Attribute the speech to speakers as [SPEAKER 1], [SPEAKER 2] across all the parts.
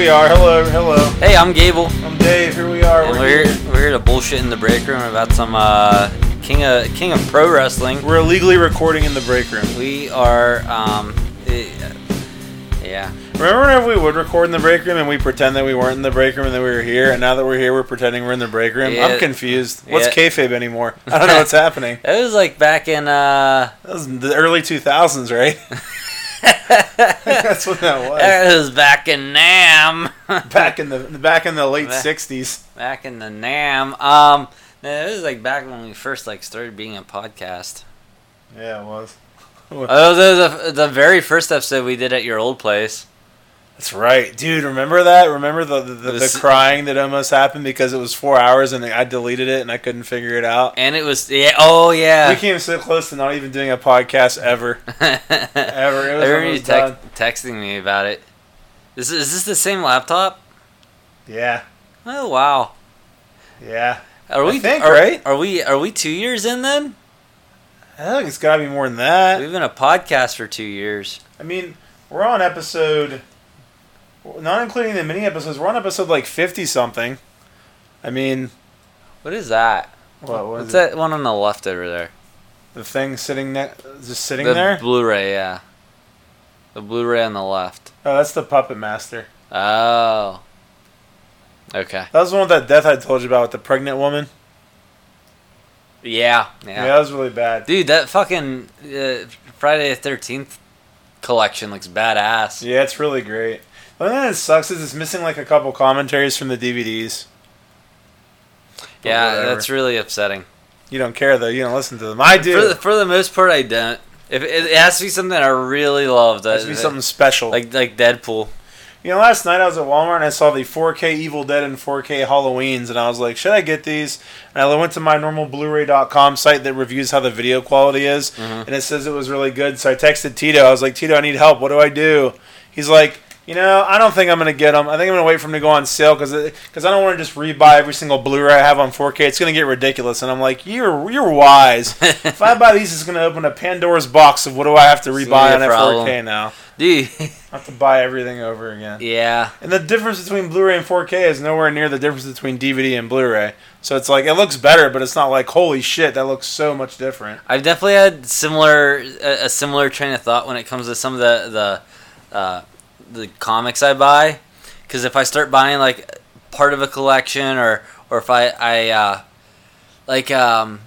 [SPEAKER 1] we are. Hello, hello.
[SPEAKER 2] Hey, I'm Gable,
[SPEAKER 1] I'm Dave. Here we are.
[SPEAKER 2] and we're here, we're here to bullshit in the break room about some uh, king of king of pro wrestling.
[SPEAKER 1] we're illegally recording in the break room.
[SPEAKER 2] We are, um, eh, yeah,
[SPEAKER 1] Remember whenever we would record in the break room and we pretend that we weren't in the break room and that we were here, and now that we're here, we're pretending we're in the break room?
[SPEAKER 2] Yeah.
[SPEAKER 1] I'm confused. What's
[SPEAKER 2] Yeah.
[SPEAKER 1] kayfabe anymore? I don't know what's happening.
[SPEAKER 2] it was like back in uh,
[SPEAKER 1] That was the early 2000s, right? That's what that was.
[SPEAKER 2] it was back in Nam,
[SPEAKER 1] Back in the back in the late
[SPEAKER 2] Back-
[SPEAKER 1] 60s.
[SPEAKER 2] back in the Nam. Um, it was like back when we first like started being a podcast.
[SPEAKER 1] Yeah, it was.
[SPEAKER 2] Oh, the, the the very first episode we did at your old place.
[SPEAKER 1] That's right, dude. Remember that? Remember the the, the,
[SPEAKER 2] This-
[SPEAKER 1] the crying that almost happened because it was four hours and I deleted it and I couldn't figure it out.
[SPEAKER 2] And it was yeah. Oh yeah.
[SPEAKER 1] We came so close to not even doing a podcast ever. Ever. It was
[SPEAKER 2] I remember you tex- texting me about it. Is, is this the same laptop?
[SPEAKER 1] Yeah,
[SPEAKER 2] Oh wow.
[SPEAKER 1] yeah.
[SPEAKER 2] Are
[SPEAKER 1] I
[SPEAKER 2] we
[SPEAKER 1] think,
[SPEAKER 2] are,
[SPEAKER 1] right?
[SPEAKER 2] Are we are we two years in then?
[SPEAKER 1] I think it's got to be more than that.
[SPEAKER 2] We've been a podcast for two years.
[SPEAKER 1] I mean, we're on episode, not including the mini episodes. We're on episode like fifty something. I mean,
[SPEAKER 2] What is that?
[SPEAKER 1] what was
[SPEAKER 2] What's
[SPEAKER 1] it?
[SPEAKER 2] that one on the left over there?
[SPEAKER 1] The thing sitting ne- just sitting
[SPEAKER 2] the
[SPEAKER 1] there.
[SPEAKER 2] Blu-ray, yeah. The Blu-ray on the left.
[SPEAKER 1] Oh, that's the Puppet Master.
[SPEAKER 2] Oh. Okay.
[SPEAKER 1] That was the one with that death I told you about with the pregnant woman.
[SPEAKER 2] Yeah.
[SPEAKER 1] Yeah,
[SPEAKER 2] Yeah.
[SPEAKER 1] that was really bad.
[SPEAKER 2] Dude, that fucking uh, Friday the Thirteenth collection looks badass.
[SPEAKER 1] Yeah, it's really great. The thing that sucks is it's missing like a couple commentaries from the DVDs.
[SPEAKER 2] Yeah,
[SPEAKER 1] whatever.
[SPEAKER 2] that's really upsetting.
[SPEAKER 1] You don't care though. You don't listen to them. I do.
[SPEAKER 2] For the, for the most part, I don't. If it, it has to be something I really love, that
[SPEAKER 1] Has to be something special.
[SPEAKER 2] like like Deadpool.
[SPEAKER 1] You know, last night I was at Walmart and I saw the 4K Evil Dead and 4K Halloweens, and I was like, should I get these? And I went to my normal Blu-ray.com site that reviews how the video quality is,
[SPEAKER 2] Mhm.
[SPEAKER 1] and it says it was really good. So I texted Tito. I was like, Tito, I need help. What do I do? He's like, you know, I don't think I'm gonna get them. I think I'm gonna wait for them to go on sale because because I don't want to just rebuy every single Blu-ray I have on 4K. It's gonna get ridiculous. And I'm like, you're you're wise. if I buy these, it's gonna open a Pandora's box of what do I have to rebuy on
[SPEAKER 2] problem.
[SPEAKER 1] 4K now?
[SPEAKER 2] Dude,
[SPEAKER 1] I have to buy everything over again.
[SPEAKER 2] yeah.
[SPEAKER 1] And the difference between Blu-ray and 4K is nowhere near the difference between DVD and Blu-ray. So it's like it looks better, but it's not like holy shit, that looks so much different.
[SPEAKER 2] I've definitely had similar a, a similar train of thought when it comes to some of the the uh, the comics I buy. Because if I start buying like part of a collection, or or if I I uh, like um.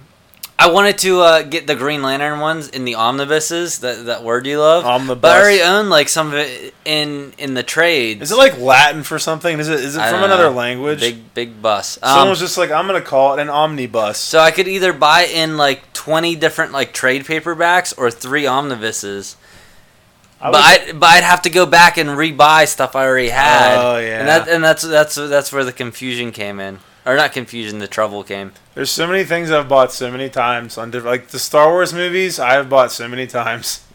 [SPEAKER 2] I wanted to uh, get the Green Lantern ones in the omnibuses, that that word you love.
[SPEAKER 1] Omnibus.
[SPEAKER 2] But I already own like some of it in in the trade.
[SPEAKER 1] Is it like Latin for something? Is it is it
[SPEAKER 2] I
[SPEAKER 1] from
[SPEAKER 2] don't
[SPEAKER 1] another
[SPEAKER 2] know.
[SPEAKER 1] language?
[SPEAKER 2] Big big bus.
[SPEAKER 1] Someone
[SPEAKER 2] Um,
[SPEAKER 1] was just like, I'm gonna call it an omnibus.
[SPEAKER 2] so I could either buy in like twenty different like trade paperbacks or three omnibuses.
[SPEAKER 1] I
[SPEAKER 2] but I but I'd have to go back and rebuy stuff I already oh, had.
[SPEAKER 1] Oh, yeah.
[SPEAKER 2] And that and that's that's that's where the confusion came in, or not confusion, the trouble came.
[SPEAKER 1] There's so many things I've bought so many times on different, like the Star Wars movies. I've bought so many times,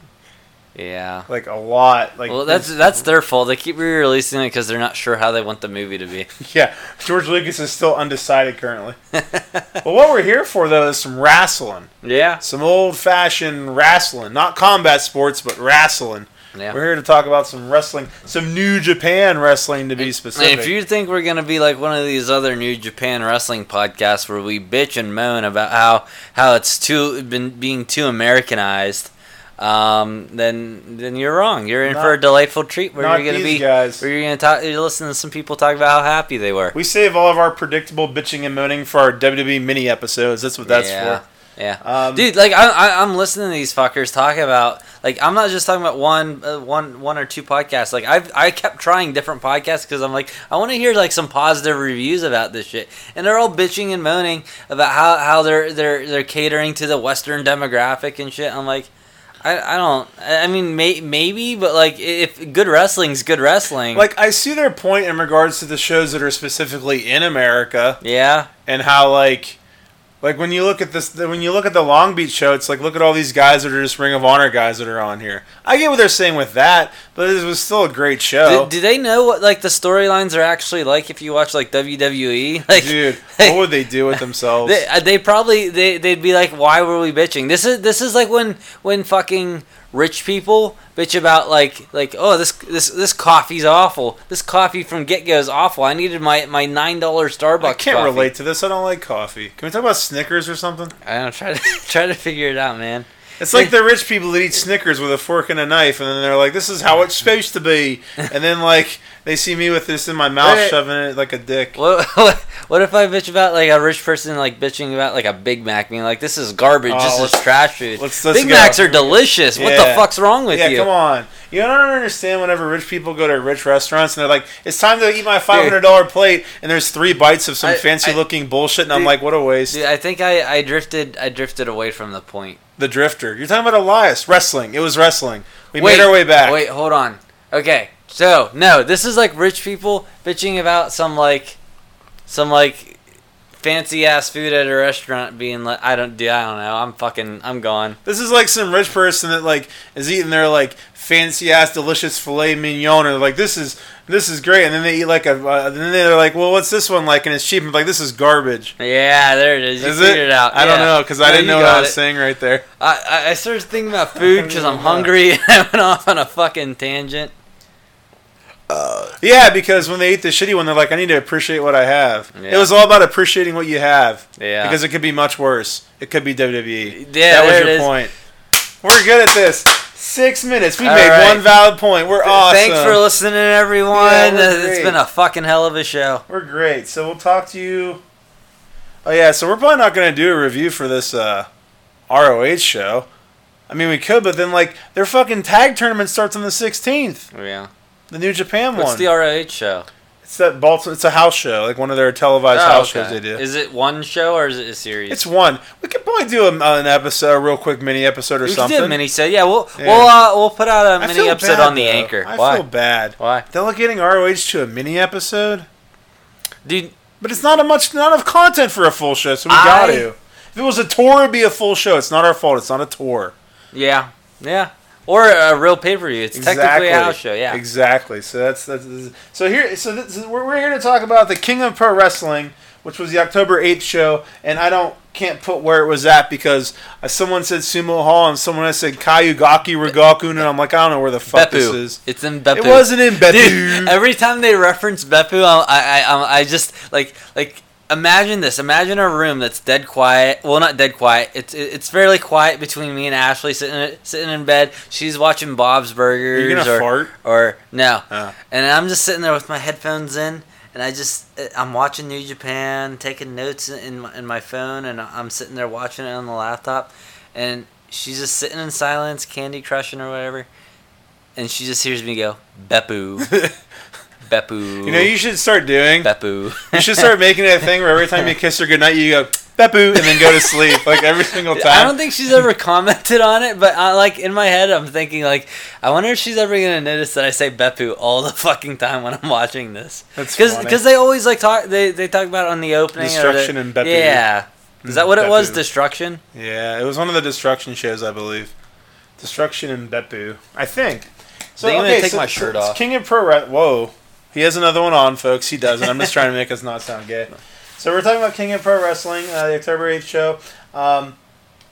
[SPEAKER 2] Yeah.
[SPEAKER 1] like a lot. Like
[SPEAKER 2] Well, that's that's their fault. They keep re-releasing it because they're not sure how they want the movie to be.
[SPEAKER 1] yeah. George Lucas is still undecided currently. but what we're here for though is some wrestling.
[SPEAKER 2] yeah.
[SPEAKER 1] Some old fashioned wrestling. Not combat sports, but wrestling.
[SPEAKER 2] Yeah.
[SPEAKER 1] We're here to talk about some wrestling, some New Japan wrestling to be
[SPEAKER 2] And
[SPEAKER 1] specific.
[SPEAKER 2] if you think we're gonna be like one of these other New Japan wrestling podcasts where we bitch and moan about how how it's too been being too Americanized, um, then then you're wrong. You're in for a delightful treat where you're gonna be
[SPEAKER 1] guys.
[SPEAKER 2] where you're gonna talk. You listen to some people talk about how happy they were.
[SPEAKER 1] we save all of our predictable bitching and moaning for our WWE mini episodes. That's what that's
[SPEAKER 2] yeah.
[SPEAKER 1] for.
[SPEAKER 2] Yeah.
[SPEAKER 1] Um,
[SPEAKER 2] Dude, like I, I, I'm listening to these fuckers talk about like I'm not just talking about one, uh, one, one or two podcasts. Like I've I kept trying different podcasts because I'm like I want to hear like some positive reviews about this shit, and they're all bitching and moaning about how, how they're they're they're catering to the Western demographic and shit. I'm like. I, I don't. I mean, may, maybe, but like, if good wrestling's good wrestling,
[SPEAKER 1] Like I see their point in regards to the shows that are specifically in America
[SPEAKER 2] yeah,
[SPEAKER 1] and how like like when you look at this when you look at the Long Beach show, it's like look at all these guys that are just Ring of Honor guys that are on here. I get what they're saying with that, but it was still a great show.
[SPEAKER 2] do, do they know what like the storylines are actually like if you watch like WWE? Like,
[SPEAKER 1] Dude, what would they do with themselves?
[SPEAKER 2] They, uh, they probably they they'd be like, why were we bitching? This is this is like when when fucking rich people bitch about like like oh this this this coffee's awful. This coffee from GetGo is awful. I needed my my nine dollar Starbucks.
[SPEAKER 1] I can't
[SPEAKER 2] coffee.
[SPEAKER 1] relate to this. I don't like coffee. Can we talk about Snickers or something?
[SPEAKER 2] I don't try to try to figure it out, man.
[SPEAKER 1] It's like the rich people that eat Snickers with a fork and a knife, and then they're like, "This is how it's supposed to be," and then like they see me with this in my mouth,
[SPEAKER 2] Wait.
[SPEAKER 1] shoving it like a dick.
[SPEAKER 2] What, what if I bitch about like a rich person like bitching about like a Big Mac being like this is garbage,
[SPEAKER 1] Oh,
[SPEAKER 2] this is
[SPEAKER 1] let's-
[SPEAKER 2] trash food.
[SPEAKER 1] let's- let's
[SPEAKER 2] Big
[SPEAKER 1] go.
[SPEAKER 2] Macs are delicious. What the
[SPEAKER 1] Yeah.
[SPEAKER 2] fuck's wrong with you?
[SPEAKER 1] yeah,
[SPEAKER 2] you?
[SPEAKER 1] come on. You don't understand whenever rich people go to rich restaurants and they're like, "It's time to eat my five hundred dollar plate," and there's three bites of some
[SPEAKER 2] I-
[SPEAKER 1] fancy looking bullshit, and I'm
[SPEAKER 2] Dude,
[SPEAKER 1] like, "What a waste."
[SPEAKER 2] Dude, I think I, I drifted I drifted away from the point.
[SPEAKER 1] The Drifter. You're talking about Elias wrestling. It was wrestling. We
[SPEAKER 2] Wait,
[SPEAKER 1] made our way back.
[SPEAKER 2] Wait, hold on. Okay, so no, this is like rich people bitching about some like some like fancy ass food at a restaurant being like I don't do I don't know. I'm fucking I'm gone.
[SPEAKER 1] This is like some rich person that like is eating their like fancy ass delicious filet mignon and they're like this is this is great and then they eat like a uh, and then they're like well what's this one like and it's cheap and like this is garbage.
[SPEAKER 2] Yeah, there it is. You
[SPEAKER 1] is
[SPEAKER 2] figured
[SPEAKER 1] it?
[SPEAKER 2] it out.
[SPEAKER 1] I don't know because I
[SPEAKER 2] No,
[SPEAKER 1] didn't know what I was saying right there.
[SPEAKER 2] I, I- I started thinking about food because I'm hungry and I went off on a fucking tangent.
[SPEAKER 1] Uh, Yeah, because when they eat the shitty one, they're like, I need to appreciate what I have. It was all about appreciating what you have.
[SPEAKER 2] Yeah.
[SPEAKER 1] Because it could be much worse. It could be WWE.
[SPEAKER 2] Yeah,
[SPEAKER 1] that was your point. We're good at this. Six minutes. We
[SPEAKER 2] All
[SPEAKER 1] made
[SPEAKER 2] right.
[SPEAKER 1] one valid point. We're awesome.
[SPEAKER 2] Thanks for listening, everyone.
[SPEAKER 1] Yeah,
[SPEAKER 2] it's been a fucking hell of a show.
[SPEAKER 1] We're great. So we'll talk to you. Oh yeah, so we're probably not going to do a review for this uh, ROH show. I mean, we could, but then like their fucking tag tournament starts on the 16th.
[SPEAKER 2] Yeah.
[SPEAKER 1] The New Japan
[SPEAKER 2] What's
[SPEAKER 1] one.
[SPEAKER 2] What's the ROH show?
[SPEAKER 1] It's that Baltimore. It's a house show, like one of their televised
[SPEAKER 2] Oh,
[SPEAKER 1] house
[SPEAKER 2] okay.
[SPEAKER 1] shows they do.
[SPEAKER 2] Is it one show or is it a series?
[SPEAKER 1] It's one. We could probably do a, an episode, a real quick mini episode or
[SPEAKER 2] we
[SPEAKER 1] something.
[SPEAKER 2] could do a mini show. Yeah, we'll
[SPEAKER 1] Yeah.
[SPEAKER 2] we'll uh, we'll put out a
[SPEAKER 1] I
[SPEAKER 2] mini episode
[SPEAKER 1] bad,
[SPEAKER 2] on the
[SPEAKER 1] though.
[SPEAKER 2] anchor.
[SPEAKER 1] I
[SPEAKER 2] Why?
[SPEAKER 1] feel bad.
[SPEAKER 2] Why?
[SPEAKER 1] Delegating ROH to a mini episode,
[SPEAKER 2] Dude,
[SPEAKER 1] but it's not a much, not enough content for a full show, so we
[SPEAKER 2] I-
[SPEAKER 1] got to. If it was a tour, it'd be a full show. It's not our fault. It's not a tour.
[SPEAKER 2] yeah, yeah. Or a real pay per view. It's technically a house show. Yeah.
[SPEAKER 1] Exactly. So that's that's so here. So this, we're we're here to talk about the King of Pro Wrestling, which was the October eighth show, and I don't can't put where it was at because someone said Sumo Hall and someone else said Kayugaki Rigakun, and I'm like I don't know where the fuck this
[SPEAKER 2] Beppu.
[SPEAKER 1] is.
[SPEAKER 2] It's in Beppu.
[SPEAKER 1] It wasn't in Beppu.
[SPEAKER 2] Dude, every time they reference Beppu, I, I, I, I just like like imagine this. Imagine a room that's dead quiet. Well, not dead quiet. It's it's fairly quiet between me and Ashley sitting sitting in bed. She's watching Bob's Burgers. or,
[SPEAKER 1] fart?
[SPEAKER 2] or no,
[SPEAKER 1] Oh.
[SPEAKER 2] and I'm just sitting there with my headphones in, and I just I'm watching New Japan, taking notes in my, in my phone, and I'm sitting there watching it on the laptop, and she's just sitting in silence, Candy crushing or whatever, and she just hears me go Beppu, Beppu.
[SPEAKER 1] You know, you should start doing.
[SPEAKER 2] Beppu.
[SPEAKER 1] You should start making it a thing where every time you kiss her goodnight, you go Beppu, and then go to sleep like every single time.
[SPEAKER 2] I don't think she's ever commented on it, but I, like in my head, I'm thinking like, I wonder if she's ever gonna notice that I say Beppu all the fucking time when I'm watching this.
[SPEAKER 1] That's
[SPEAKER 2] Because they always like talk they, they talk about it on the opening.
[SPEAKER 1] Destruction
[SPEAKER 2] the-
[SPEAKER 1] and Beppu.
[SPEAKER 2] Yeah. Is that what it mm,
[SPEAKER 1] was?
[SPEAKER 2] Destruction.
[SPEAKER 1] Yeah, it was one of the destruction shows, I believe. Destruction and Beppu, I think. So
[SPEAKER 2] I'm gonna take
[SPEAKER 1] so,
[SPEAKER 2] my shirt off.
[SPEAKER 1] King of Pro Re- Whoa, he has another one on, folks. He doesn't. I'm just trying to make us not sound gay. So we're talking about King of Pro Wrestling, uh, the October 8th show. Um,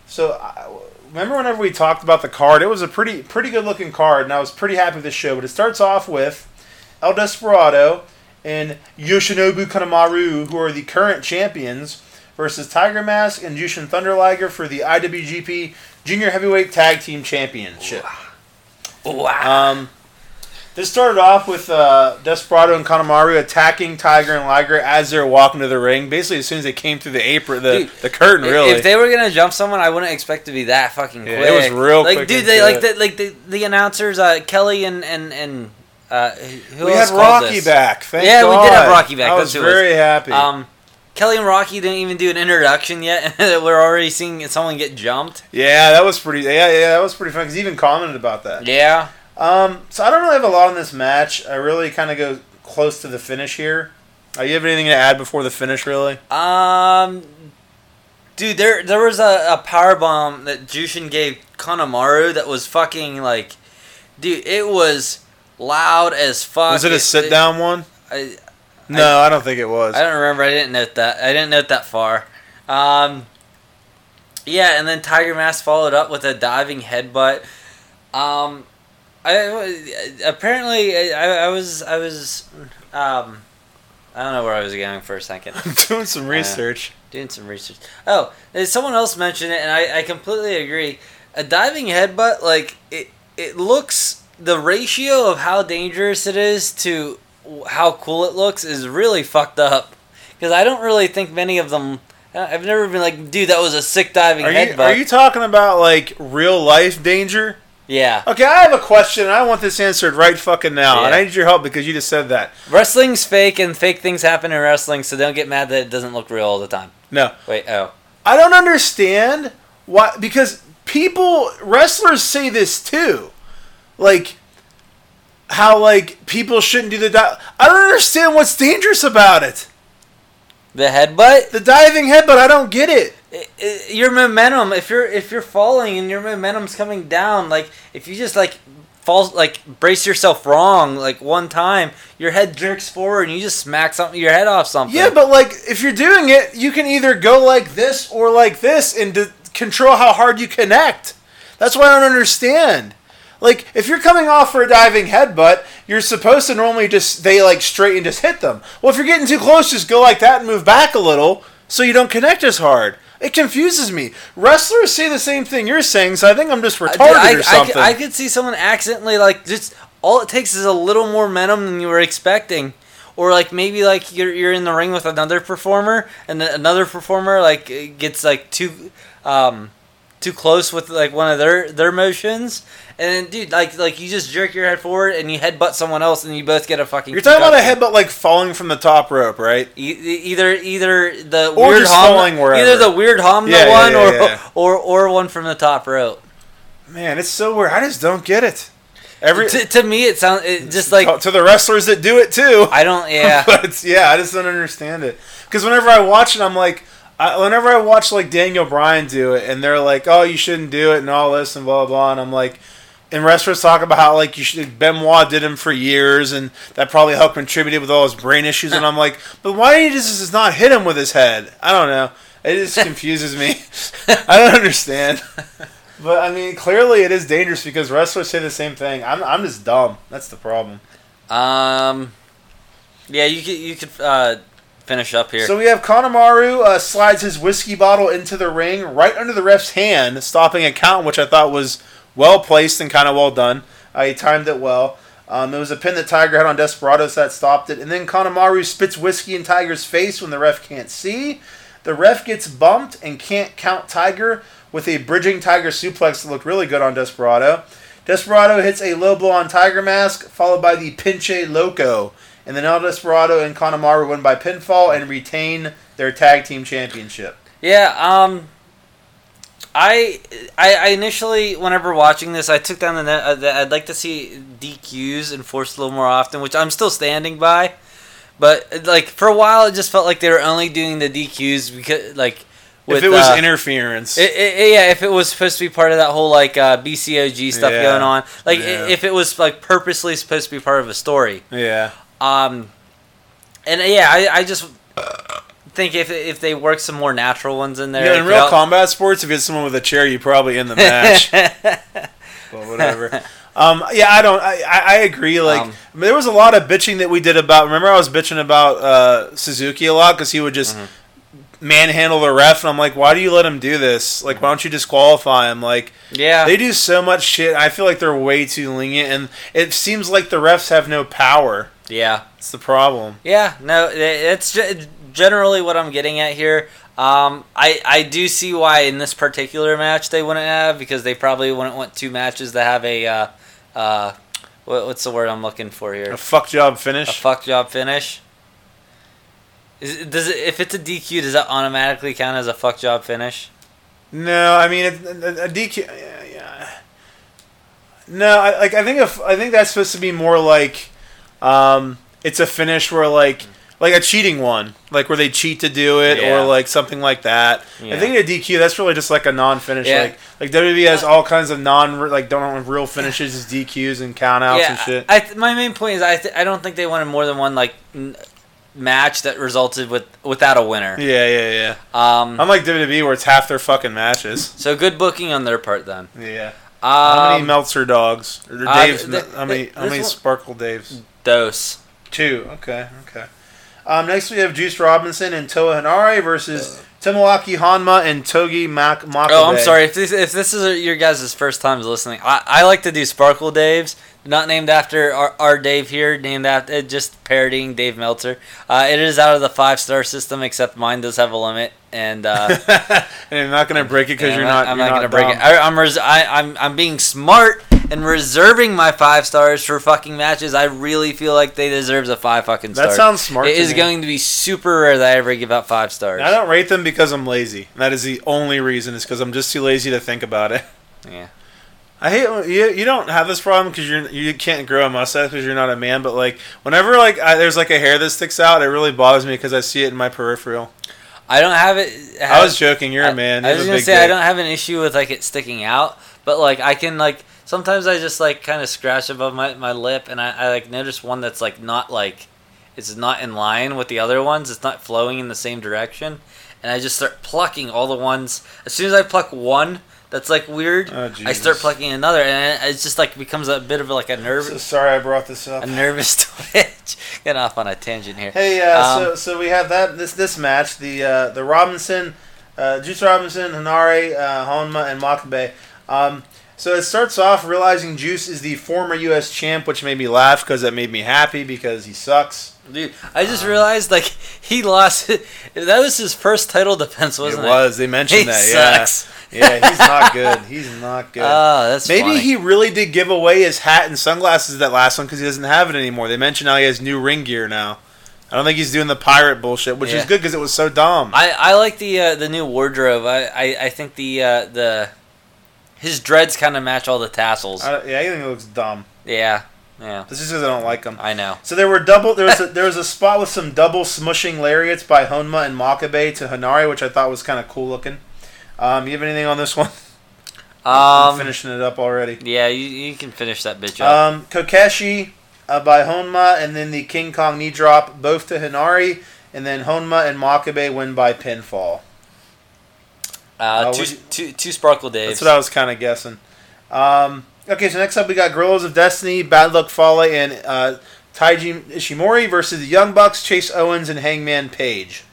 [SPEAKER 1] so I, remember whenever we talked about the card, it was a pretty pretty good looking card, and I was pretty happy with the show. But it starts off with El Desperado and Yoshinobu Kanemaru, who are the current champions, versus Tiger Mask and Jushin Thunder Liger for the IWGP Junior Heavyweight Tag Team Championship.
[SPEAKER 2] Wow.
[SPEAKER 1] Um, this started off with uh, Desperado and Kanemaru attacking Tiger and Liger as they're walking to the ring. Basically, as soon as they came through the apron, the,
[SPEAKER 2] Dude,
[SPEAKER 1] the curtain, really.
[SPEAKER 2] If they were gonna jump someone, I wouldn't expect to be that fucking
[SPEAKER 1] Yeah,
[SPEAKER 2] quick.
[SPEAKER 1] it was real
[SPEAKER 2] like,
[SPEAKER 1] quick
[SPEAKER 2] dude, they like the like the, the announcers, uh, Kelly and and and uh, who
[SPEAKER 1] we had Rocky
[SPEAKER 2] this?
[SPEAKER 1] back. Thank
[SPEAKER 2] Yeah, we did have Rocky back.
[SPEAKER 1] I
[SPEAKER 2] That's
[SPEAKER 1] was
[SPEAKER 2] it was.
[SPEAKER 1] very happy.
[SPEAKER 2] Um, Kelly and Rocky didn't even do an introduction yet, and we're already seeing someone get jumped.
[SPEAKER 1] yeah, that was pretty. Yeah, yeah, that was pretty fun. Because he even commented about that.
[SPEAKER 2] Yeah.
[SPEAKER 1] Um, so I don't really have a lot on this match. I really kind of go close to the finish here. Uh, you have anything to add before the finish, really?
[SPEAKER 2] Um, dude, there there was a, a power bomb that Jushin gave Kanemaru that was fucking like, dude, it was loud as fuck.
[SPEAKER 1] Was it a sit down one?
[SPEAKER 2] I,
[SPEAKER 1] No, I don't think it was.
[SPEAKER 2] I don't remember. I didn't note that. I didn't note that far. Um, yeah, and then Tiger Mask followed up with a diving headbutt. Um, I apparently I, I was I was um, I don't know where I was going for a second.
[SPEAKER 1] I'm doing some uh, research.
[SPEAKER 2] Doing some research. Oh, uh, someone else mentioned it, and I, I completely agree. A diving headbutt, like it, it looks the ratio of how dangerous it is to how cool it looks is really fucked up. Because I don't really think many of them. Uh, I've never been like, dude, that was a sick diving
[SPEAKER 1] Are
[SPEAKER 2] headbutt.
[SPEAKER 1] you, are you talking about like real life danger?
[SPEAKER 2] Yeah.
[SPEAKER 1] Okay, I have a question. and I want this answered right fucking now, and I need your help because you just said that.
[SPEAKER 2] Wrestling's fake, and fake things happen in wrestling, so don't get mad that it doesn't look real all the time.
[SPEAKER 1] No,
[SPEAKER 2] Wait, oh.
[SPEAKER 1] I don't understand why. Because people, wrestlers say this too, like how like people shouldn't do the. Di- I don't understand what's dangerous about it.
[SPEAKER 2] The headbutt?
[SPEAKER 1] The diving headbutt, I don't get it.
[SPEAKER 2] Your momentum if you're if you're falling and your momentum's coming down like if you just like fall like brace yourself wrong like one time your head jerks forward and you just smack something your head off something
[SPEAKER 1] Yeah, but like if you're doing it, you can either go like this or like this and control how hard you connect. That's what I don't understand. Like if you're coming off for a diving headbutt, you're supposed to normally just they like straight and just hit them. Well, if you're getting too close, just go like that and move back a little so you don't connect as hard. It confuses me. Wrestlers say the same thing you're saying, so I think I'm just
[SPEAKER 2] I-
[SPEAKER 1] retarded
[SPEAKER 2] I,
[SPEAKER 1] or something.
[SPEAKER 2] could- I could see someone accidentally like just all it takes is a little more momentum than you were expecting or like maybe like you're, you're in the ring with another performer and another performer like gets like too um too close with like one of their their motions and then dude like like you just jerk your head forward and you headbutt someone else and you both get a fucking
[SPEAKER 1] you're talking about a headbutt like falling from the top rope, right?
[SPEAKER 2] E- either either the
[SPEAKER 1] Or
[SPEAKER 2] weird
[SPEAKER 1] just
[SPEAKER 2] hom,
[SPEAKER 1] falling wherever.
[SPEAKER 2] either the weird hom
[SPEAKER 1] Yeah,
[SPEAKER 2] one
[SPEAKER 1] yeah,
[SPEAKER 2] or,
[SPEAKER 1] yeah.
[SPEAKER 2] or or one from the top rope.
[SPEAKER 1] Man, it's so weird. I just don't get it. Every
[SPEAKER 2] to, to me, it sounds it just like
[SPEAKER 1] to, to the wrestlers that do it too.
[SPEAKER 2] I don't. Yeah,
[SPEAKER 1] but yeah, I just don't understand it. Because whenever I watch it, I'm like, I, whenever I watch like Daniel Bryan do it, and they're like, "Oh, you shouldn't do it," and all this and blah blah blah, and I'm like, and wrestlers talk about how like you should. Benoit did him for years, and that probably helped contributed with all his brain issues. and I'm like, but why did he just, just not hit him with his head? I don't know. It just confuses me. I don't understand. But I mean, clearly it is dangerous because wrestlers say the same thing. I'm, I'm just dumb. That's the problem.
[SPEAKER 2] um, yeah, you could you could uh, finish up here.
[SPEAKER 1] So we have Kanemaru uh, slides his whiskey bottle into the ring right under the ref's hand, stopping a count, which I thought was well placed and kind of well done. Uh, he timed it well. Um, it was a pin that Tiger had on Desperados that stopped it. And then Kanemaru spits whiskey in Tiger's face when the ref can't see. The ref gets bumped and can't count Tiger with a bridging Tiger suplex that looked really good on Desperado. Desperado hits a low blow on Tiger Mask, followed by the Pinche Loco. And then El Desperado and Kanemaru win by pinfall and retain their tag team championship.
[SPEAKER 2] Yeah, um, I, I I initially, whenever watching this, I took down the net uh, that I'd like to see DQs enforced a little more often, which I'm still standing by. But like for a while, it just felt like they were only doing the DQs because like
[SPEAKER 1] if it was
[SPEAKER 2] uh,
[SPEAKER 1] interference.
[SPEAKER 2] It, it, yeah, if it was supposed to be part of that whole like uh, BCOG stuff
[SPEAKER 1] Yeah.
[SPEAKER 2] going on, like
[SPEAKER 1] Yeah.
[SPEAKER 2] if it was like purposely supposed to be part of a story,
[SPEAKER 1] yeah.
[SPEAKER 2] Um, and yeah, I, I just think if if they work some more natural ones in there,
[SPEAKER 1] Yeah, in real combat sports, if you hit someone with a chair, you probably end the match. but whatever. Um, yeah, I don't. I, I I agree. Like
[SPEAKER 2] Um,
[SPEAKER 1] I mean, there was a lot of bitching that we did about. Remember, I was bitching about uh, Suzuki a lot because he would just
[SPEAKER 2] Mm-hmm.
[SPEAKER 1] manhandle the ref, and I'm like, why do you let him do this? Like, why don't you disqualify him? Like,
[SPEAKER 2] yeah,
[SPEAKER 1] they do so much shit. I feel like they're way too lenient, and it seems like the refs have no power.
[SPEAKER 2] Yeah,
[SPEAKER 1] It's the problem.
[SPEAKER 2] yeah. No, it's generally what I'm getting at here. Um, I I do see why in this particular match they wouldn't have because they probably wouldn't want two matches to have a uh, uh, what, what's the word I'm looking for here?
[SPEAKER 1] A fuck job finish.
[SPEAKER 2] a fuck job finish. Is does it if it's a DQ does that automatically count as a fuck job finish?
[SPEAKER 1] No, I mean it, a, a DQ. Yeah, yeah. No, I, like I think if I think that's supposed to be more like, um, it's a finish where like like a cheating one, like where they cheat to do it,
[SPEAKER 2] Yeah.
[SPEAKER 1] or like something like that.
[SPEAKER 2] Yeah.
[SPEAKER 1] I think a DQ that's really just like a non-finish.
[SPEAKER 2] Yeah.
[SPEAKER 1] Like like WWE has all kinds of non like don't have real finishes as DQs and countouts and shit.
[SPEAKER 2] I, th- my main point is I th- I don't think they wanted more than one like n- match that resulted with without a winner.
[SPEAKER 1] yeah, yeah, yeah.
[SPEAKER 2] Um,
[SPEAKER 1] Unlike WWE where it's half their fucking matches.
[SPEAKER 2] so good booking on their part then.
[SPEAKER 1] Yeah. How many
[SPEAKER 2] Um,
[SPEAKER 1] Meltzer dogs? Or
[SPEAKER 2] uh,
[SPEAKER 1] Dave's?
[SPEAKER 2] th-
[SPEAKER 1] how many? How many Sparkle Daves?
[SPEAKER 2] Dose.
[SPEAKER 1] Two. Okay. Okay. Um, next we have Juice Robinson and Toa Hanare versus Tomoaki Honma and Togi Mak Makabe.
[SPEAKER 2] Oh, I'm sorry. If this, if this is your guys' first times listening, I, I like to do Sparkle Daves, not named after our, our Dave here, named after uh, just parodying Dave Meltzer. Uh, it is out of the five star system, except mine does have a limit, and uh,
[SPEAKER 1] and you're not gonna break it because you're not.
[SPEAKER 2] I'm
[SPEAKER 1] you're
[SPEAKER 2] not gonna
[SPEAKER 1] not
[SPEAKER 2] break it. I, I'm, res- I, I'm I'm being smart and reserving my five stars for fucking matches. I really feel like they deserve a five fucking stars.
[SPEAKER 1] That sounds smart.
[SPEAKER 2] It
[SPEAKER 1] to
[SPEAKER 2] is
[SPEAKER 1] me.
[SPEAKER 2] going to be super rare that I ever give out five stars.
[SPEAKER 1] I don't rate them because I'm lazy. That is the only reason. Is because I'm just too lazy to think about it.
[SPEAKER 2] Yeah.
[SPEAKER 1] I hate you. You don't have this problem because you're you can't grow a mustache because you're not a man. But like whenever like I, there's like a hair that sticks out, it really bothers me because I see it in my peripheral.
[SPEAKER 2] I don't have it.
[SPEAKER 1] I was joking. You're
[SPEAKER 2] I-
[SPEAKER 1] a man.
[SPEAKER 2] I was
[SPEAKER 1] have
[SPEAKER 2] gonna say I don't have an issue with like it sticking out, but like I can like sometimes I just like kind of scratch above my, my lip, and I, I like notice one that's like not like it's not in line with the other ones. It's not flowing in the same direction, and I just start plucking all the ones. As soon as I pluck one that's like weird,
[SPEAKER 1] Oh,
[SPEAKER 2] I start plucking another, and it- it's just like becomes a bit of like a
[SPEAKER 1] So
[SPEAKER 2] nervous
[SPEAKER 1] sorry I brought this up.
[SPEAKER 2] a nervous twitch. Get off on a tangent here.
[SPEAKER 1] Hey, uh,
[SPEAKER 2] Um,
[SPEAKER 1] so so we have that this this match the uh, the Robinson, uh, Juice Robinson, Hanare, uh, Honma, and Makabe. Um, so it starts off realizing Juice is the former U.S. champ, which made me laugh because that made me happy because he sucks.
[SPEAKER 2] Dude, I just realized like he lost. That was his first title defense, wasn't
[SPEAKER 1] it
[SPEAKER 2] it?
[SPEAKER 1] was. They mentioned
[SPEAKER 2] He
[SPEAKER 1] that.
[SPEAKER 2] sucks.
[SPEAKER 1] Yeah, yeah. He's not good. He's not good.
[SPEAKER 2] Oh, that's
[SPEAKER 1] Maybe
[SPEAKER 2] funny.
[SPEAKER 1] he really did give away his hat and sunglasses that last one because he doesn't have it anymore. They mentioned how he has new ring gear now. I don't think he's doing the pirate bullshit, which is good because it was so dumb.
[SPEAKER 2] I, I like the uh, the new wardrobe. I, I, I think the uh, the his dreads kind of match all the tassels.
[SPEAKER 1] I, yeah, I think it looks dumb.
[SPEAKER 2] yeah, yeah.
[SPEAKER 1] This is because I don't like them.
[SPEAKER 2] I know.
[SPEAKER 1] So there were double. There was a, there was a spot with some double smushing lariats by Honma and Makabe to Hanare, which I thought was kind of cool looking. Um, you have anything on this one? I'm
[SPEAKER 2] Um,
[SPEAKER 1] finishing it up already.
[SPEAKER 2] yeah, you, you can finish that bitch up.
[SPEAKER 1] Um, Kokeshi uh, by Honma, and then the King Kong knee drop both to Hanare, and then Honma and Makabe win by pinfall.
[SPEAKER 2] Uh,
[SPEAKER 1] uh,
[SPEAKER 2] two,
[SPEAKER 1] you-
[SPEAKER 2] two, two sparkle days.
[SPEAKER 1] That's what I was kind of guessing. Um, okay, so next up we got Guerrillas of Destiny, Bad Luck Fale, and uh, Taiji Ishimori versus the Young Bucks, Chase Owens, and Hangman Page.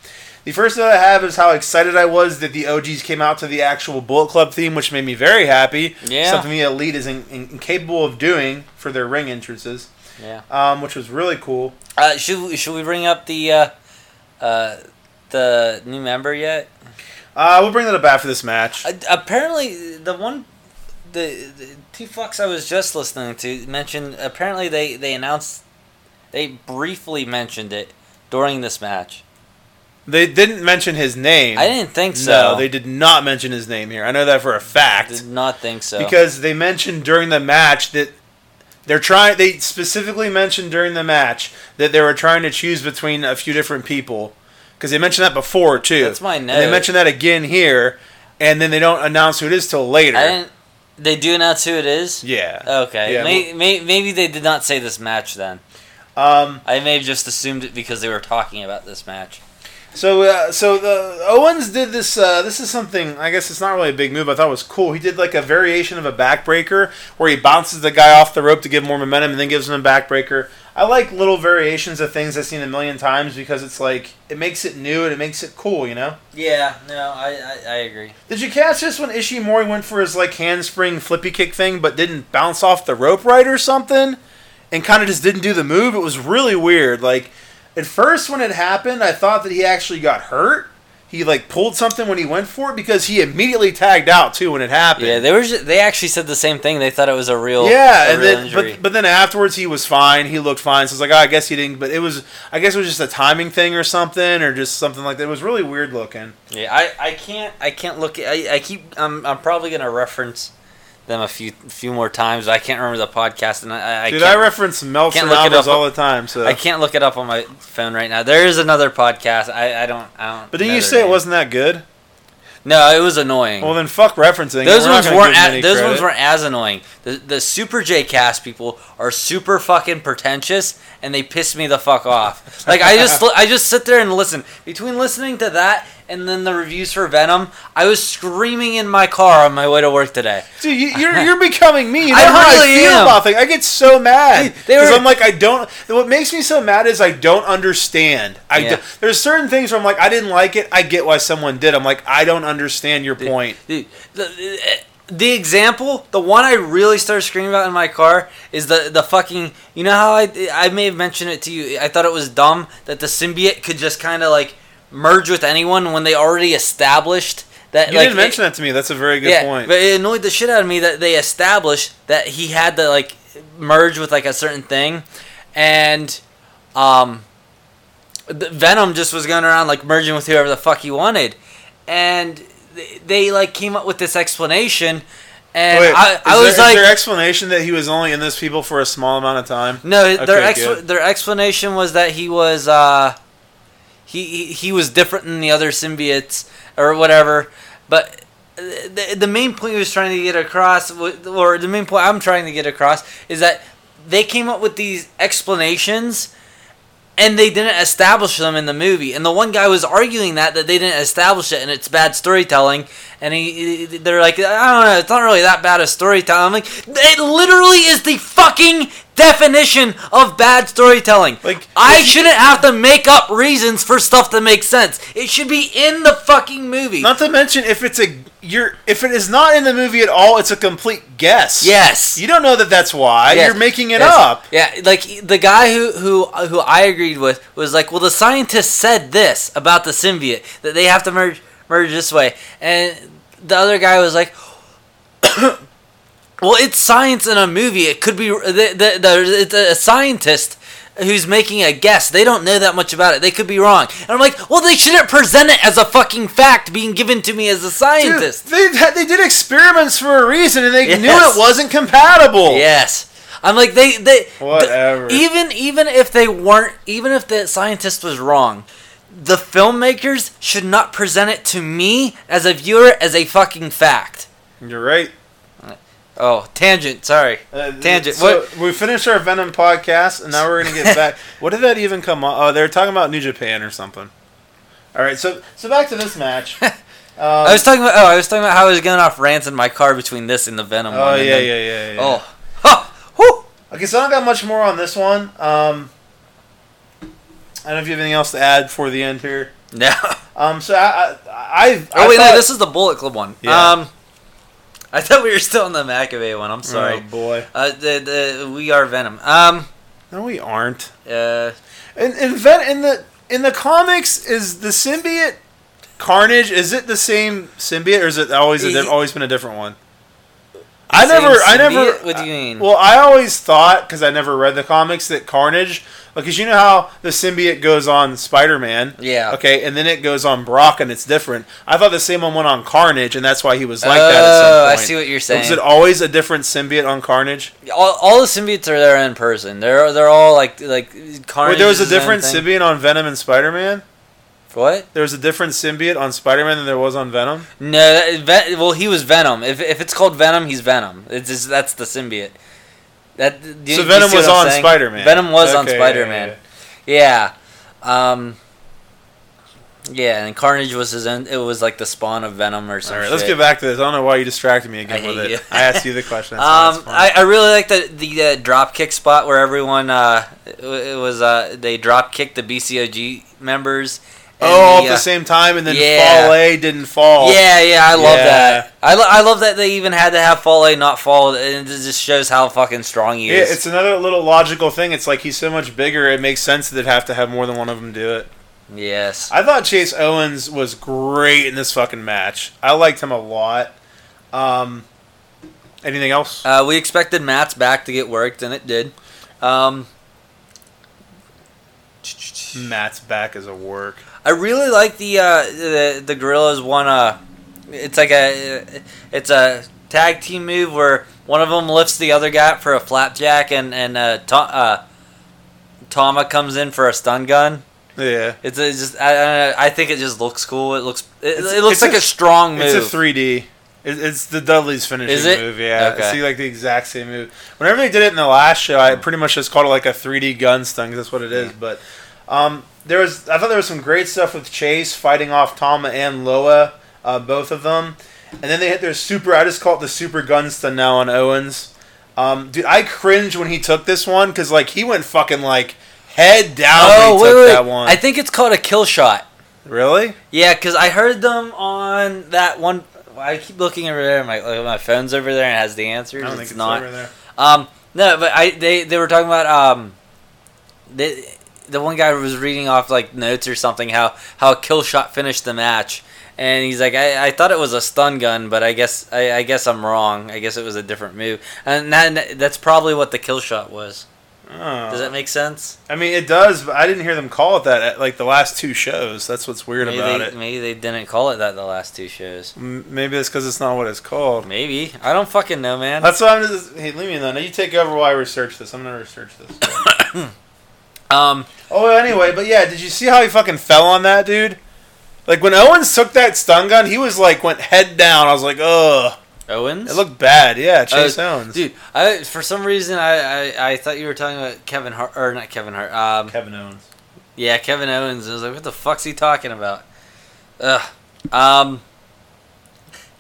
[SPEAKER 1] The first note I have is how excited I was that the OGs came out to the actual Bullet Club theme, which made me very happy.
[SPEAKER 2] Yeah.
[SPEAKER 1] Something the Elite is in, in, incapable of doing for their ring entrances,
[SPEAKER 2] yeah.
[SPEAKER 1] um, which was really cool.
[SPEAKER 2] Uh, should we- should we bring up the uh, uh, the new member yet?
[SPEAKER 1] Uh, we'll bring that up after this match.
[SPEAKER 2] Uh, apparently, the one, the, the two fucks I was just listening to mentioned. Apparently, they they announced, they briefly mentioned it during this match.
[SPEAKER 1] They didn't mention his name.
[SPEAKER 2] I didn't think so.
[SPEAKER 1] No, they did not mention his name here. I know that for a fact.
[SPEAKER 2] did not think so.
[SPEAKER 1] because they mentioned during the match that they're trying they specifically mentioned during the match that they were trying to choose between a few different people because they mentioned that before too
[SPEAKER 2] That's my
[SPEAKER 1] and they mentioned that again here and then they don't announce who it is till later.
[SPEAKER 2] They do announce who it is.
[SPEAKER 1] yeah
[SPEAKER 2] Okay.
[SPEAKER 1] Yeah,
[SPEAKER 2] may, may, maybe they did not say this match then.
[SPEAKER 1] um
[SPEAKER 2] I may have just assumed it because they were talking about this match.
[SPEAKER 1] so uh, so the Owens did this uh, this is something I guess it's not really a big move I thought it was cool he did like a variation of a backbreaker where he bounces the guy off the rope to give more momentum and then gives him a backbreaker I like little variations of things I've seen a million times because it's like it makes it new and it makes it cool, you know.
[SPEAKER 2] Yeah. No, I I, I agree.
[SPEAKER 1] Did you catch this when Ishimori went for his like handspring flippy kick thing, but didn't bounce off the rope right or something, and kind of just didn't do the move? It was really weird. Like at first when it happened, I thought that he actually got hurt. He like pulled something when he went for it because he immediately tagged out too when it happened.
[SPEAKER 2] Yeah, they were. ju- They actually said the same thing. They thought it was a real.
[SPEAKER 1] Yeah,
[SPEAKER 2] a
[SPEAKER 1] and
[SPEAKER 2] real
[SPEAKER 1] then
[SPEAKER 2] injury.
[SPEAKER 1] but but then afterwards he was fine. He looked fine. So it's like, oh, I guess he didn't. But it was, I guess it was just a timing thing or something, or just something like that. It was really weird looking.
[SPEAKER 2] Yeah, I, I can't I can't look I, I keep I'm, I'm probably gonna reference them a few few more times. I can't remember the podcast, and I I,
[SPEAKER 1] Dude, I reference Meltzer
[SPEAKER 2] can't look it
[SPEAKER 1] novels all the time. So,
[SPEAKER 2] I can't look it up on my phone right now. There is another podcast. I, I don't I don't.
[SPEAKER 1] but didn't you say it wasn't that good?
[SPEAKER 2] No, it was annoying.
[SPEAKER 1] Well, then fuck referencing.
[SPEAKER 2] those
[SPEAKER 1] We're
[SPEAKER 2] ones weren't.
[SPEAKER 1] give him
[SPEAKER 2] A,
[SPEAKER 1] any
[SPEAKER 2] those ones weren't as annoying. The the Super J Cast people are super fucking pretentious, and they piss me the fuck off. Like I just I just sit there and listen. Between listening to that and then the reviews for Venom, I was screaming in my car on my way to work today.
[SPEAKER 1] Dude, you, you're you're becoming me. You know
[SPEAKER 2] I
[SPEAKER 1] how I
[SPEAKER 2] really
[SPEAKER 1] feel
[SPEAKER 2] am.
[SPEAKER 1] about things. I get so mad because I'm like I don't. What makes me so mad is I don't understand. I
[SPEAKER 2] Yeah.
[SPEAKER 1] do- there's certain things where I'm like I didn't like it. I get why someone did. I'm like I don't understand your point.
[SPEAKER 2] Dude, the, the example, the one I really started screaming about in my car is the the fucking. You know how I I may have mentioned it to you. I thought it was dumb that the symbiote could just kind of like merge with anyone when they already established that.
[SPEAKER 1] You
[SPEAKER 2] like,
[SPEAKER 1] didn't mention that to me. That's a very good
[SPEAKER 2] yeah,
[SPEAKER 1] point.
[SPEAKER 2] but it annoyed the shit out of me that they established that he had to like merge with like a certain thing, and um, the- Venom just was going around like merging with whoever the fuck he wanted, and they, they like came up with this explanation, and
[SPEAKER 1] Wait,
[SPEAKER 2] I, I was
[SPEAKER 1] there,
[SPEAKER 2] like,
[SPEAKER 1] there explanation that he was only in this people for a small amount of time?
[SPEAKER 2] no, their ex-
[SPEAKER 1] good.
[SPEAKER 2] their explanation was that he was uh, he, he was different than the other symbiotes or whatever, but. The, the main point he was trying to get across, or the main point I'm trying to get across, is that they came up with these explanations, and they didn't establish them in the movie. And the one guy was arguing that that they didn't establish it, and it's bad storytelling. And he, he- they're like, I don't know, it's not really that bad of storytelling. I'm like, it literally is the fucking definition of bad storytelling.
[SPEAKER 1] Like,
[SPEAKER 2] I shouldn't have to make up reasons for stuff that makes sense. It should be in the fucking movie.
[SPEAKER 1] Not to mention if it's a you're if it is not in the movie at all, it's a complete guess.
[SPEAKER 2] yes.
[SPEAKER 1] You don't know that that's why.
[SPEAKER 2] Yes.
[SPEAKER 1] You're making it
[SPEAKER 2] Yes.
[SPEAKER 1] up.
[SPEAKER 2] Yeah, like the guy who who who I agreed with was like, well, the scientist said this about the symbiote that they have to merge merge this way, and the other guy was like. Well, it's science in a movie. It could be the, the, the, it's a scientist who's making a guess. They don't know that much about it. They could be wrong. And I'm like, well, they shouldn't present it as a fucking fact being given to me as a
[SPEAKER 1] Dude,
[SPEAKER 2] scientist.
[SPEAKER 1] they they did experiments for a reason, and they
[SPEAKER 2] Yes.
[SPEAKER 1] knew it wasn't compatible.
[SPEAKER 2] Yes. I'm like they they
[SPEAKER 1] Whatever.
[SPEAKER 2] even even if they weren't even if the scientist was wrong, the filmmakers should not present it to me as a viewer as a fucking fact.
[SPEAKER 1] You're right.
[SPEAKER 2] Oh, tangent. Sorry.
[SPEAKER 1] Uh,
[SPEAKER 2] Tangent.
[SPEAKER 1] So
[SPEAKER 2] What-
[SPEAKER 1] we finished our Venom podcast, and now we're gonna get back. what did that even come on? Oh, they were talking about New Japan or something. All right, so so back to this match. Um,
[SPEAKER 2] I was talking about oh, I was talking about how I was going off rants in my car between this and the Venom
[SPEAKER 1] oh
[SPEAKER 2] one.
[SPEAKER 1] yeah,
[SPEAKER 2] and
[SPEAKER 1] yeah, yeah, yeah.
[SPEAKER 2] Oh. Huh. Whew.
[SPEAKER 1] Okay, so I don't got much more on this one. Um, I don't know if you have anything else to add before the end here.
[SPEAKER 2] No.
[SPEAKER 1] Um, so I, I, I
[SPEAKER 2] Oh wait,
[SPEAKER 1] thought-
[SPEAKER 2] no, this is the Bullet Club one.
[SPEAKER 1] Yeah.
[SPEAKER 2] Um I thought we were still on the Makabe one. I'm sorry.
[SPEAKER 1] Oh boy,
[SPEAKER 2] Uh, the, the we are Venom. Um
[SPEAKER 1] no, we aren't.
[SPEAKER 2] uh
[SPEAKER 1] In in, Ven- in the in the comics, is the symbiote Carnage? Is it the same symbiote, or is it always a
[SPEAKER 2] He-
[SPEAKER 1] always been a different one? I never, I never.
[SPEAKER 2] What do you mean?
[SPEAKER 1] Well, I always thought because I never read the comics that Carnage, because you know how the symbiote goes on Spider Man.
[SPEAKER 2] Yeah.
[SPEAKER 1] Okay, and then it goes on Brock, and it's different. I thought the same one went on Carnage, and that's why he was like that.
[SPEAKER 2] Oh, I see what you're
[SPEAKER 1] Was
[SPEAKER 2] saying.
[SPEAKER 1] it always a different symbiote on Carnage?
[SPEAKER 2] all, all the symbiotes are there in person. They're they're all like like Carnage.
[SPEAKER 1] Wait, there was a
[SPEAKER 2] is his own
[SPEAKER 1] different symbiote on Venom and Spider Man.
[SPEAKER 2] What?
[SPEAKER 1] There was a different symbiote on Spider Man than there was on Venom.
[SPEAKER 2] No, that, well he was Venom. If, if it's called Venom, he's Venom. It's just, that's the symbiote. That you-
[SPEAKER 1] so Venom was on
[SPEAKER 2] saying?
[SPEAKER 1] Spider Man.
[SPEAKER 2] Venom was on Spider Man. Yeah. Um. Yeah, and Carnage was his own. It was like the spawn of Venom or something.
[SPEAKER 1] right, let's get back to this. I don't know why you distracted me
[SPEAKER 2] I
[SPEAKER 1] again with it.
[SPEAKER 2] you.
[SPEAKER 1] I asked you the question.
[SPEAKER 2] Um. I, I really like the the uh, drop kick spot where everyone uh it, it was uh they drop kicked the BCOG members.
[SPEAKER 1] Oh, all
[SPEAKER 2] the,
[SPEAKER 1] at the
[SPEAKER 2] uh,
[SPEAKER 1] same time, and then
[SPEAKER 2] yeah.
[SPEAKER 1] A didn't fall.
[SPEAKER 2] Yeah, yeah, I love
[SPEAKER 1] Yeah.
[SPEAKER 2] that. I, lo- I love that they even had to have fall A not fall, and it just shows how fucking strong he
[SPEAKER 1] Yeah,
[SPEAKER 2] is.
[SPEAKER 1] it's another little logical thing. It's like he's so much bigger, it makes sense that they'd have to have more than one of them do it.
[SPEAKER 2] yes.
[SPEAKER 1] I thought Chase Owens was great in this fucking match. I liked him a lot. Um, anything else?
[SPEAKER 2] Uh, we expected Matt's back to get worked, and it did. Um,
[SPEAKER 1] Matt's back is a work.
[SPEAKER 2] I really like the uh, the the Guerrillas one. Uh, it's like a it's a tag team move where one of them lifts the other guy for a flapjack, and and uh, to, uh, Tama comes in for a stun gun.
[SPEAKER 1] Yeah.
[SPEAKER 2] It's, it's just I, I, I think it just looks cool. It looks it, it looks like
[SPEAKER 1] a-
[SPEAKER 2] a, strong move.
[SPEAKER 1] It's a 3D. It, it's the Dudley's finishing
[SPEAKER 2] Is it?
[SPEAKER 1] move. Yeah,
[SPEAKER 2] Okay.
[SPEAKER 1] see like the exact same move. Whenever they did it in the last show, I pretty much just called it like a 3D gun stun because that's what it is. But um, there was I thought there was some great stuff with Chase fighting off Tama and Loa, uh, both of them, and then they hit their super. I just call it the super gun stun now on Owens. Um, dude, I cringed when he took this one because like he went fucking like head down when
[SPEAKER 2] oh
[SPEAKER 1] he
[SPEAKER 2] wait,
[SPEAKER 1] took
[SPEAKER 2] wait,
[SPEAKER 1] that one.
[SPEAKER 2] I think it's called a kill shot.
[SPEAKER 1] really?
[SPEAKER 2] Yeah, because I heard them on that one. I keep looking over there. My my phone's over there and it has the answers.
[SPEAKER 1] I don't
[SPEAKER 2] it's
[SPEAKER 1] think it's
[SPEAKER 2] not.
[SPEAKER 1] over there.
[SPEAKER 2] Um, no, but I they they were talking about um, they, the one guy was reading off like notes or something how how a kill shot finished the match, and he's like I, I thought it was a stun gun, but I guess I, I guess I'm wrong. I guess it was a different move, and that, that's probably what the kill shot was.
[SPEAKER 1] Oh.
[SPEAKER 2] Does that make sense?
[SPEAKER 1] I mean, it does, but I didn't hear them call it that at like the last two shows. That's what's weird
[SPEAKER 2] Maybe
[SPEAKER 1] about
[SPEAKER 2] they,
[SPEAKER 1] it.
[SPEAKER 2] maybe they didn't call it that the last two shows.
[SPEAKER 1] M- Maybe it's because it's not what it's called.
[SPEAKER 2] Maybe I don't fucking know, man.
[SPEAKER 1] That's why I'm just. Hey, leave me alone. Now you take over while I research this. I'm gonna research this.
[SPEAKER 2] Um,
[SPEAKER 1] oh, anyway, but yeah, did you see how he fucking fell on that dude? Like when Owens took that stun gun, he was like went head down. I was like, ugh.
[SPEAKER 2] Owens.
[SPEAKER 1] It looked bad. Yeah, Chase
[SPEAKER 2] Uh,
[SPEAKER 1] Owens.
[SPEAKER 2] Dude, I for some reason I, I, I thought you were talking about Kevin Hart or not Kevin Hart. Um,
[SPEAKER 1] Kevin Owens.
[SPEAKER 2] yeah, Kevin Owens. I was like, what the fuck's he talking about? Ugh. Um.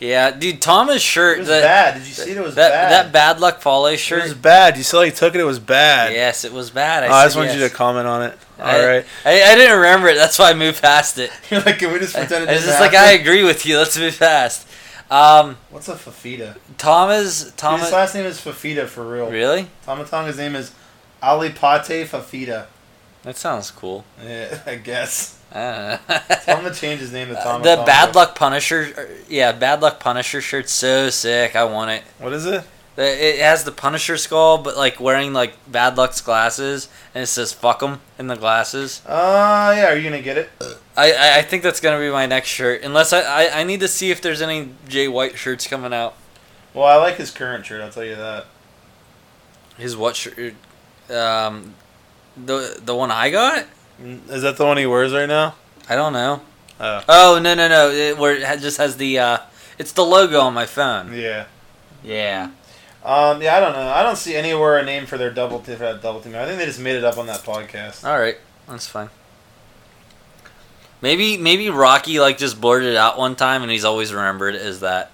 [SPEAKER 2] Yeah, dude, Thomas shirt.
[SPEAKER 1] It was
[SPEAKER 2] that,
[SPEAKER 1] bad. Did you see it? It was
[SPEAKER 2] that
[SPEAKER 1] bad.
[SPEAKER 2] that bad luck Fale
[SPEAKER 1] it was bad. You saw he took it. It was bad.
[SPEAKER 2] Yes, it was bad. I,
[SPEAKER 1] Oh, I just wanted
[SPEAKER 2] yes.
[SPEAKER 1] you to comment on it. All
[SPEAKER 2] I,
[SPEAKER 1] right.
[SPEAKER 2] I, I didn't remember it. That's why I moved past it.
[SPEAKER 1] You're like, can we just pretend it
[SPEAKER 2] I was
[SPEAKER 1] didn't
[SPEAKER 2] just like, I agree with you. Let's move fast. Um,
[SPEAKER 1] What's a Fifita?
[SPEAKER 2] Thomas. Thomas.
[SPEAKER 1] his last name is Fifita for real.
[SPEAKER 2] Really?
[SPEAKER 1] Tama Tonga's name is Alipate Fifita.
[SPEAKER 2] That sounds cool.
[SPEAKER 1] Yeah, I guess.
[SPEAKER 2] I don't know.
[SPEAKER 1] Tell him to change his name to
[SPEAKER 2] Uh,
[SPEAKER 1] Tama Tonga.
[SPEAKER 2] the bad luck Punisher, er, yeah, bad luck Punisher shirt's so sick. I want it.
[SPEAKER 1] What is it?
[SPEAKER 2] It has the Punisher skull, but like wearing like bad luck's glasses, and it says "fuck "fuck 'em" in the glasses.
[SPEAKER 1] Uh, yeah. Are you gonna get it?
[SPEAKER 2] I, I, I think that's gonna be my next shirt, unless I, I, I need to see if there's any Jay White shirts coming out.
[SPEAKER 1] Well, I like his current shirt. I'll tell you that.
[SPEAKER 2] His what shirt? Um, the the one I got?
[SPEAKER 1] Is that the one he wears right now?
[SPEAKER 2] I don't know.
[SPEAKER 1] Oh.
[SPEAKER 2] Oh no no no! It, where it just has the uh, it's the logo on my phone.
[SPEAKER 1] Yeah.
[SPEAKER 2] Yeah.
[SPEAKER 1] Um. Yeah. I don't know. I don't see anywhere a name for their double for that double team. I think they just made it up on that podcast.
[SPEAKER 2] All right, that's fine. Maybe maybe Rocky like just blurted it out one time and he's always remembered as that.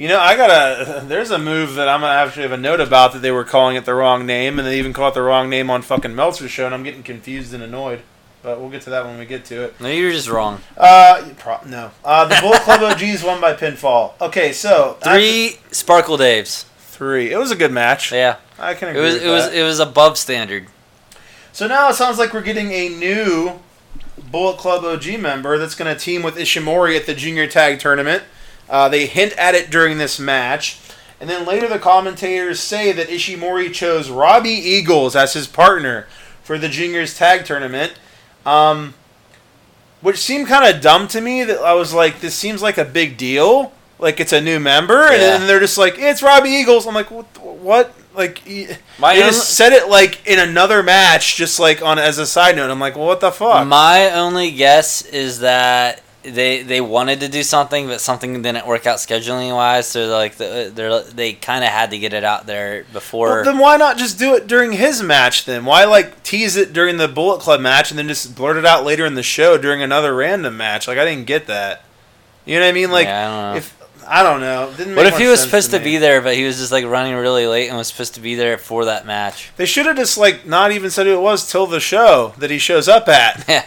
[SPEAKER 1] You know, I got a. There's a move that I'm gonna actually have a note about that they were calling it the wrong name, and they even called it the wrong name on fucking Meltzer's show, and I'm getting confused and annoyed. But we'll get to that when we get to it.
[SPEAKER 2] No, you're just wrong.
[SPEAKER 1] Uh, pro- no. Uh, the Bullet Club OGs won by pinfall. Okay, so
[SPEAKER 2] Three Sparkle Daves.
[SPEAKER 1] three. It was a good match.
[SPEAKER 2] Yeah,
[SPEAKER 1] I can
[SPEAKER 2] it
[SPEAKER 1] agree.
[SPEAKER 2] was
[SPEAKER 1] with
[SPEAKER 2] it was it was above standard.
[SPEAKER 1] So now it sounds like we're getting a new Bullet Club OG member that's going to team with Ishimori at the Junior Tag Tournament. Uh, they hint at it during this match. And then later the commentators say that Ishimori chose Robbie Eagles as his partner for the Juniors Tag Tournament. Um, which seemed kind of dumb to me that I was like, this seems like a big deal. Like it's a new member. And
[SPEAKER 2] Yeah.
[SPEAKER 1] then they're just like, it's Robbie Eagles. I'm like, what? what? Like,
[SPEAKER 2] My
[SPEAKER 1] they
[SPEAKER 2] own-
[SPEAKER 1] just said it like in another match, just like on as a side note. I'm like, well, what the fuck?
[SPEAKER 2] My only guess is that they they wanted to do something, but something didn't work out scheduling wise. So like the, they're they kind of had to get it out there before.
[SPEAKER 1] well, then why not just do it during his match? Then why like tease it during the Bullet Club match and then just blurt it out later in the show during another random match? Like I didn't get that. You know what I mean? Like
[SPEAKER 2] Yeah, I don't know.
[SPEAKER 1] if I don't know,
[SPEAKER 2] what if he was supposed to,
[SPEAKER 1] me.
[SPEAKER 2] be there, but he was just like running really late and was supposed to be there for that match?
[SPEAKER 1] They should have just like not even said who it was till the show that he shows up at.
[SPEAKER 2] Yeah.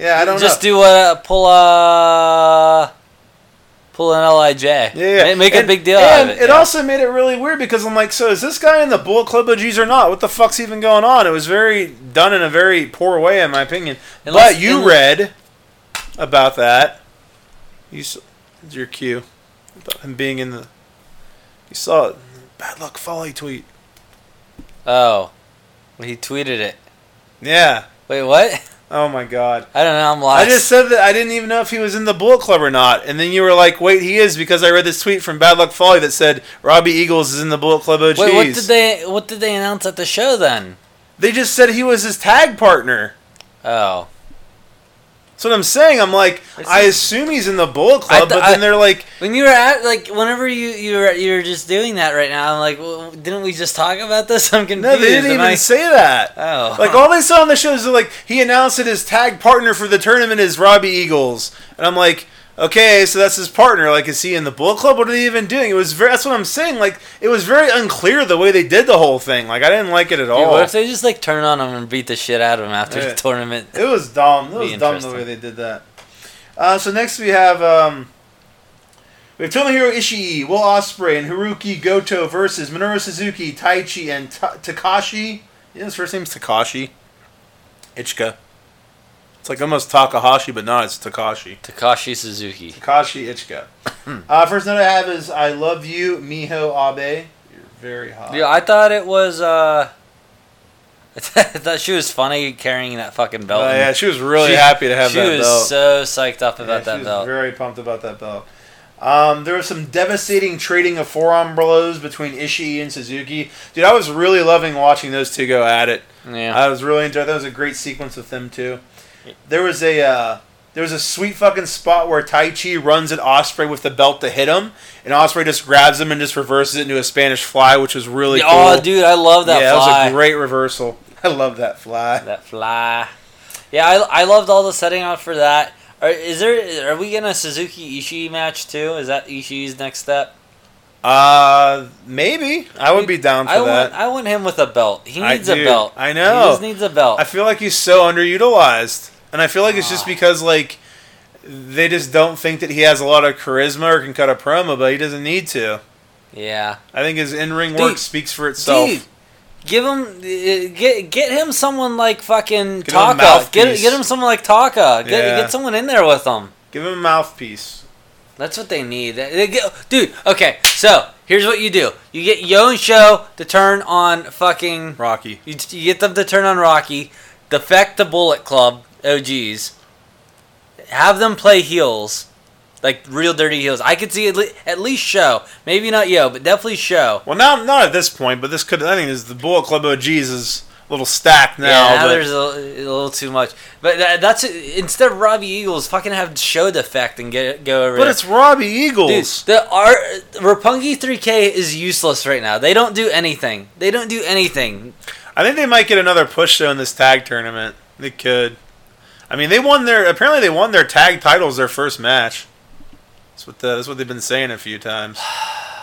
[SPEAKER 1] Yeah, I don't know.
[SPEAKER 2] just
[SPEAKER 1] know.
[SPEAKER 2] do a pull a pull an LIJ.
[SPEAKER 1] Yeah, yeah.
[SPEAKER 2] Make
[SPEAKER 1] and,
[SPEAKER 2] a big deal
[SPEAKER 1] and
[SPEAKER 2] out of it.
[SPEAKER 1] it
[SPEAKER 2] yeah.
[SPEAKER 1] also made it really weird because I'm like, so is this guy in the Bullet Club OGs or not? What the fuck's even going on? It was very done in a very poor way, in my opinion.
[SPEAKER 2] Unless-
[SPEAKER 1] but you read about that. You saw your cue about him being in the. You saw it. Bad luck Fale tweet.
[SPEAKER 2] oh, he tweeted it.
[SPEAKER 1] Yeah.
[SPEAKER 2] Wait, what?
[SPEAKER 1] Oh my god.
[SPEAKER 2] I don't know. I'm lost.
[SPEAKER 1] I just said that I didn't even know if he was in the Bullet Club or not, and then you were like, "Wait, he is," because I read this tweet from Bad Luck Fale that said Robbie Eagles is in the Bullet Club OGs.
[SPEAKER 2] Wait, what did they what did they announce at the show then?
[SPEAKER 1] They just said he was his tag partner.
[SPEAKER 2] Oh,
[SPEAKER 1] That's what I'm saying. I'm like, I assume he's in the Bullet Club,
[SPEAKER 2] th-
[SPEAKER 1] but then
[SPEAKER 2] I-
[SPEAKER 1] they're like,
[SPEAKER 2] When you were at like, whenever you you were you were just doing that right now, I'm like, well, didn't we just talk about this? I'm confused.
[SPEAKER 1] no, they didn't
[SPEAKER 2] Am
[SPEAKER 1] even
[SPEAKER 2] I-
[SPEAKER 1] say that.
[SPEAKER 2] Oh,
[SPEAKER 1] Like all they saw on the show is like he announced that his tag partner for the tournament is Robbie Eagles, and I'm like, okay, so that's his partner. Like, is he in the Bullet Club? What are they even doing? It was very. That's what I'm saying. Like, it was very unclear the way they did the whole thing. Like, I didn't like it at
[SPEAKER 2] Dude,
[SPEAKER 1] all.
[SPEAKER 2] what if they just like turn on him and beat the shit out of him after
[SPEAKER 1] Yeah.
[SPEAKER 2] the tournament?
[SPEAKER 1] It was dumb. It was dumb the way they did that. Uh, so next we have um, we have Tomohiro Ishii, Will Ospreay, and Haruki Goto versus Minoru Suzuki, Taichi, and Ta- Takashi. Yeah, his first name's Takashi. Ichika. It's like almost Takahashi, but not. It's Takashi.
[SPEAKER 2] Takashi Suzuki.
[SPEAKER 1] Takashi Ichika. uh, first note I have is I love you, Miho Abe. You're very hot.
[SPEAKER 2] Yeah, I thought it was. uh I thought she was funny carrying that fucking belt.
[SPEAKER 1] Oh, yeah, she was really
[SPEAKER 2] She-
[SPEAKER 1] happy to have that belt.
[SPEAKER 2] she was so psyched up
[SPEAKER 1] Yeah,
[SPEAKER 2] about
[SPEAKER 1] she
[SPEAKER 2] that
[SPEAKER 1] was
[SPEAKER 2] belt.
[SPEAKER 1] Very pumped about that belt. Um, there was some devastating trading of forearm blows between Ishii and Suzuki. Dude, I was really loving watching those two go at it.
[SPEAKER 2] yeah.
[SPEAKER 1] I was really enjoying. That was a great sequence with them too. There was a uh, there was a sweet fucking spot where Taichi runs at Ospreay with the belt to hit him, and Ospreay just grabs him and just reverses it into a Spanish fly, which was really cool.
[SPEAKER 2] Oh, dude, I love that
[SPEAKER 1] yeah,
[SPEAKER 2] fly.
[SPEAKER 1] that was a great reversal. I love that fly.
[SPEAKER 2] That fly. Yeah, I, I loved all the setting out for that. Are, is there? Are we getting a Suzuki Ishii match too? Is that Ishii's next step?
[SPEAKER 1] Uh, maybe I would be down for
[SPEAKER 2] I
[SPEAKER 1] that.
[SPEAKER 2] want I want him with a belt. He
[SPEAKER 1] I
[SPEAKER 2] needs a
[SPEAKER 1] do.
[SPEAKER 2] belt.
[SPEAKER 1] I know.
[SPEAKER 2] He just needs a belt.
[SPEAKER 1] I feel like he's so underutilized, and I feel like it's just
[SPEAKER 2] Ah.
[SPEAKER 1] because like they just don't think that he has a lot of charisma or can cut a promo, but he doesn't need to.
[SPEAKER 2] yeah.
[SPEAKER 1] I think his in-ring
[SPEAKER 2] Dude,
[SPEAKER 1] work speaks for itself.
[SPEAKER 2] Dude, give him uh, get get him someone like fucking
[SPEAKER 1] Get
[SPEAKER 2] Taka. Get get him someone like Taka. Get
[SPEAKER 1] Yeah.
[SPEAKER 2] get someone in there with him.
[SPEAKER 1] Give him a mouthpiece.
[SPEAKER 2] That's what they need. They- get- dude, okay. So here's what you do: you get Yoh and Sho to turn on fucking.
[SPEAKER 1] Rocky.
[SPEAKER 2] You, you get them to turn on Rocky, defect the Bullet Club OGs, have them play heels, like real dirty heels. I could see at, le- at least Sho, maybe not Yoh, but definitely Sho.
[SPEAKER 1] Well, now not at this point, but this could. I think is the Bullet Club OGs is little stacked now.
[SPEAKER 2] yeah, now there's a, a little too much. But that, that's instead of Robbie Eagles, fucking have Sho defect and get go over.
[SPEAKER 1] but
[SPEAKER 2] there.
[SPEAKER 1] it's Robbie
[SPEAKER 2] Dude,
[SPEAKER 1] Eagles.
[SPEAKER 2] the art Roppongi 3K is useless right now. They don't do anything. They don't do anything.
[SPEAKER 1] I think they might get another push though in this tag tournament. They could. I mean, they won their. Apparently, they won their tag titles their first match. That's what the, that's what they've been saying a few times.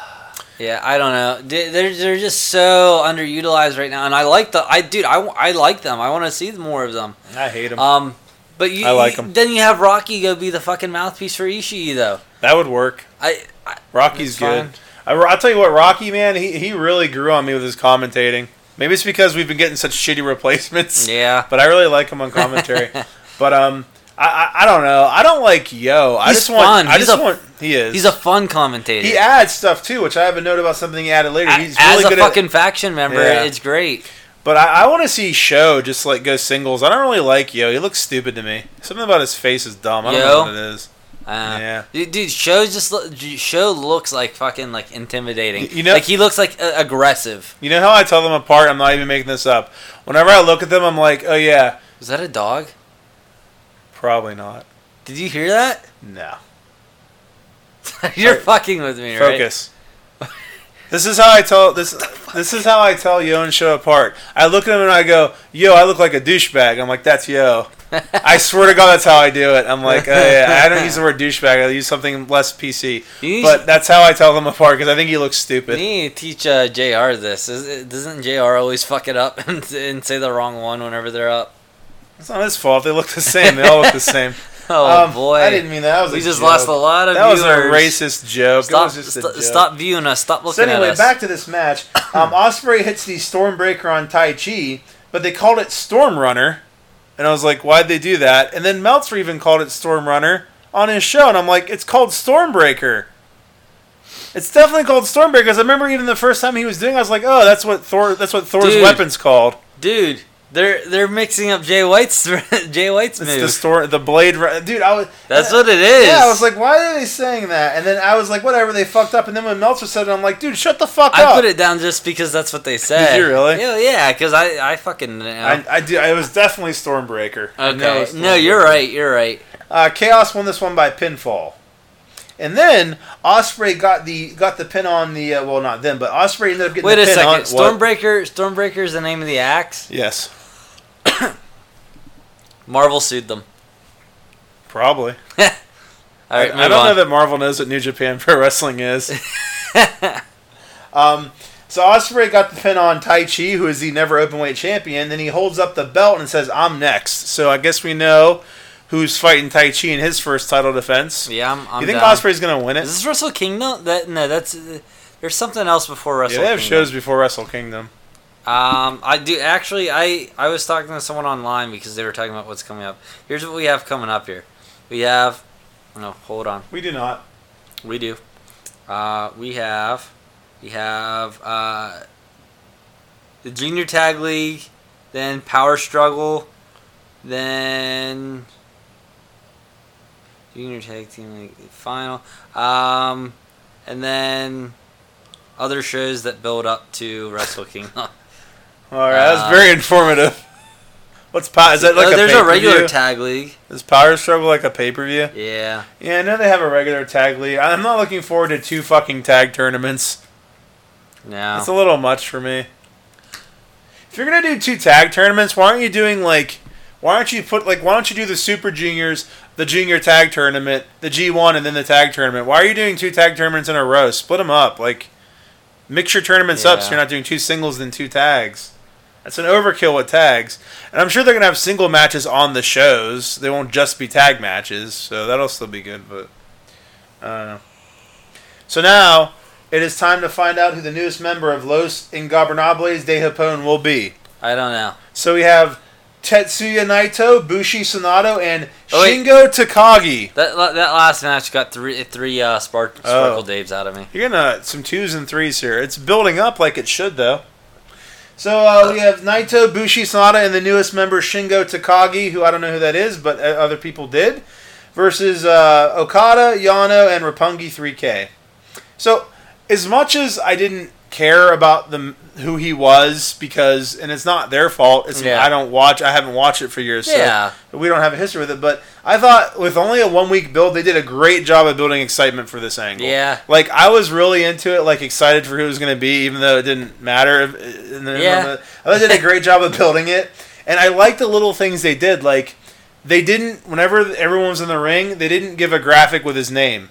[SPEAKER 2] Yeah, I don't know. They- They're they're just so underutilized right now, and I like the I dude I, I like them. I want to see more of them.
[SPEAKER 1] I hate them.
[SPEAKER 2] Um, but you,
[SPEAKER 1] I like
[SPEAKER 2] you-
[SPEAKER 1] 'em.
[SPEAKER 2] Then you have Rocky go be the fucking mouthpiece for Ishii though.
[SPEAKER 1] that would work.
[SPEAKER 2] I, I
[SPEAKER 1] Rocky's good. I, I'll tell you what, Rocky man, he he really grew on me with his commentating. Maybe it's because we've been getting such shitty replacements.
[SPEAKER 2] yeah.
[SPEAKER 1] But I really like him on commentary. but um, I, I I don't know. I don't like Yoh. I
[SPEAKER 2] He's
[SPEAKER 1] just want.
[SPEAKER 2] fun.
[SPEAKER 1] I
[SPEAKER 2] He's
[SPEAKER 1] just
[SPEAKER 2] a-
[SPEAKER 1] want. He is.
[SPEAKER 2] He's a fun commentator.
[SPEAKER 1] He adds stuff too, which I have a note about something he added later. He's
[SPEAKER 2] As
[SPEAKER 1] really
[SPEAKER 2] a
[SPEAKER 1] good
[SPEAKER 2] fucking
[SPEAKER 1] at.
[SPEAKER 2] faction member,
[SPEAKER 1] Yeah.
[SPEAKER 2] it's great.
[SPEAKER 1] But I, I want to see Sho just like go singles. I don't really like Yoh. He looks stupid to me. Something about his face is dumb. I don't know what it is.
[SPEAKER 2] Uh,
[SPEAKER 1] Yeah.
[SPEAKER 2] dude, dude, Sho just Sho looks like fucking like intimidating.
[SPEAKER 1] You know-
[SPEAKER 2] like he looks like uh, aggressive.
[SPEAKER 1] You know how I tell them apart? I'm not even making this up. Whenever I look at them, I'm like, oh yeah,
[SPEAKER 2] Is that a dog?
[SPEAKER 1] Probably not.
[SPEAKER 2] Did you hear that?
[SPEAKER 1] No.
[SPEAKER 2] You're fucking with me, right?
[SPEAKER 1] Focus. This is how I tell this. This is how I tell Yoh and Sho apart. I look at him and I go, "Yo, I look like a douchebag." I'm like, "That's Yoh." I swear to God, that's how I do it. I'm like, oh, yeah, I don't use the word douchebag. I use something less PC. But that's how I tell them apart because I think he looks stupid.
[SPEAKER 2] You need to teach uh, Jr. this. Is doesn't Jr. always fuck it up and, and say the wrong one whenever they're up?
[SPEAKER 1] It's not his fault. They look the same. They all look the same.
[SPEAKER 2] Oh
[SPEAKER 1] Um,
[SPEAKER 2] boy,
[SPEAKER 1] I didn't mean that. That was
[SPEAKER 2] we
[SPEAKER 1] a
[SPEAKER 2] just
[SPEAKER 1] joke.
[SPEAKER 2] lost a lot of
[SPEAKER 1] That was a racist joke.
[SPEAKER 2] Stop,
[SPEAKER 1] was just a
[SPEAKER 2] st-
[SPEAKER 1] joke.
[SPEAKER 2] stop viewing us. Stop
[SPEAKER 1] So
[SPEAKER 2] looking
[SPEAKER 1] anyway,
[SPEAKER 2] at us.
[SPEAKER 1] So, anyway, back to this match. Um, Ospreay hits the Stormbreaker on Taichi, but they called it Storm Runner, and I was like, why'd they do that? And then Meltzer even called it Storm Runner on his show, and I'm like, it's called Stormbreaker. It's definitely called Stormbreaker. 'cause I remember even the first time he was doing, it, I was like, oh, that's what Thor. That's what Thor's
[SPEAKER 2] Dude.
[SPEAKER 1] weapon's called.
[SPEAKER 2] Dude, They're they're mixing up Jay White's Jay White's
[SPEAKER 1] It's
[SPEAKER 2] move.
[SPEAKER 1] the story, the blade. Dude, I was.
[SPEAKER 2] That's what it is.
[SPEAKER 1] Yeah, I was like, why are they saying that? And then I was like, whatever, they fucked up. And then when Meltzer said it, I'm like, dude, shut the fuck
[SPEAKER 2] I
[SPEAKER 1] up.
[SPEAKER 2] I put it down just because that's what they said.
[SPEAKER 1] you really?
[SPEAKER 2] Yeah, yeah. Because I I fucking know.
[SPEAKER 1] I, I do. I was definitely Stormbreaker. I know it
[SPEAKER 2] okay.
[SPEAKER 1] was
[SPEAKER 2] No, you're right. You're right.
[SPEAKER 1] Uh, Chaos won this one by pinfall, and then Ospreay got the got the pin on the. Uh, well, not then, but Ospreay ended up getting
[SPEAKER 2] Wait
[SPEAKER 1] the
[SPEAKER 2] a
[SPEAKER 1] pin
[SPEAKER 2] second.
[SPEAKER 1] on. what?
[SPEAKER 2] Stormbreaker. Stormbreaker is the name of the axe.
[SPEAKER 1] Yes,
[SPEAKER 2] Marvel sued them.
[SPEAKER 1] probably.
[SPEAKER 2] All right,
[SPEAKER 1] I, I don't
[SPEAKER 2] on.
[SPEAKER 1] know that Marvel knows what New Japan Pro Wrestling is. um, so Ospreay got the pin on Taichi, who is the never openweight champion. Then he holds up the belt and says, "I'm next." So I guess we know who's fighting Taichi in his first title defense.
[SPEAKER 2] yeah, I'm. I'm
[SPEAKER 1] you think
[SPEAKER 2] down.
[SPEAKER 1] Ospreay's gonna win it?
[SPEAKER 2] Is this Wrestle Kingdom? That no, that's uh, there's something else before Wrestle
[SPEAKER 1] Yeah, they have
[SPEAKER 2] Kingdom.
[SPEAKER 1] shows before Wrestle Kingdom.
[SPEAKER 2] Um, I do actually. I I was talking to someone online because they were talking about what's coming up. Here's what we have coming up here. We have. No, hold on.
[SPEAKER 1] We do not.
[SPEAKER 2] We do. Uh, we have. We have uh, the Junior Tag League, then Power Struggle, then Junior Tag Team League final, um, and then other shows that build up to Wrestle Kingdom.
[SPEAKER 1] All right, that's
[SPEAKER 2] Uh,
[SPEAKER 1] very informative. What's power? Is that like a
[SPEAKER 2] there's a regular
[SPEAKER 1] pay-per-view?
[SPEAKER 2] tag league.
[SPEAKER 1] Is Power Struggle like a pay per view?
[SPEAKER 2] Yeah.
[SPEAKER 1] Yeah, I know they have a regular tag league. I'm not looking forward to two fucking tag tournaments.
[SPEAKER 2] No.
[SPEAKER 1] It's a little much for me. If you're gonna do two tag tournaments, why aren't you doing like? Why aren't you put like? Why don't you do the Super Juniors, the Junior Tag Tournament, the G1, and then the Tag Tournament? Why are you doing two tag tournaments in a row? Split them up. Like, mix your tournaments up so you're not doing two singles and two tags. That's an overkill with tags. And I'm sure they're gonna have single matches on the shows. They won't just be tag matches, so that'll still be good. But I don't know. So now it is time to find out who the newest member of Los Ingobernables de Japón will be.
[SPEAKER 2] I don't know.
[SPEAKER 1] So we have Tetsuya Naito, Bushi Sanada, and
[SPEAKER 2] Oh.
[SPEAKER 1] Shingo Takagi.
[SPEAKER 2] That that last match got three three uh, spark
[SPEAKER 1] Oh.
[SPEAKER 2] sparkle Daves out of me.
[SPEAKER 1] You're gonna some twos and threes here. It's building up like it should though. So uh, we have Naito, Bushi Sanada, and the newest member Shingo Takagi, who I don't know who that is, but uh, other people did, versus uh, Okada, Yano, and Roppongi 3K. So as much as I didn't care about the who he was because and it's not their fault it's
[SPEAKER 2] Yeah.
[SPEAKER 1] I don't watch I haven't watched it for years
[SPEAKER 2] Yeah.
[SPEAKER 1] so we don't have a history with it but I thought with only a one week build they did a great job of building excitement for this angle
[SPEAKER 2] Yeah.
[SPEAKER 1] like I was really into it, like excited for who it was going to be, even though it didn't matter. Then
[SPEAKER 2] Yeah.
[SPEAKER 1] I thought they did a great job of building it, and I liked the little things they did. Like they didn't, whenever everyone was in the ring, they didn't give a graphic with his name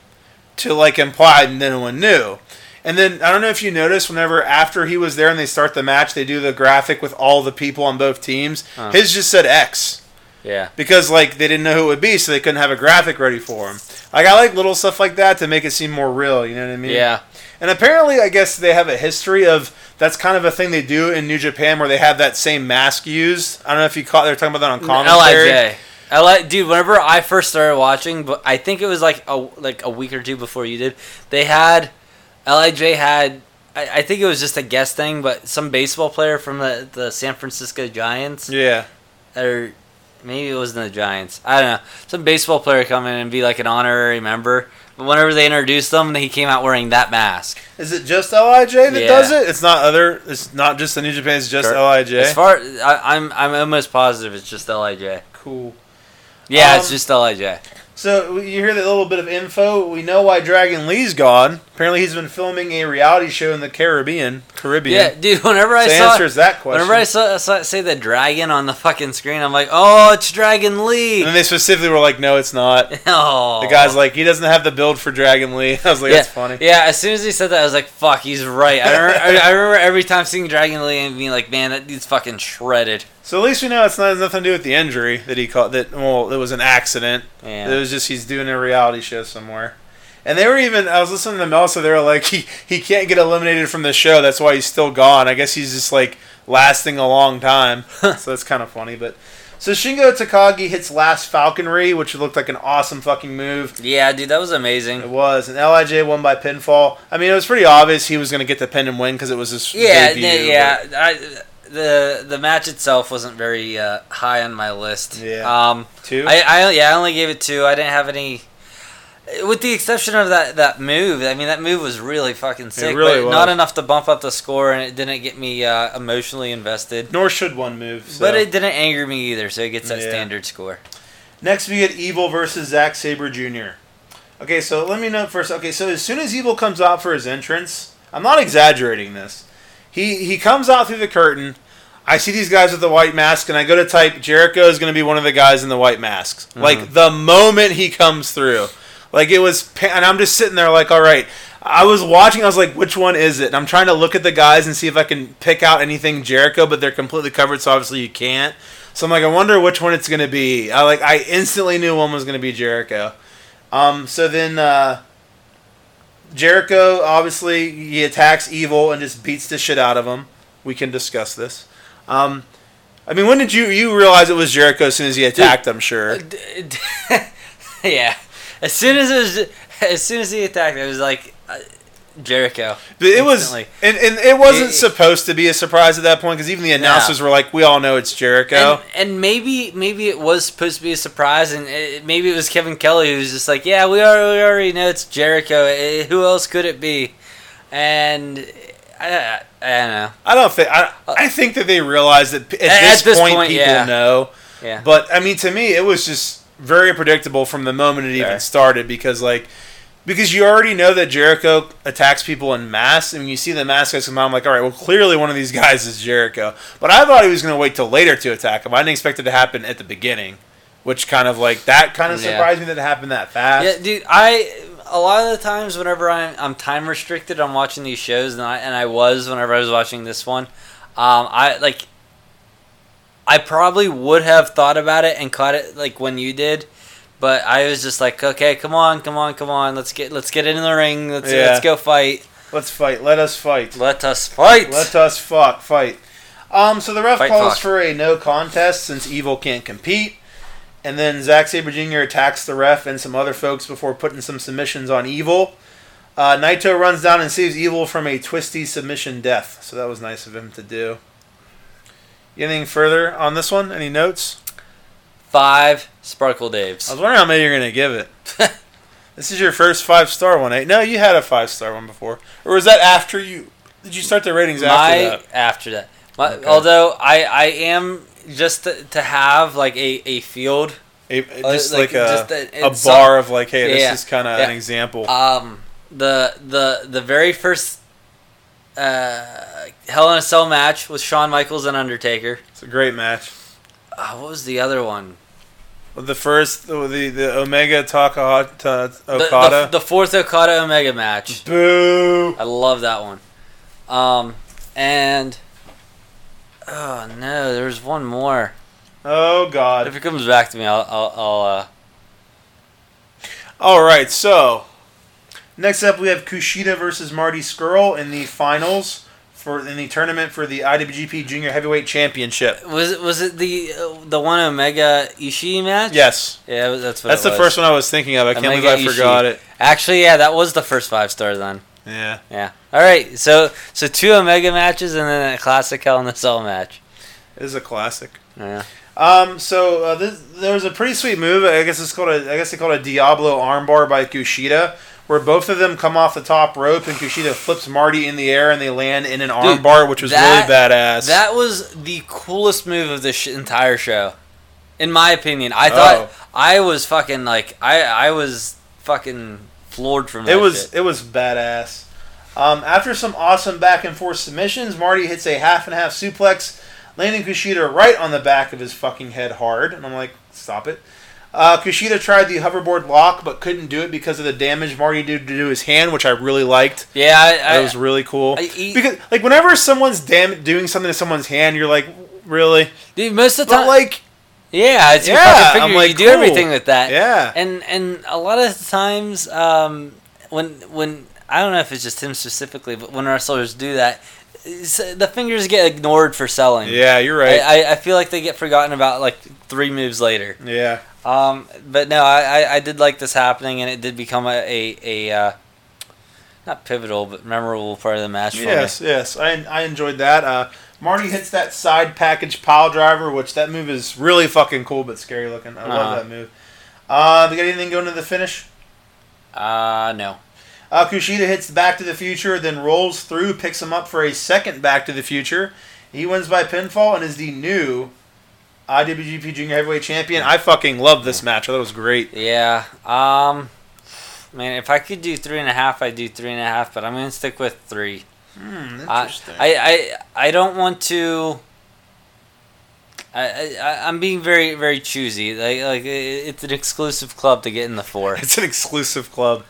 [SPEAKER 1] to like imply no one knew. And then I don't know if you noticed, whenever after he was there and they start the match, they do the graphic with all the people on both teams.
[SPEAKER 2] Huh.
[SPEAKER 1] His just said X
[SPEAKER 2] Yeah.
[SPEAKER 1] because like they didn't know who it would be, so they couldn't have a graphic ready for him. Like I like little stuff like that to make it seem more real. You know what I mean?
[SPEAKER 2] Yeah.
[SPEAKER 1] And apparently, I guess they have a history of that's kind of a thing they do in New Japan where they have that same mask used. I don't know if you caught. They're talking about that on commentary.
[SPEAKER 2] LIJ. Li, dude, whenever I first started watching, but I think it was like a like a week or two before you did. They had LIJ had. I, I think it was just a guest thing, but some baseball player from the, the San Francisco Giants,
[SPEAKER 1] Yeah.
[SPEAKER 2] or maybe it wasn't the Giants. I don't know. Some baseball player come in and be like an honorary member. But whenever they introduced them, he came out wearing that mask.
[SPEAKER 1] Is it just LIJ that
[SPEAKER 2] Yeah.
[SPEAKER 1] does it? It's not other. It's not just the New Japan. It's just
[SPEAKER 2] Sure.
[SPEAKER 1] LIJ.
[SPEAKER 2] As far I, I'm, I'm almost positive it's just LIJ.
[SPEAKER 1] cool.
[SPEAKER 2] Yeah,
[SPEAKER 1] Um,
[SPEAKER 2] it's just LIJ.
[SPEAKER 1] So you hear that little bit of info. We know why Dragon Lee's gone. Apparently, he's been filming a reality show in the Caribbean. Caribbean.
[SPEAKER 2] Yeah, dude. Whenever I saw,
[SPEAKER 1] answers that question.
[SPEAKER 2] whenever I saw, saw say the dragon on the fucking screen, I'm like, oh, it's Dragon Lee.
[SPEAKER 1] and they specifically were like, "No, it's not."
[SPEAKER 2] oh,
[SPEAKER 1] The guy's like, he doesn't have the build for Dragon Lee. I was like,
[SPEAKER 2] yeah,
[SPEAKER 1] that's funny.
[SPEAKER 2] Yeah, as soon as he said that, I was like, fuck, he's right. I remember, I, I remember every time seeing Dragon Lee and being like, man, that dude's fucking shredded.
[SPEAKER 1] So at least we know it's not nothing to do with the injury that he caught. That well, it was an accident.
[SPEAKER 2] Yeah.
[SPEAKER 1] It was just he's doing a reality show somewhere. And they were even. I was listening to Meltzer. They were like, he he can't get eliminated from the show. That's why he's still gone. I guess he's just like lasting a long time. so that's kind of funny. But so Shingo Takagi hits last falconry, which looked like an awesome fucking move.
[SPEAKER 2] Yeah, dude, that was amazing.
[SPEAKER 1] It was, and LIJ won by pinfall. I mean, it was pretty obvious he was going to get the pin and win because it was his
[SPEAKER 2] Yeah,
[SPEAKER 1] debut,
[SPEAKER 2] yeah, yeah. I, the the match itself wasn't very uh, high on my list.
[SPEAKER 1] Yeah.
[SPEAKER 2] Um,
[SPEAKER 1] Two.
[SPEAKER 2] I, I yeah, I only gave it two. I didn't have any, with the exception of that that move. I mean, that move was really fucking sick,
[SPEAKER 1] really
[SPEAKER 2] but not enough to bump up the score, and it didn't get me uh, emotionally invested.
[SPEAKER 1] Nor should one move. So.
[SPEAKER 2] But it didn't anger me either, so it gets that
[SPEAKER 1] Yeah.
[SPEAKER 2] standard score.
[SPEAKER 1] Next, we get Evil versus Zack Sabre Jr. Okay, so let me know first. Okay, so as soon as Evil comes out for his entrance, I'm not exaggerating this. He he comes out through the curtain. I see these guys with the white mask, and I go to type Jericho is going to be one of the guys in the white masks. Like the moment he comes through, like it was, and I'm just sitting there like, all right. I was watching. I was like, which one is it? And I'm trying to look at the guys and see if I can pick out anything Jericho, but they're completely covered, so obviously you can't. So I'm like, I wonder which one it's gonna be. I like, I instantly knew one was gonna be Jericho. Um, so then uh, Jericho, obviously, he attacks Evil and just beats the shit out of him. We can discuss this. Um, I mean, when did you you realize it was Jericho as soon as he attacked? I'm sure.
[SPEAKER 2] yeah, as soon as it was, as soon as he attacked, it was like uh, Jericho.
[SPEAKER 1] But it was, and, and it wasn't
[SPEAKER 2] It-
[SPEAKER 1] supposed to be a surprise at that point because even the announcers were like, "We all know it's Jericho."
[SPEAKER 2] And, and maybe maybe it was supposed to be a surprise, and it, maybe it was Kevin Kelly who was just like, "Yeah, we already, we already know it's Jericho. Eh, Who else could it be?" And I, I don't know.
[SPEAKER 1] I don't think I. I think that they realized that at,
[SPEAKER 2] At
[SPEAKER 1] this,
[SPEAKER 2] this
[SPEAKER 1] point,
[SPEAKER 2] point,
[SPEAKER 1] people
[SPEAKER 2] yeah.
[SPEAKER 1] know.
[SPEAKER 2] Yeah,
[SPEAKER 1] But I mean, to me, it was just very predictable from the moment it even started because, like, because you already know that Jericho attacks people in mass, and when you see the mask guys come out, I'm like, all right, well, clearly one of these guys is Jericho. But I thought he was going to wait till later to attack him. I didn't expect it to happen at the beginning, which kind of like that kind of
[SPEAKER 2] Yeah.
[SPEAKER 1] surprised me that it happened that fast.
[SPEAKER 2] yeah, dude. I a lot of the times whenever I'm I'm time restricted, I'm watching these shows, and I and I was whenever I was watching this one. Um, I like. I probably would have thought about it and caught it like when you did, but I was just like, okay, come on, come on, come on, let's get let's get in the ring, let's
[SPEAKER 1] Yeah.
[SPEAKER 2] let's go fight,
[SPEAKER 1] Let's fight. Let us fight.
[SPEAKER 2] let us fight.
[SPEAKER 1] Let us fuck fight. Um, so the ref
[SPEAKER 2] Fight
[SPEAKER 1] calls
[SPEAKER 2] fuck.
[SPEAKER 1] for a no contest since Evil can't compete, and then Zack Sabre Jr. attacks the ref and some other folks before putting some submissions on Evil. Uh, Naito runs down and saves Evil from a twisty submission death, so that was nice of him to do. Anything further on this one? Any notes?
[SPEAKER 2] Five Sparkle Daves.
[SPEAKER 1] I was wondering how many you're gonna give it. this is your first five star one, eh? No, you had a five star one before, or was that after you? Did you start the ratings after
[SPEAKER 2] My
[SPEAKER 1] that?
[SPEAKER 2] after that. My,
[SPEAKER 1] Okay.
[SPEAKER 2] Although I I am just to, to have like a, a field
[SPEAKER 1] A,
[SPEAKER 2] Uh,
[SPEAKER 1] just
[SPEAKER 2] like,
[SPEAKER 1] like, a,
[SPEAKER 2] just a-
[SPEAKER 1] a
[SPEAKER 2] it's
[SPEAKER 1] bar of like, hey, this
[SPEAKER 2] Yeah,
[SPEAKER 1] is kind of
[SPEAKER 2] yeah.
[SPEAKER 1] an example.
[SPEAKER 2] Um, the the the very first uh, Hell in a Cell match with Shawn Michaels and Undertaker.
[SPEAKER 1] it's a great match.
[SPEAKER 2] Uh, what was the other one?
[SPEAKER 1] The first, the the, the Omega Taka ta,
[SPEAKER 2] The,
[SPEAKER 1] Okada.
[SPEAKER 2] the, the fourth Okada Omega match.
[SPEAKER 1] Boo!
[SPEAKER 2] I love that one. Um, and oh no, there's one more.
[SPEAKER 1] Oh God!
[SPEAKER 2] If it comes back to me, I'll I'll, I'll uh,
[SPEAKER 1] All right, so next up we have Kushida versus Marty Scurll in the finals for in the tournament for the IWGP Junior Heavyweight Championship.
[SPEAKER 2] was it was it the uh, the one Omega Ishii match?
[SPEAKER 1] Yes,
[SPEAKER 2] Yeah, that's what
[SPEAKER 1] that's the
[SPEAKER 2] was.
[SPEAKER 1] first one I was thinking of. I can't believe I forgot it.
[SPEAKER 2] Actually, yeah, that was the first five star then.
[SPEAKER 1] Yeah,
[SPEAKER 2] Yeah. All right. So so two Omega matches and then a classic Hell in a Cell match.
[SPEAKER 1] it is a classic.
[SPEAKER 2] Yeah.
[SPEAKER 1] Um, so uh, this, there was a pretty sweet move. I guess it's called a. I guess they call it a Diablo armbar by Kushida, where both of them come off the top rope and Kushida flips Marty in the air and they land in an armbar, which was
[SPEAKER 2] that-
[SPEAKER 1] really badass.
[SPEAKER 2] That was the coolest move of this sh- entire show, in my opinion. I thought
[SPEAKER 1] Oh.
[SPEAKER 2] I was fucking like I I was fucking floored from that.
[SPEAKER 1] it was
[SPEAKER 2] shit.
[SPEAKER 1] it was badass. Um, after some awesome back and forth submissions, Marty hits a half and half suplex, landing Kushida right on the back of his fucking head hard. And I'm like, stop it. Uh, Kushida tried the hoverboard lock, but couldn't do it because of the damage Marty did to his hand, which I really liked.
[SPEAKER 2] yeah. I,
[SPEAKER 1] That
[SPEAKER 2] I,
[SPEAKER 1] was really cool.
[SPEAKER 2] I- he-
[SPEAKER 1] because like whenever someone's dam- doing something to someone's hand, you're like, really?
[SPEAKER 2] dude, most of the time,
[SPEAKER 1] like,
[SPEAKER 2] yeah, it's your
[SPEAKER 1] Yeah,
[SPEAKER 2] fucking
[SPEAKER 1] I'm
[SPEAKER 2] figure.
[SPEAKER 1] like,
[SPEAKER 2] you do
[SPEAKER 1] cool.
[SPEAKER 2] everything with that.
[SPEAKER 1] yeah,
[SPEAKER 2] and and a lot of times um, when when I don't know if it's just him specifically, but when our wrestlers do that, the fingers get ignored for selling.
[SPEAKER 1] yeah, you're right.
[SPEAKER 2] I, I, I feel like they get forgotten about like three moves later.
[SPEAKER 1] yeah,
[SPEAKER 2] Um, but no, I, I, I did like this happening, and it did become a a, a uh, not pivotal but memorable part of the match for
[SPEAKER 1] yes, yes. I I enjoyed that. Uh, Marty hits that side package pile driver, which that move is really fucking cool but scary looking. I
[SPEAKER 2] Uh-huh.
[SPEAKER 1] love that move. Uh, we got anything going to the finish?
[SPEAKER 2] Uh, no.
[SPEAKER 1] Uh, Kushida hits Back to the Future, then rolls through, picks him up for a second Back to the Future. He wins by pinfall and is the new IWGP Junior Heavyweight Champion. I fucking love this match. I thought it was great.
[SPEAKER 2] Yeah. Um, man, if I could do three and a half, I'd do three and a half. But I'm gonna stick with three.
[SPEAKER 1] Hmm,
[SPEAKER 2] I,
[SPEAKER 1] interesting.
[SPEAKER 2] I, I, I don't want to. I, I, I'm being very, very choosy. Like, like it's an exclusive club to get in the four.
[SPEAKER 1] It's an exclusive club.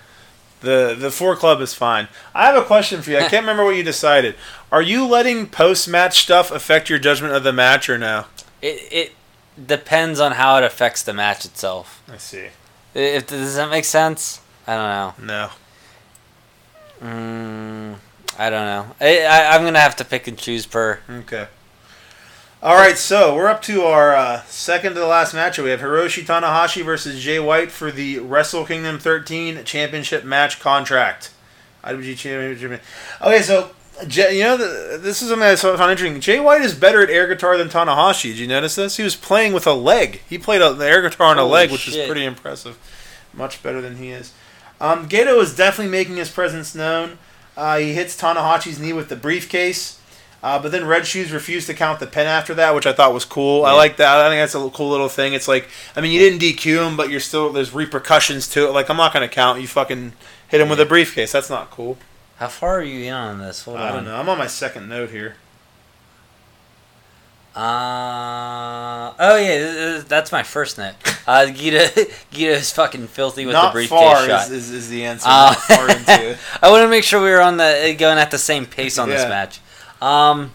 [SPEAKER 1] The the four club is fine. I have a question for you. I can't remember what you decided. Are you letting post match stuff affect your judgment of the match or no?
[SPEAKER 2] It, it depends on how it affects the match itself.
[SPEAKER 1] I see.
[SPEAKER 2] If does that make sense? I don't know. No. Mm, I don't know. I, I, I'm gonna have to pick and choose per.
[SPEAKER 1] Okay. All right, so we're up to our uh, second to the last match. We have Hiroshi Tanahashi versus Jay White for the Wrestle Kingdom 13 Championship match contract. IWG Championship. Okay, so Jay, you know this is something I found interesting. Jay White is better at air guitar than Tanahashi. Did you notice this? He was playing with a leg. He played a, the air guitar on a leg, which is pretty impressive. Much better than he is. Um, Gedo is definitely making his presence known. Uh, he hits Tanahashi's knee with the briefcase. Uh, but then Red Shoes refused to count the pin after that, which I thought was cool. I like that. I think that's a cool little thing. It's like, I mean, you didn't DQ him, but you're still there's repercussions to it. Like, I'm not going to count. You fucking hit him with a briefcase. That's not cool.
[SPEAKER 2] How far are you in on this? Hold
[SPEAKER 1] I
[SPEAKER 2] on.
[SPEAKER 1] don't know. I'm on my second note here.
[SPEAKER 2] Uh, oh yeah, th- th- that's my first note. Uh, Gedo, Gedo is fucking filthy with
[SPEAKER 1] not
[SPEAKER 2] the briefcase
[SPEAKER 1] far
[SPEAKER 2] shot.
[SPEAKER 1] is, is, is the answer.
[SPEAKER 2] Uh,
[SPEAKER 1] not far into it.
[SPEAKER 2] I want to make sure we were on the going at the same pace on this
[SPEAKER 1] Yeah.
[SPEAKER 2] match. Um,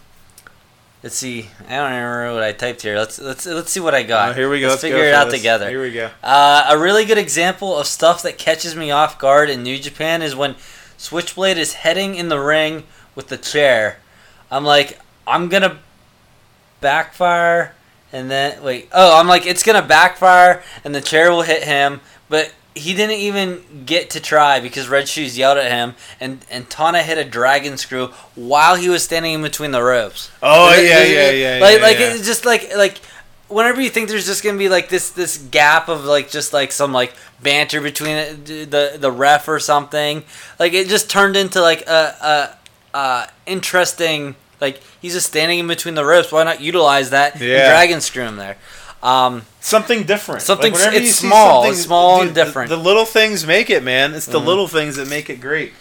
[SPEAKER 2] let's see. I don't even remember what I typed here. Let's let's let's see what I got.
[SPEAKER 1] Uh, here we go.
[SPEAKER 2] Let's, figure it
[SPEAKER 1] for
[SPEAKER 2] out
[SPEAKER 1] this.
[SPEAKER 2] together.
[SPEAKER 1] Here we go.
[SPEAKER 2] Uh, a really good example of stuff that catches me off guard in New Japan is when Switchblade is heading in the ring with the chair. I'm like, I'm gonna backfire, and then wait. Oh, I'm like, it's gonna backfire, and the chair will hit him, but. He didn't even get to try because Red Shoes yelled at him, and, and Tana hit a dragon screw while he was standing in between the ropes.
[SPEAKER 1] Oh
[SPEAKER 2] Th-
[SPEAKER 1] yeah, yeah, yeah.
[SPEAKER 2] Like
[SPEAKER 1] yeah,
[SPEAKER 2] like
[SPEAKER 1] yeah.
[SPEAKER 2] it's just like like whenever you think there's just gonna be like this this gap of like just like some like banter between the the, the ref or something, like it just turned into like a a, a interesting like he's just standing in between the ropes. Why not utilize that and
[SPEAKER 1] Yeah.
[SPEAKER 2] dragon screw him there? Um,
[SPEAKER 1] something different.
[SPEAKER 2] Something-
[SPEAKER 1] whenever
[SPEAKER 2] it's small,
[SPEAKER 1] something-
[SPEAKER 2] it's small and different.
[SPEAKER 1] The, little things make it, man. It's the
[SPEAKER 2] Mhm.
[SPEAKER 1] little things that make it great.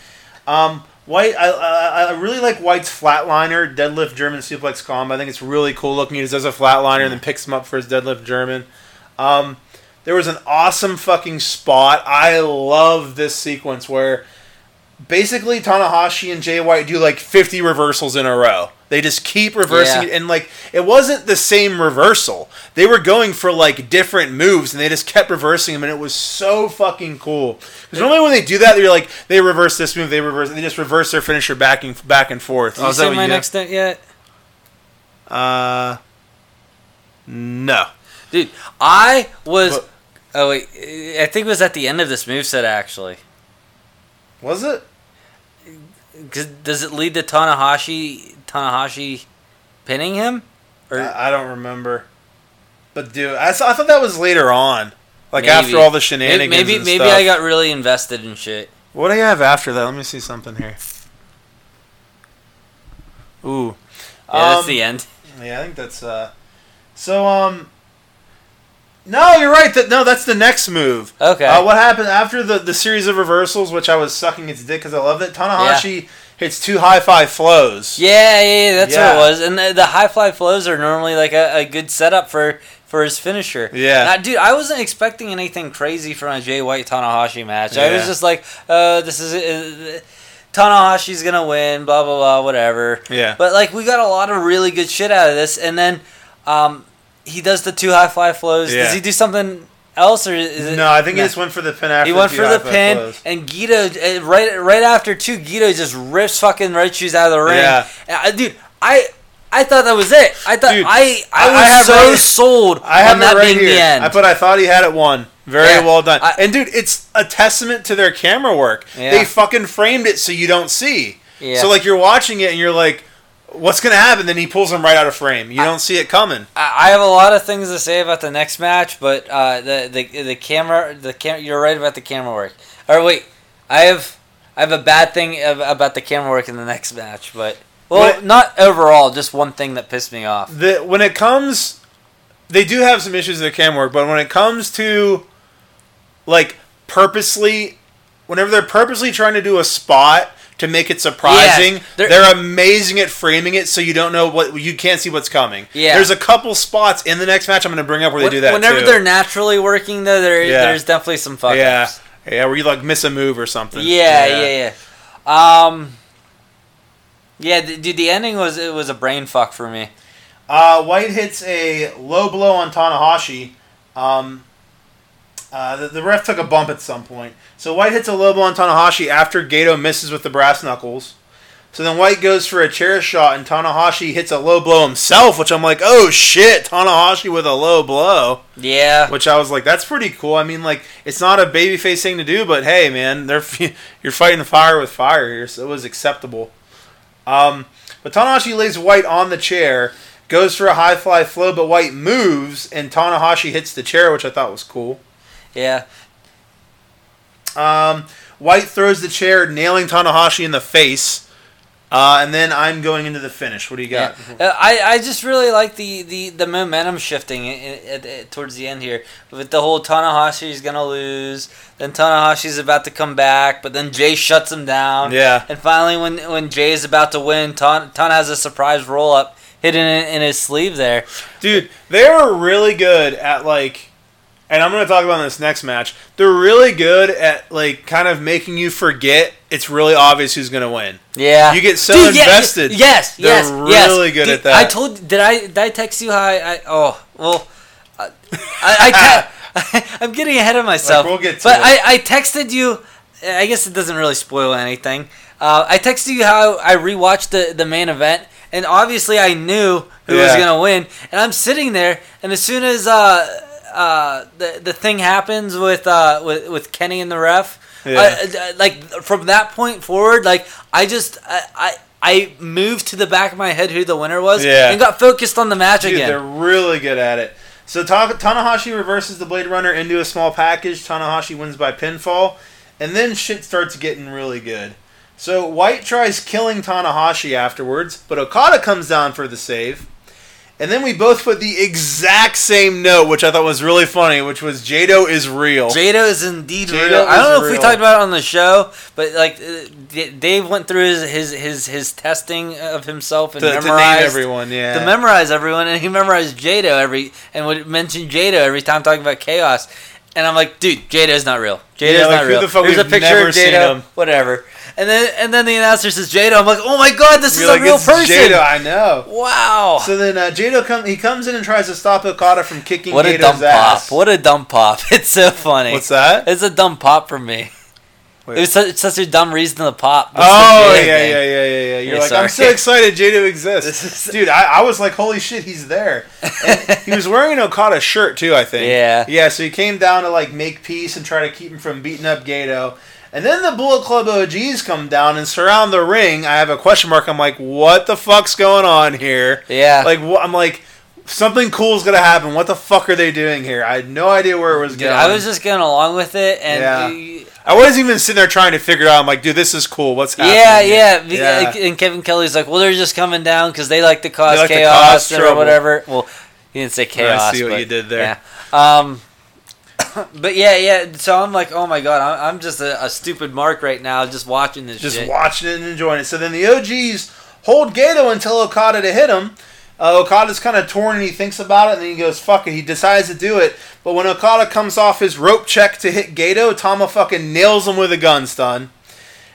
[SPEAKER 1] Um, White, I, I, I really like White's flatliner deadlift German suplex combo. I think it's really cool looking. He just does a flatliner and then picks him up for his deadlift German. Um, there was an awesome fucking spot. I love this sequence where basically Tanahashi and Jay White do like 50 reversals in a row. They just keep reversing
[SPEAKER 2] Yeah.
[SPEAKER 1] it, and like it wasn't the same reversal. They were going for like different moves, and they just kept reversing them, and it was so fucking cool. Because normally when they do that, they're like they reverse this move, they reverse, they just reverse their finisher back and back and forth.
[SPEAKER 2] did you
[SPEAKER 1] is that
[SPEAKER 2] say my
[SPEAKER 1] you-
[SPEAKER 2] next note yet?
[SPEAKER 1] Uh, no.
[SPEAKER 2] Dude, I was. Oh wait, I think it was at the end of this moveset actually.
[SPEAKER 1] Was it?
[SPEAKER 2] does it lead to Tanahashi Tanahashi pinning him? Or
[SPEAKER 1] I, I don't remember. But dude, I, saw, I thought that was later on, like
[SPEAKER 2] Maybe.
[SPEAKER 1] after all the shenanigans.
[SPEAKER 2] maybe,
[SPEAKER 1] and
[SPEAKER 2] maybe. I got really invested in shit.
[SPEAKER 1] What do you have after that? Let me see something here. Ooh.
[SPEAKER 2] Yeah, that's
[SPEAKER 1] Um,
[SPEAKER 2] the end.
[SPEAKER 1] Yeah, I think that's uh. So um. No, you're right. That no, that's the next move.
[SPEAKER 2] Okay.
[SPEAKER 1] Uh, what happened after the, the series of reversals, which I was sucking its dick because I loved it? Tanahashi hits two high fly flows.
[SPEAKER 2] yeah, yeah, yeah, that's
[SPEAKER 1] Yeah.
[SPEAKER 2] what it was. And the, the high fly flows are normally like a, a good setup for for his finisher.
[SPEAKER 1] Yeah.
[SPEAKER 2] Now, dude, I wasn't expecting anything crazy from a Jay White Tanahashi match. I was just like, uh, this is uh, Tanahashi's gonna win, blah blah blah, whatever.
[SPEAKER 1] Yeah.
[SPEAKER 2] But like, we got a lot of really good shit out of this, and then um, he does the two high fly flows.
[SPEAKER 1] Yeah.
[SPEAKER 2] Does he do something else, or is it?
[SPEAKER 1] no, I think he just went for the pin after.
[SPEAKER 2] He went for the pin,
[SPEAKER 1] flows.
[SPEAKER 2] and Gedo uh, right right after two, Gedo just rips fucking Red Shoes out of the ring.
[SPEAKER 1] Yeah.
[SPEAKER 2] I- dude, I I thought that was it. I thought
[SPEAKER 1] Dude,
[SPEAKER 2] I I was
[SPEAKER 1] I have
[SPEAKER 2] so
[SPEAKER 1] right-
[SPEAKER 2] sold
[SPEAKER 1] I have
[SPEAKER 2] on that
[SPEAKER 1] right
[SPEAKER 2] being
[SPEAKER 1] here.
[SPEAKER 2] the end.
[SPEAKER 1] I put. I thought he had it won. Very
[SPEAKER 2] Yeah.
[SPEAKER 1] well done.
[SPEAKER 2] I-
[SPEAKER 1] and dude, it's a testament to their camera work.
[SPEAKER 2] Yeah.
[SPEAKER 1] They fucking framed it so you don't see.
[SPEAKER 2] Yeah.
[SPEAKER 1] So like you're watching it and you're like, what's gonna happen? Then he pulls him right out of frame. You don't see it coming.
[SPEAKER 2] I I have a lot of things to say about the next match, but uh, the the the camera the cam- you're right about the camera work. Or wait, I have I have a bad thing about the camera work in the next match, but well,
[SPEAKER 1] What?
[SPEAKER 2] not overall, just one thing that pissed me off.
[SPEAKER 1] The when it comes, they do have some issues with the cam work, but when it comes to like purposely, whenever they're purposely trying to do a spot to make it surprising,
[SPEAKER 2] Yes, they're-
[SPEAKER 1] they're, amazing at framing it so you don't know what you can't see what's coming.
[SPEAKER 2] Yeah.
[SPEAKER 1] there's a couple spots in the next match I'm going to bring up where they
[SPEAKER 2] When-
[SPEAKER 1] do that
[SPEAKER 2] Whenever
[SPEAKER 1] too.
[SPEAKER 2] they're naturally working, though, there
[SPEAKER 1] Yeah.
[SPEAKER 2] there's definitely some fuck
[SPEAKER 1] yeah,
[SPEAKER 2] ups.
[SPEAKER 1] yeah, where you like miss a move or something.
[SPEAKER 2] Yeah, yeah, yeah. Um, yeah, dude, the ending was it was a brain fuck for me.
[SPEAKER 1] Uh, White hits a low blow on Tanahashi. Um, uh, the, the ref took a bump at some point. So White hits a low blow on Tanahashi after Gedo misses with the brass knuckles. So then White goes for a chair shot and Tanahashi hits a low blow himself, which I'm like, oh shit, Tanahashi with a low blow.
[SPEAKER 2] Yeah,
[SPEAKER 1] Which I was like, that's pretty cool. I mean, like, it's not a babyface thing to do, but hey, man, they're you're fighting fire with fire here, so it was acceptable. Um, but Tanahashi lays White on the chair, goes for a high fly flow, but White moves, and Tanahashi hits the chair, which I thought was cool.
[SPEAKER 2] Yeah.
[SPEAKER 1] Um, White throws the chair, nailing Tanahashi in the face. Uh, and then I'm going into the finish. What do you got?
[SPEAKER 2] Yeah. Uh, I, I just really like the, the, the momentum shifting i- at- at- towards the end here. With the whole Tanahashi's going to lose, then Tanahashi's about to come back, but then Jay shuts him down.
[SPEAKER 1] Yeah.
[SPEAKER 2] And finally, when, when Jay is about to win, Tan has a surprise roll up hidden in, in his sleeve there.
[SPEAKER 1] Dude, they are really good at like, and I'm going to talk about in this next match. They're really good at like kind of making you forget it's really obvious who's going to win.
[SPEAKER 2] Yeah.
[SPEAKER 1] You get so
[SPEAKER 2] Dude, yeah,
[SPEAKER 1] invested.
[SPEAKER 2] yes,
[SPEAKER 1] They're
[SPEAKER 2] yes, yes.
[SPEAKER 1] really good
[SPEAKER 2] Dude,
[SPEAKER 1] at that.
[SPEAKER 2] I told. Did I? Did I text you how I? I oh, well. I, I, I I'm getting ahead of myself.
[SPEAKER 1] Like, we'll get to
[SPEAKER 2] but
[SPEAKER 1] it.
[SPEAKER 2] I, I texted you. I guess it doesn't really spoil anything. Uh, I texted you how I rewatched the the main event, and obviously I knew who was gonna win. And I'm sitting there, and as soon as uh, uh, the the thing happens with uh, with with Kenny and the ref.
[SPEAKER 1] Yeah.
[SPEAKER 2] I- I- like from that point forward, like I just I, I I moved to the back of my head who the winner was,
[SPEAKER 1] Yeah.
[SPEAKER 2] and got focused on the match
[SPEAKER 1] Dude,
[SPEAKER 2] again.
[SPEAKER 1] they're really good at it. So Ta- Tanahashi reverses the Blade Runner into a small package. Tanahashi wins by pinfall, and then shit starts getting really good. So White tries killing Tanahashi afterwards, but Okada comes down for the save. And then we both put the exact same note, which I thought was really funny, which was Jado is real.
[SPEAKER 2] Jado is indeed
[SPEAKER 1] Jado
[SPEAKER 2] real. I don't
[SPEAKER 1] is
[SPEAKER 2] know if we talked about it on the show, but like uh, D- Dave went through his his his, his testing of himself and
[SPEAKER 1] to, to name everyone, yeah.
[SPEAKER 2] to memorize everyone, and he memorized Jado every and would mention Jado every time talking about chaos. And I'm like, dude, Jado is not real. Jado's
[SPEAKER 1] Yeah, like,
[SPEAKER 2] not real.
[SPEAKER 1] the fuck-
[SPEAKER 2] Here's a picture of Jado. Whatever. And then and then the announcer says Jado. I'm like, oh my god, this
[SPEAKER 1] You're
[SPEAKER 2] is
[SPEAKER 1] like,
[SPEAKER 2] a real
[SPEAKER 1] "It's
[SPEAKER 2] person.
[SPEAKER 1] Jado, I know.
[SPEAKER 2] Wow.
[SPEAKER 1] So then uh, Jado come, he comes in and tries to stop Okada from kicking
[SPEAKER 2] what a dumb
[SPEAKER 1] ass.
[SPEAKER 2] pop. What a dumb pop. It's so funny.
[SPEAKER 1] What's that?
[SPEAKER 2] It's a dumb pop for me.
[SPEAKER 1] Wait.
[SPEAKER 2] It was such, it's such a dumb reason to pop. This
[SPEAKER 1] Oh yeah, yeah, yeah, yeah, yeah. You're
[SPEAKER 2] Yeah,
[SPEAKER 1] like, I'm so excited Jado exists,
[SPEAKER 2] is-
[SPEAKER 1] dude. I, I was like, holy shit, he's there. And he was wearing an Okada shirt too, I think.
[SPEAKER 2] Yeah.
[SPEAKER 1] Yeah. So he came down to like make peace and try to keep him from beating up Gedo. And then the Bullet Club OGs come down and surround the ring. I have a question mark. I'm like, what the fuck's going on here?
[SPEAKER 2] Yeah.
[SPEAKER 1] Like, wh- I'm like, something cool's gonna happen. What the fuck are they doing here? I had no idea where it was
[SPEAKER 2] Dude,
[SPEAKER 1] going.
[SPEAKER 2] I was just going along with it, and
[SPEAKER 1] Yeah. I wasn't even sitting there trying to figure it out. I'm like, dude, this is cool. What's happening?
[SPEAKER 2] yeah, yeah,
[SPEAKER 1] Yeah.
[SPEAKER 2] And Kevin Kelly's like, well, they're just coming down because they like to cause
[SPEAKER 1] like to
[SPEAKER 2] chaos
[SPEAKER 1] cause
[SPEAKER 2] or whatever. Well, he didn't say chaos.
[SPEAKER 1] I see what
[SPEAKER 2] but,
[SPEAKER 1] you did there.
[SPEAKER 2] Yeah. Um, but yeah, yeah. So I'm like, oh my god, I'm, I'm just a, a stupid mark right now, just watching this
[SPEAKER 1] just
[SPEAKER 2] shit.
[SPEAKER 1] watching it and enjoying it. So then the OGs hold Gedo until Okada to hit him. Uh, Okada's kind of torn and he thinks about it and then he goes, fuck it. He decides to do it. But when Okada comes off his rope check to hit Gedo, Tama fucking nails him with a gun stun.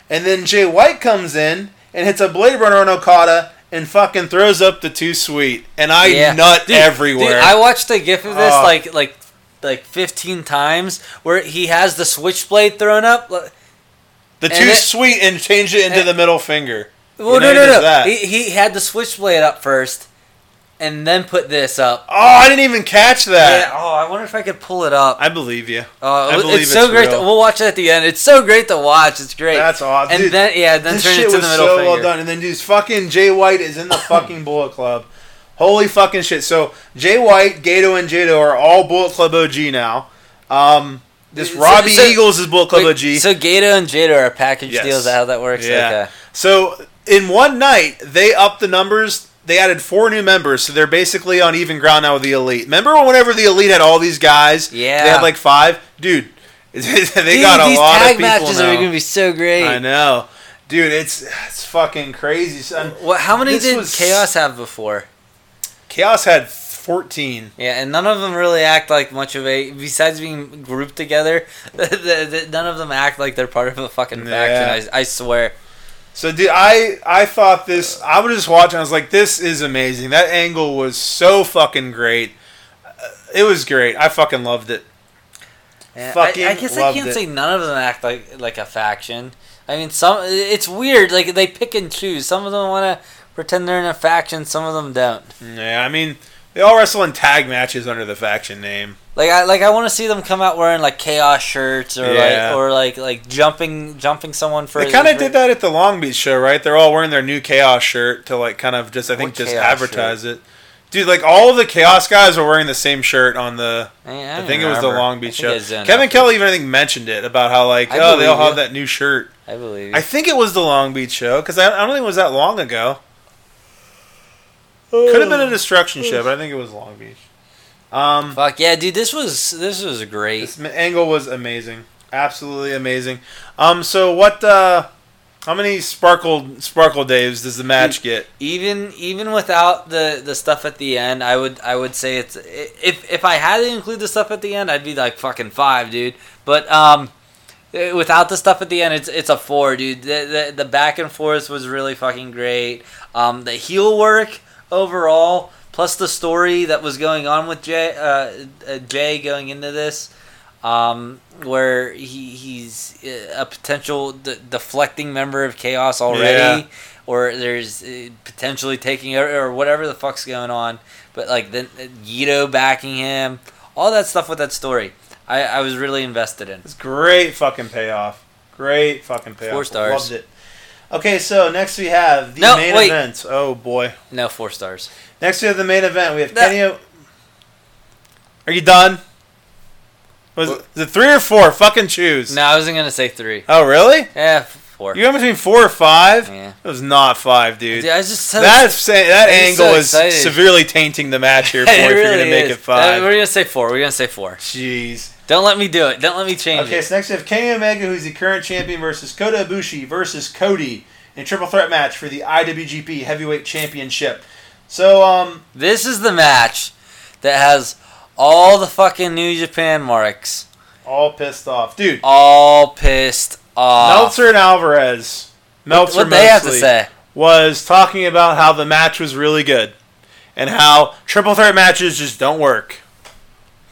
[SPEAKER 1] And then Jay White comes in and hits a Blade Runner on Okada and fucking throws up the too sweet. And I
[SPEAKER 2] Yeah.
[SPEAKER 1] nut
[SPEAKER 2] Dude,
[SPEAKER 1] everywhere.
[SPEAKER 2] Dude, I watched a gif of this
[SPEAKER 1] Oh.
[SPEAKER 2] like like like 15 times where he has the switchblade thrown up.
[SPEAKER 1] The too
[SPEAKER 2] it-
[SPEAKER 1] sweet and change it into
[SPEAKER 2] and-
[SPEAKER 1] the middle finger.
[SPEAKER 2] no,
[SPEAKER 1] You know,
[SPEAKER 2] no,
[SPEAKER 1] he
[SPEAKER 2] no. He, he had the switchblade up first, and then put this up.
[SPEAKER 1] Oh, I didn't even catch
[SPEAKER 2] Yeah.
[SPEAKER 1] that.
[SPEAKER 2] Oh, I wonder if I could pull it up.
[SPEAKER 1] I believe you.
[SPEAKER 2] Oh,
[SPEAKER 1] I believe
[SPEAKER 2] it's so
[SPEAKER 1] it's
[SPEAKER 2] great. To, we'll watch it at the end. It's so great to watch. It's great.
[SPEAKER 1] That's awesome.
[SPEAKER 2] and
[SPEAKER 1] Dude,
[SPEAKER 2] then yeah, then
[SPEAKER 1] this
[SPEAKER 2] turn
[SPEAKER 1] shit
[SPEAKER 2] it to
[SPEAKER 1] was
[SPEAKER 2] the middle
[SPEAKER 1] so
[SPEAKER 2] finger.
[SPEAKER 1] well done. And then dude, fucking Jay White is in the fucking Bullet Club. Holy fucking shit! So Jay White, Gedo, and Jado are all Bullet Club OG now. Um, this
[SPEAKER 2] So-
[SPEAKER 1] Robbie
[SPEAKER 2] so-
[SPEAKER 1] Eagles is Bullet Club
[SPEAKER 2] Wait,
[SPEAKER 1] OG.
[SPEAKER 2] So Gedo and Jado are a package
[SPEAKER 1] Yes.
[SPEAKER 2] deal. Is that how that works?
[SPEAKER 1] Yeah.
[SPEAKER 2] Okay.
[SPEAKER 1] So in one night, they upped the numbers. They added four new members, so they're basically on even ground now with the elite. Remember whenever the elite had all these guys?
[SPEAKER 2] Yeah.
[SPEAKER 1] They had like five, dude. they
[SPEAKER 2] Dude,
[SPEAKER 1] got a
[SPEAKER 2] these
[SPEAKER 1] lot
[SPEAKER 2] tag
[SPEAKER 1] of people
[SPEAKER 2] matches
[SPEAKER 1] now.
[SPEAKER 2] are gonna be so great.
[SPEAKER 1] I know, dude. It's it's fucking crazy. son.
[SPEAKER 2] What? How many
[SPEAKER 1] This
[SPEAKER 2] did
[SPEAKER 1] was-
[SPEAKER 2] Chaos have before?
[SPEAKER 1] Chaos had fourteen.
[SPEAKER 2] Yeah, and none of them really act like much of a. Besides being grouped together, the, the, the- none of them act like they're part of a fucking
[SPEAKER 1] Yeah.
[SPEAKER 2] faction. I, I swear.
[SPEAKER 1] So, dude, I I thought this. I was just watching. I was like, this is amazing. That angle was so fucking great. Uh, It was great. I fucking loved it.
[SPEAKER 2] Yeah,
[SPEAKER 1] Fucking
[SPEAKER 2] I, I guess I can't
[SPEAKER 1] it.
[SPEAKER 2] say none of them act like like a faction. I mean, some it's weird. Like they pick and choose. Some of them want to pretend they're in a faction. Some of them don't.
[SPEAKER 1] Yeah, I mean, they all wrestle in tag matches under the faction name.
[SPEAKER 2] Like I like I want to see them come out wearing like chaos shirts or
[SPEAKER 1] Yeah.
[SPEAKER 2] like or like like jumping jumping someone for.
[SPEAKER 1] They kind of did that at the Long Beach show, right? They're all wearing their new Chaos shirt to like kind of just I think
[SPEAKER 2] What
[SPEAKER 1] just advertise it. Dude, like all of the Chaos guys were wearing the same shirt on the.
[SPEAKER 2] I,
[SPEAKER 1] I think it was the Long Beach show.
[SPEAKER 2] Kevin
[SPEAKER 1] Kelly even I think mentioned it about how like
[SPEAKER 2] I
[SPEAKER 1] oh they all
[SPEAKER 2] believe
[SPEAKER 1] have that new shirt.
[SPEAKER 2] I believe. You.
[SPEAKER 1] I think it was the Long Beach show because I, I don't think it was that long ago. Could have been a destruction show, but I think it was Long Beach. Um,
[SPEAKER 2] Fuck yeah, dude! This was this was great.
[SPEAKER 1] this angle was amazing, absolutely amazing. Um, so what? Uh, how many sparkle sparkle daves does the match get?
[SPEAKER 2] Even even without the the stuff at the end, I would I would say it's if if I had to include the stuff at the end, I'd be like fucking five, dude. But um, without the stuff at the end, it's it's a four, dude. The the, the back and forth was really fucking great. Um, the heel work overall, plus the story that was going on with Jay uh, uh, Jay going into this. Um, where he, he's uh, a potential de- deflecting member of chaos already,
[SPEAKER 1] Yeah.
[SPEAKER 2] or there's uh, potentially taking over or whatever the fuck's going on. But like then Gedo backing him, all that stuff with that story, I, I was really invested in.
[SPEAKER 1] It's great fucking payoff. Great fucking payoff.
[SPEAKER 2] Four stars.
[SPEAKER 1] Loved it. Okay, so next we have the
[SPEAKER 2] No,
[SPEAKER 1] main
[SPEAKER 2] wait.
[SPEAKER 1] event. Oh boy.
[SPEAKER 2] No four stars.
[SPEAKER 1] Next we have the main event. We have
[SPEAKER 2] No.
[SPEAKER 1] Kenny. O- Are you done? Was is it three or four? Fucking choose.
[SPEAKER 2] No, I wasn't gonna say three.
[SPEAKER 1] Oh really?
[SPEAKER 2] Yeah, four.
[SPEAKER 1] You went between four or five?
[SPEAKER 2] Yeah.
[SPEAKER 1] It was not five, dude.
[SPEAKER 2] Dude, I was just so
[SPEAKER 1] that sa- that
[SPEAKER 2] I'm
[SPEAKER 1] angle
[SPEAKER 2] so
[SPEAKER 1] is
[SPEAKER 2] excited.
[SPEAKER 1] severely tainting the match here for
[SPEAKER 2] it
[SPEAKER 1] if you're gonna make it five.
[SPEAKER 2] Uh, we're gonna say four. We're gonna say four.
[SPEAKER 1] Jeez.
[SPEAKER 2] Don't let me do it. Don't let me change
[SPEAKER 1] Okay,
[SPEAKER 2] it.
[SPEAKER 1] so next we have Kenny Omega, who's the current champion, versus Kota Ibushi versus Cody in a triple threat match for the IWGP Heavyweight Championship. So, um,
[SPEAKER 2] This is the match that has all the fucking New Japan marks
[SPEAKER 1] all pissed off, dude.
[SPEAKER 2] all pissed off.
[SPEAKER 1] Meltzer and Alvarez. Meltzer
[SPEAKER 2] what they have to say?
[SPEAKER 1] was talking about how the match was really good and how triple threat matches just don't work.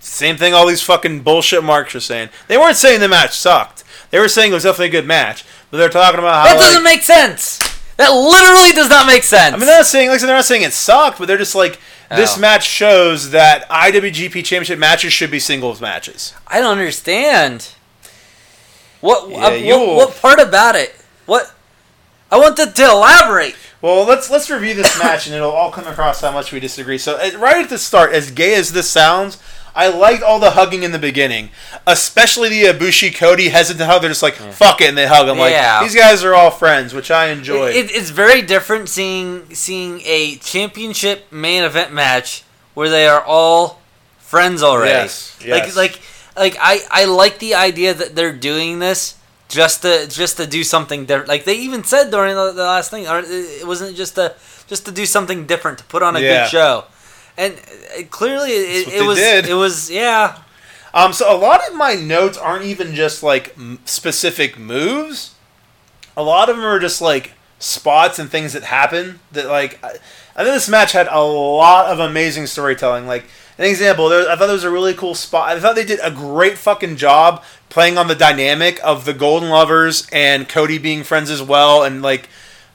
[SPEAKER 1] Same thing all these fucking bullshit marks are saying. They weren't saying the match sucked. They were saying it was definitely a good match, but they're talking about how
[SPEAKER 2] That doesn't make sense. That literally does not make sense.
[SPEAKER 1] I mean, they're not saying like they're not saying it sucked, but they're just like this
[SPEAKER 2] Oh.
[SPEAKER 1] match shows that IWGP Championship matches should be singles matches.
[SPEAKER 2] I don't understand. What,
[SPEAKER 1] Yeah,
[SPEAKER 2] uh, what what part about it? What I want to, to elaborate.
[SPEAKER 1] Well, let's let's review this match, and it'll all come across how much we disagree. So, uh, right at the start, as gay as this sounds, I liked all the hugging in the beginning, especially the Ibushi Cody hesitant hug. They're just like "fuck it" and they hug. I'm
[SPEAKER 2] Yeah.
[SPEAKER 1] like, these guys are all friends, which I enjoy.
[SPEAKER 2] It, it's very different seeing seeing a championship main event match where they are all friends already.
[SPEAKER 1] Yes, yes.
[SPEAKER 2] Like like like I I like the idea that they're doing this just to just to do something different. Like they even said during the, the last thing, or uh, it wasn't just to just to do something different to put on a
[SPEAKER 1] Yeah.
[SPEAKER 2] good show. And uh, clearly, it, it was
[SPEAKER 1] did.
[SPEAKER 2] it was yeah.
[SPEAKER 1] Um, so a lot of my notes aren't even just like m- specific moves. A lot of them are just like spots and things that happen. That like, I, I think this match had a lot of amazing storytelling. Like an example, there, I thought there was a really cool spot. I thought they did a great fucking job playing on the dynamic of the Golden Lovers and Cody being friends as well, and like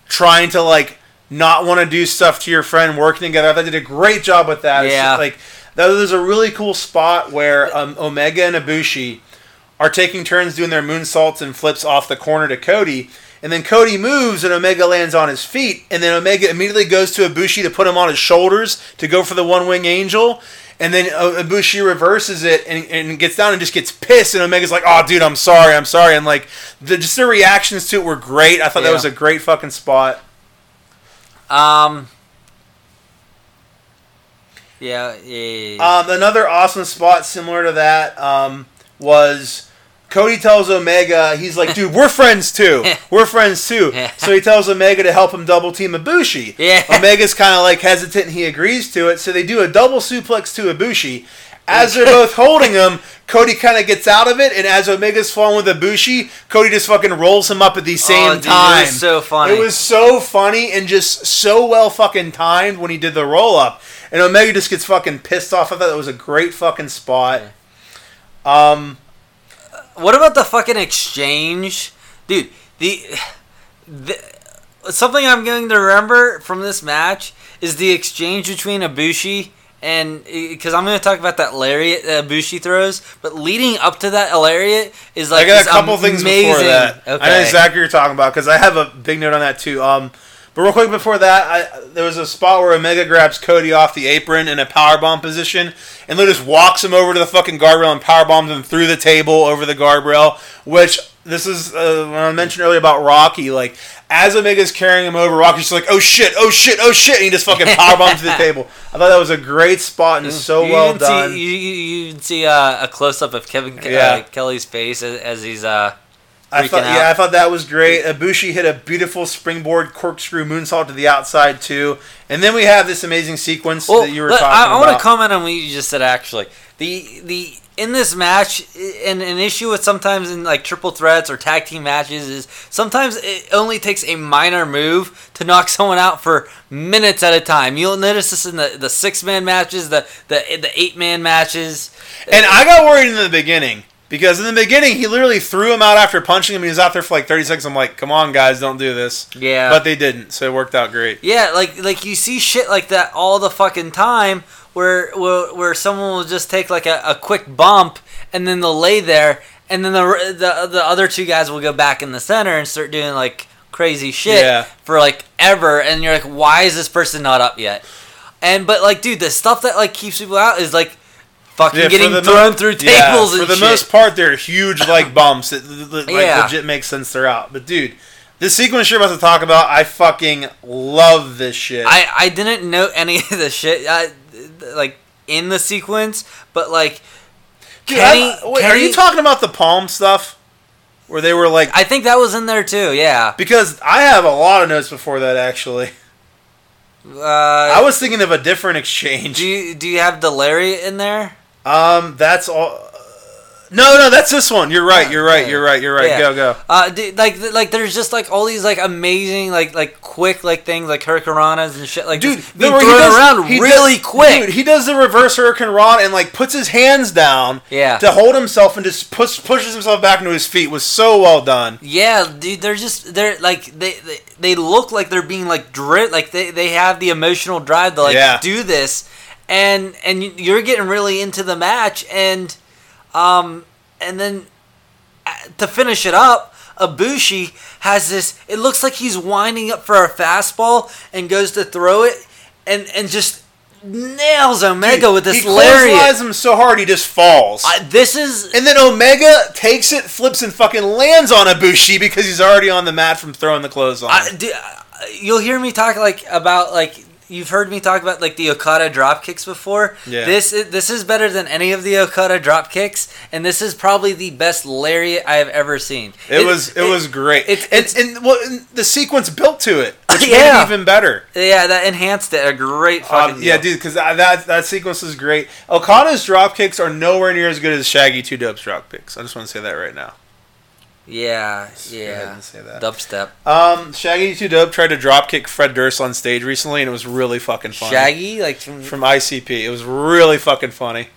[SPEAKER 1] trying to like not want to do stuff to your friend working together. I thought they did a great job with that. It's
[SPEAKER 2] Yeah.
[SPEAKER 1] just, like that was a really cool spot where um, Omega and Ibushi are taking turns doing their moonsaults and flips off the corner to Cody. And then Cody moves and Omega lands on his feet. And then Omega immediately goes to Ibushi to put him on his shoulders to go for the one wing angel. And then uh, Ibushi reverses it and, and gets down and just gets pissed. And Omega's like, oh, dude, I'm sorry, I'm sorry. And like, the, just the reactions to it were great. I thought that was a great fucking spot.
[SPEAKER 2] Um. Yeah, yeah, yeah, yeah.
[SPEAKER 1] Um, another awesome spot similar to that um, was Cody tells Omega, he's like, dude, we're friends too. We're friends too. So he tells Omega to help him double team Ibushi.
[SPEAKER 2] Yeah.
[SPEAKER 1] Omega's kind of like hesitant and he agrees to it. So they do a double suplex to Ibushi. As they're both holding him, Cody kind of gets out of it, and as Omega's falling with Ibushi, Cody just fucking rolls him up at the same
[SPEAKER 2] Oh, dude, it
[SPEAKER 1] time.
[SPEAKER 2] was so funny.
[SPEAKER 1] It was so funny and just so well fucking timed when he did the roll up. And Omega just gets fucking pissed off. I thought that was a great fucking spot. Um,
[SPEAKER 2] What about the fucking exchange, dude? The, the something I'm going to remember from this match is the exchange between Ibushi and because I'm going to talk about that lariat that Ibushi throws, but leading up to that lariat is like
[SPEAKER 1] I got a couple things before
[SPEAKER 2] amazing-
[SPEAKER 1] that.
[SPEAKER 2] Okay.
[SPEAKER 1] I know exactly what you're talking about because I have a big note on that too. Um, but real quick before that, I, there was a spot where Omega grabs Cody off the apron in a powerbomb position, and then just walks him over to the fucking guardrail and powerbombs him through the table over the guardrail. Which this is uh, when I mentioned earlier about Rocky. Like as Omega's carrying him over, Rocky's just like, "Oh shit! Oh shit! Oh shit!" And he just fucking powerbombs to the table. I thought that was a great spot and so
[SPEAKER 2] You
[SPEAKER 1] well done.
[SPEAKER 2] See, you, you, you can see uh, a close up of Kevin Ke-
[SPEAKER 1] Yeah.
[SPEAKER 2] uh, Kelly's face as, as he's uh,
[SPEAKER 1] I thought,
[SPEAKER 2] out.
[SPEAKER 1] yeah, I thought that was great. Ibushi hit a beautiful springboard corkscrew moonsault to the outside too, and then we have this amazing sequence
[SPEAKER 2] Well,
[SPEAKER 1] that you were talking
[SPEAKER 2] I, I
[SPEAKER 1] about.
[SPEAKER 2] want to comment on what you just said. Actually, the the in this match, and an issue with sometimes in like triple threats or tag team matches is sometimes it only takes a minor move to knock someone out for minutes at a time. You'll notice this in the, the six man matches, the the the eight man matches.
[SPEAKER 1] and I got worried in the beginning because in the beginning he literally threw him out after punching him. He was out there for like thirty seconds. I'm like, come on, guys, don't do this.
[SPEAKER 2] Yeah,
[SPEAKER 1] But they didn't, so it worked out great.
[SPEAKER 2] Yeah, like like you see shit like that all the fucking time where where, where someone will just take like a, a quick bump and then they'll lay there and then the, the the other two guys will go back in the center and start doing like crazy shit
[SPEAKER 1] Yeah.
[SPEAKER 2] for like ever and you're like why is this person not up yet? And but like dude, the stuff that like keeps people out is like fucking
[SPEAKER 1] Yeah, for
[SPEAKER 2] getting
[SPEAKER 1] the
[SPEAKER 2] thrown
[SPEAKER 1] mo-
[SPEAKER 2] through
[SPEAKER 1] yeah,
[SPEAKER 2] tables
[SPEAKER 1] for the
[SPEAKER 2] shit.
[SPEAKER 1] most part, they're huge like bumps that, like
[SPEAKER 2] Yeah.
[SPEAKER 1] legit makes sense they're out. But dude, this sequence you're about to talk about, I fucking love this shit.
[SPEAKER 2] I, I didn't know any of the shit I, like in the sequence, but like
[SPEAKER 1] Dude,
[SPEAKER 2] Kenny,
[SPEAKER 1] I- wait, are you talking about the palm stuff? Where they were like,
[SPEAKER 2] I think that was in there too. Yeah.
[SPEAKER 1] because I have a lot of notes before that actually.
[SPEAKER 2] Uh,
[SPEAKER 1] I was thinking of a different exchange.
[SPEAKER 2] do you do you have the lariat in there?
[SPEAKER 1] Um, that's all. No, no, that's this one. You're right. You're right. You're right. You're right.
[SPEAKER 2] Yeah.
[SPEAKER 1] Go, go.
[SPEAKER 2] Uh, d- like like there's just like all these like amazing like like quick like things like hurricanranas and shit like
[SPEAKER 1] Dude,
[SPEAKER 2] just being
[SPEAKER 1] he
[SPEAKER 2] thrown
[SPEAKER 1] does-
[SPEAKER 2] around really
[SPEAKER 1] does-
[SPEAKER 2] quick.
[SPEAKER 1] Dude, he does the reverse hurricanrana and like puts his hands down
[SPEAKER 2] Yeah.
[SPEAKER 1] to hold himself and just push, pushes himself back into his feet. Was so well done.
[SPEAKER 2] Yeah, dude, they're just they're like they they, they look like they're being like dri like they, they have the emotional drive to like
[SPEAKER 1] Yeah.
[SPEAKER 2] do this, and and you- you're getting really into the match, and um and then uh, to finish it up, Ibushi has this. It looks like he's winding up for a fastball and goes to throw it, and and just nails Omega
[SPEAKER 1] Dude,
[SPEAKER 2] with this
[SPEAKER 1] he
[SPEAKER 2] lariat.
[SPEAKER 1] him so hard he just falls.
[SPEAKER 2] I, this is
[SPEAKER 1] and then Omega takes it, flips, and fucking lands on Ibushi because he's already on the mat from throwing the clothes on.
[SPEAKER 2] I, do, uh, you'll hear me talk like about like you've heard me talk about like the Okada drop kicks before.
[SPEAKER 1] Yeah.
[SPEAKER 2] This is, this is better than any of the Okada drop kicks, and this is probably the best lariat I have ever seen.
[SPEAKER 1] it, was it, was great.
[SPEAKER 2] it's-
[SPEAKER 1] and,
[SPEAKER 2] it's-
[SPEAKER 1] and well, and the sequence built to it, which made
[SPEAKER 2] Yeah.
[SPEAKER 1] it even better.
[SPEAKER 2] yeah that enhanced it a great fucking
[SPEAKER 1] Um, yeah,
[SPEAKER 2] deal.
[SPEAKER 1] dude, because that that sequence is great. Okada's drop kicks are nowhere near as good as Shaggy Two Dope's drop kicks. I just want to say that right now.
[SPEAKER 2] Yeah yeah
[SPEAKER 1] say that.
[SPEAKER 2] dubstep
[SPEAKER 1] Um, Shaggy Two Dope tried to drop kick Fred Durst on stage recently, and it was really fucking funny.
[SPEAKER 2] Shaggy like from,
[SPEAKER 1] from ICP, it was really fucking funny.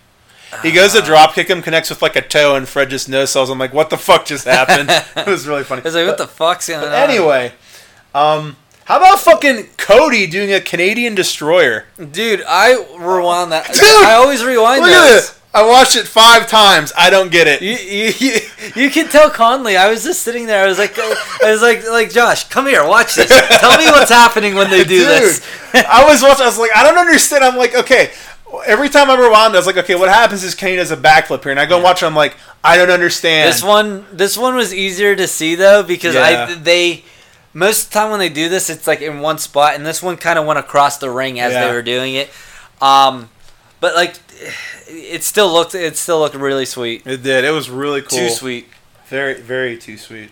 [SPEAKER 1] He goes to drop kick him, connects with like a toe, and Fred just no sells. I'm like, what the fuck just happened? it was really funny.
[SPEAKER 2] I was like what
[SPEAKER 1] But-
[SPEAKER 2] the fuck's going on?
[SPEAKER 1] anyway, um, How about fucking Cody doing a Canadian destroyer?
[SPEAKER 2] Dude, I rewind that.
[SPEAKER 1] Dude,
[SPEAKER 2] I always rewind
[SPEAKER 1] Look at
[SPEAKER 2] those.
[SPEAKER 1] I watched it five times. I don't get it.
[SPEAKER 2] You, you, you, you can tell Conley. I was just sitting there. I was like, I was like, like Josh, come here, watch this. Tell me what's happening when they do
[SPEAKER 1] Dude,
[SPEAKER 2] this.
[SPEAKER 1] I was watching. I was like, I don't understand. I'm like, okay. Every time I rewound, I was like, okay, what happens is Kane does a backflip here, and I go and watch it. I'm like, I don't understand.
[SPEAKER 2] This one, this one was easier to see though because
[SPEAKER 1] Yeah.
[SPEAKER 2] I they most of the time when they do this, it's like in one spot, and this one kind of went across the ring as
[SPEAKER 1] Yeah.
[SPEAKER 2] they were doing it. Um, but like, it still looked, it still looked really sweet.
[SPEAKER 1] It did. It was really cool.
[SPEAKER 2] Too sweet.
[SPEAKER 1] Very, very too sweet.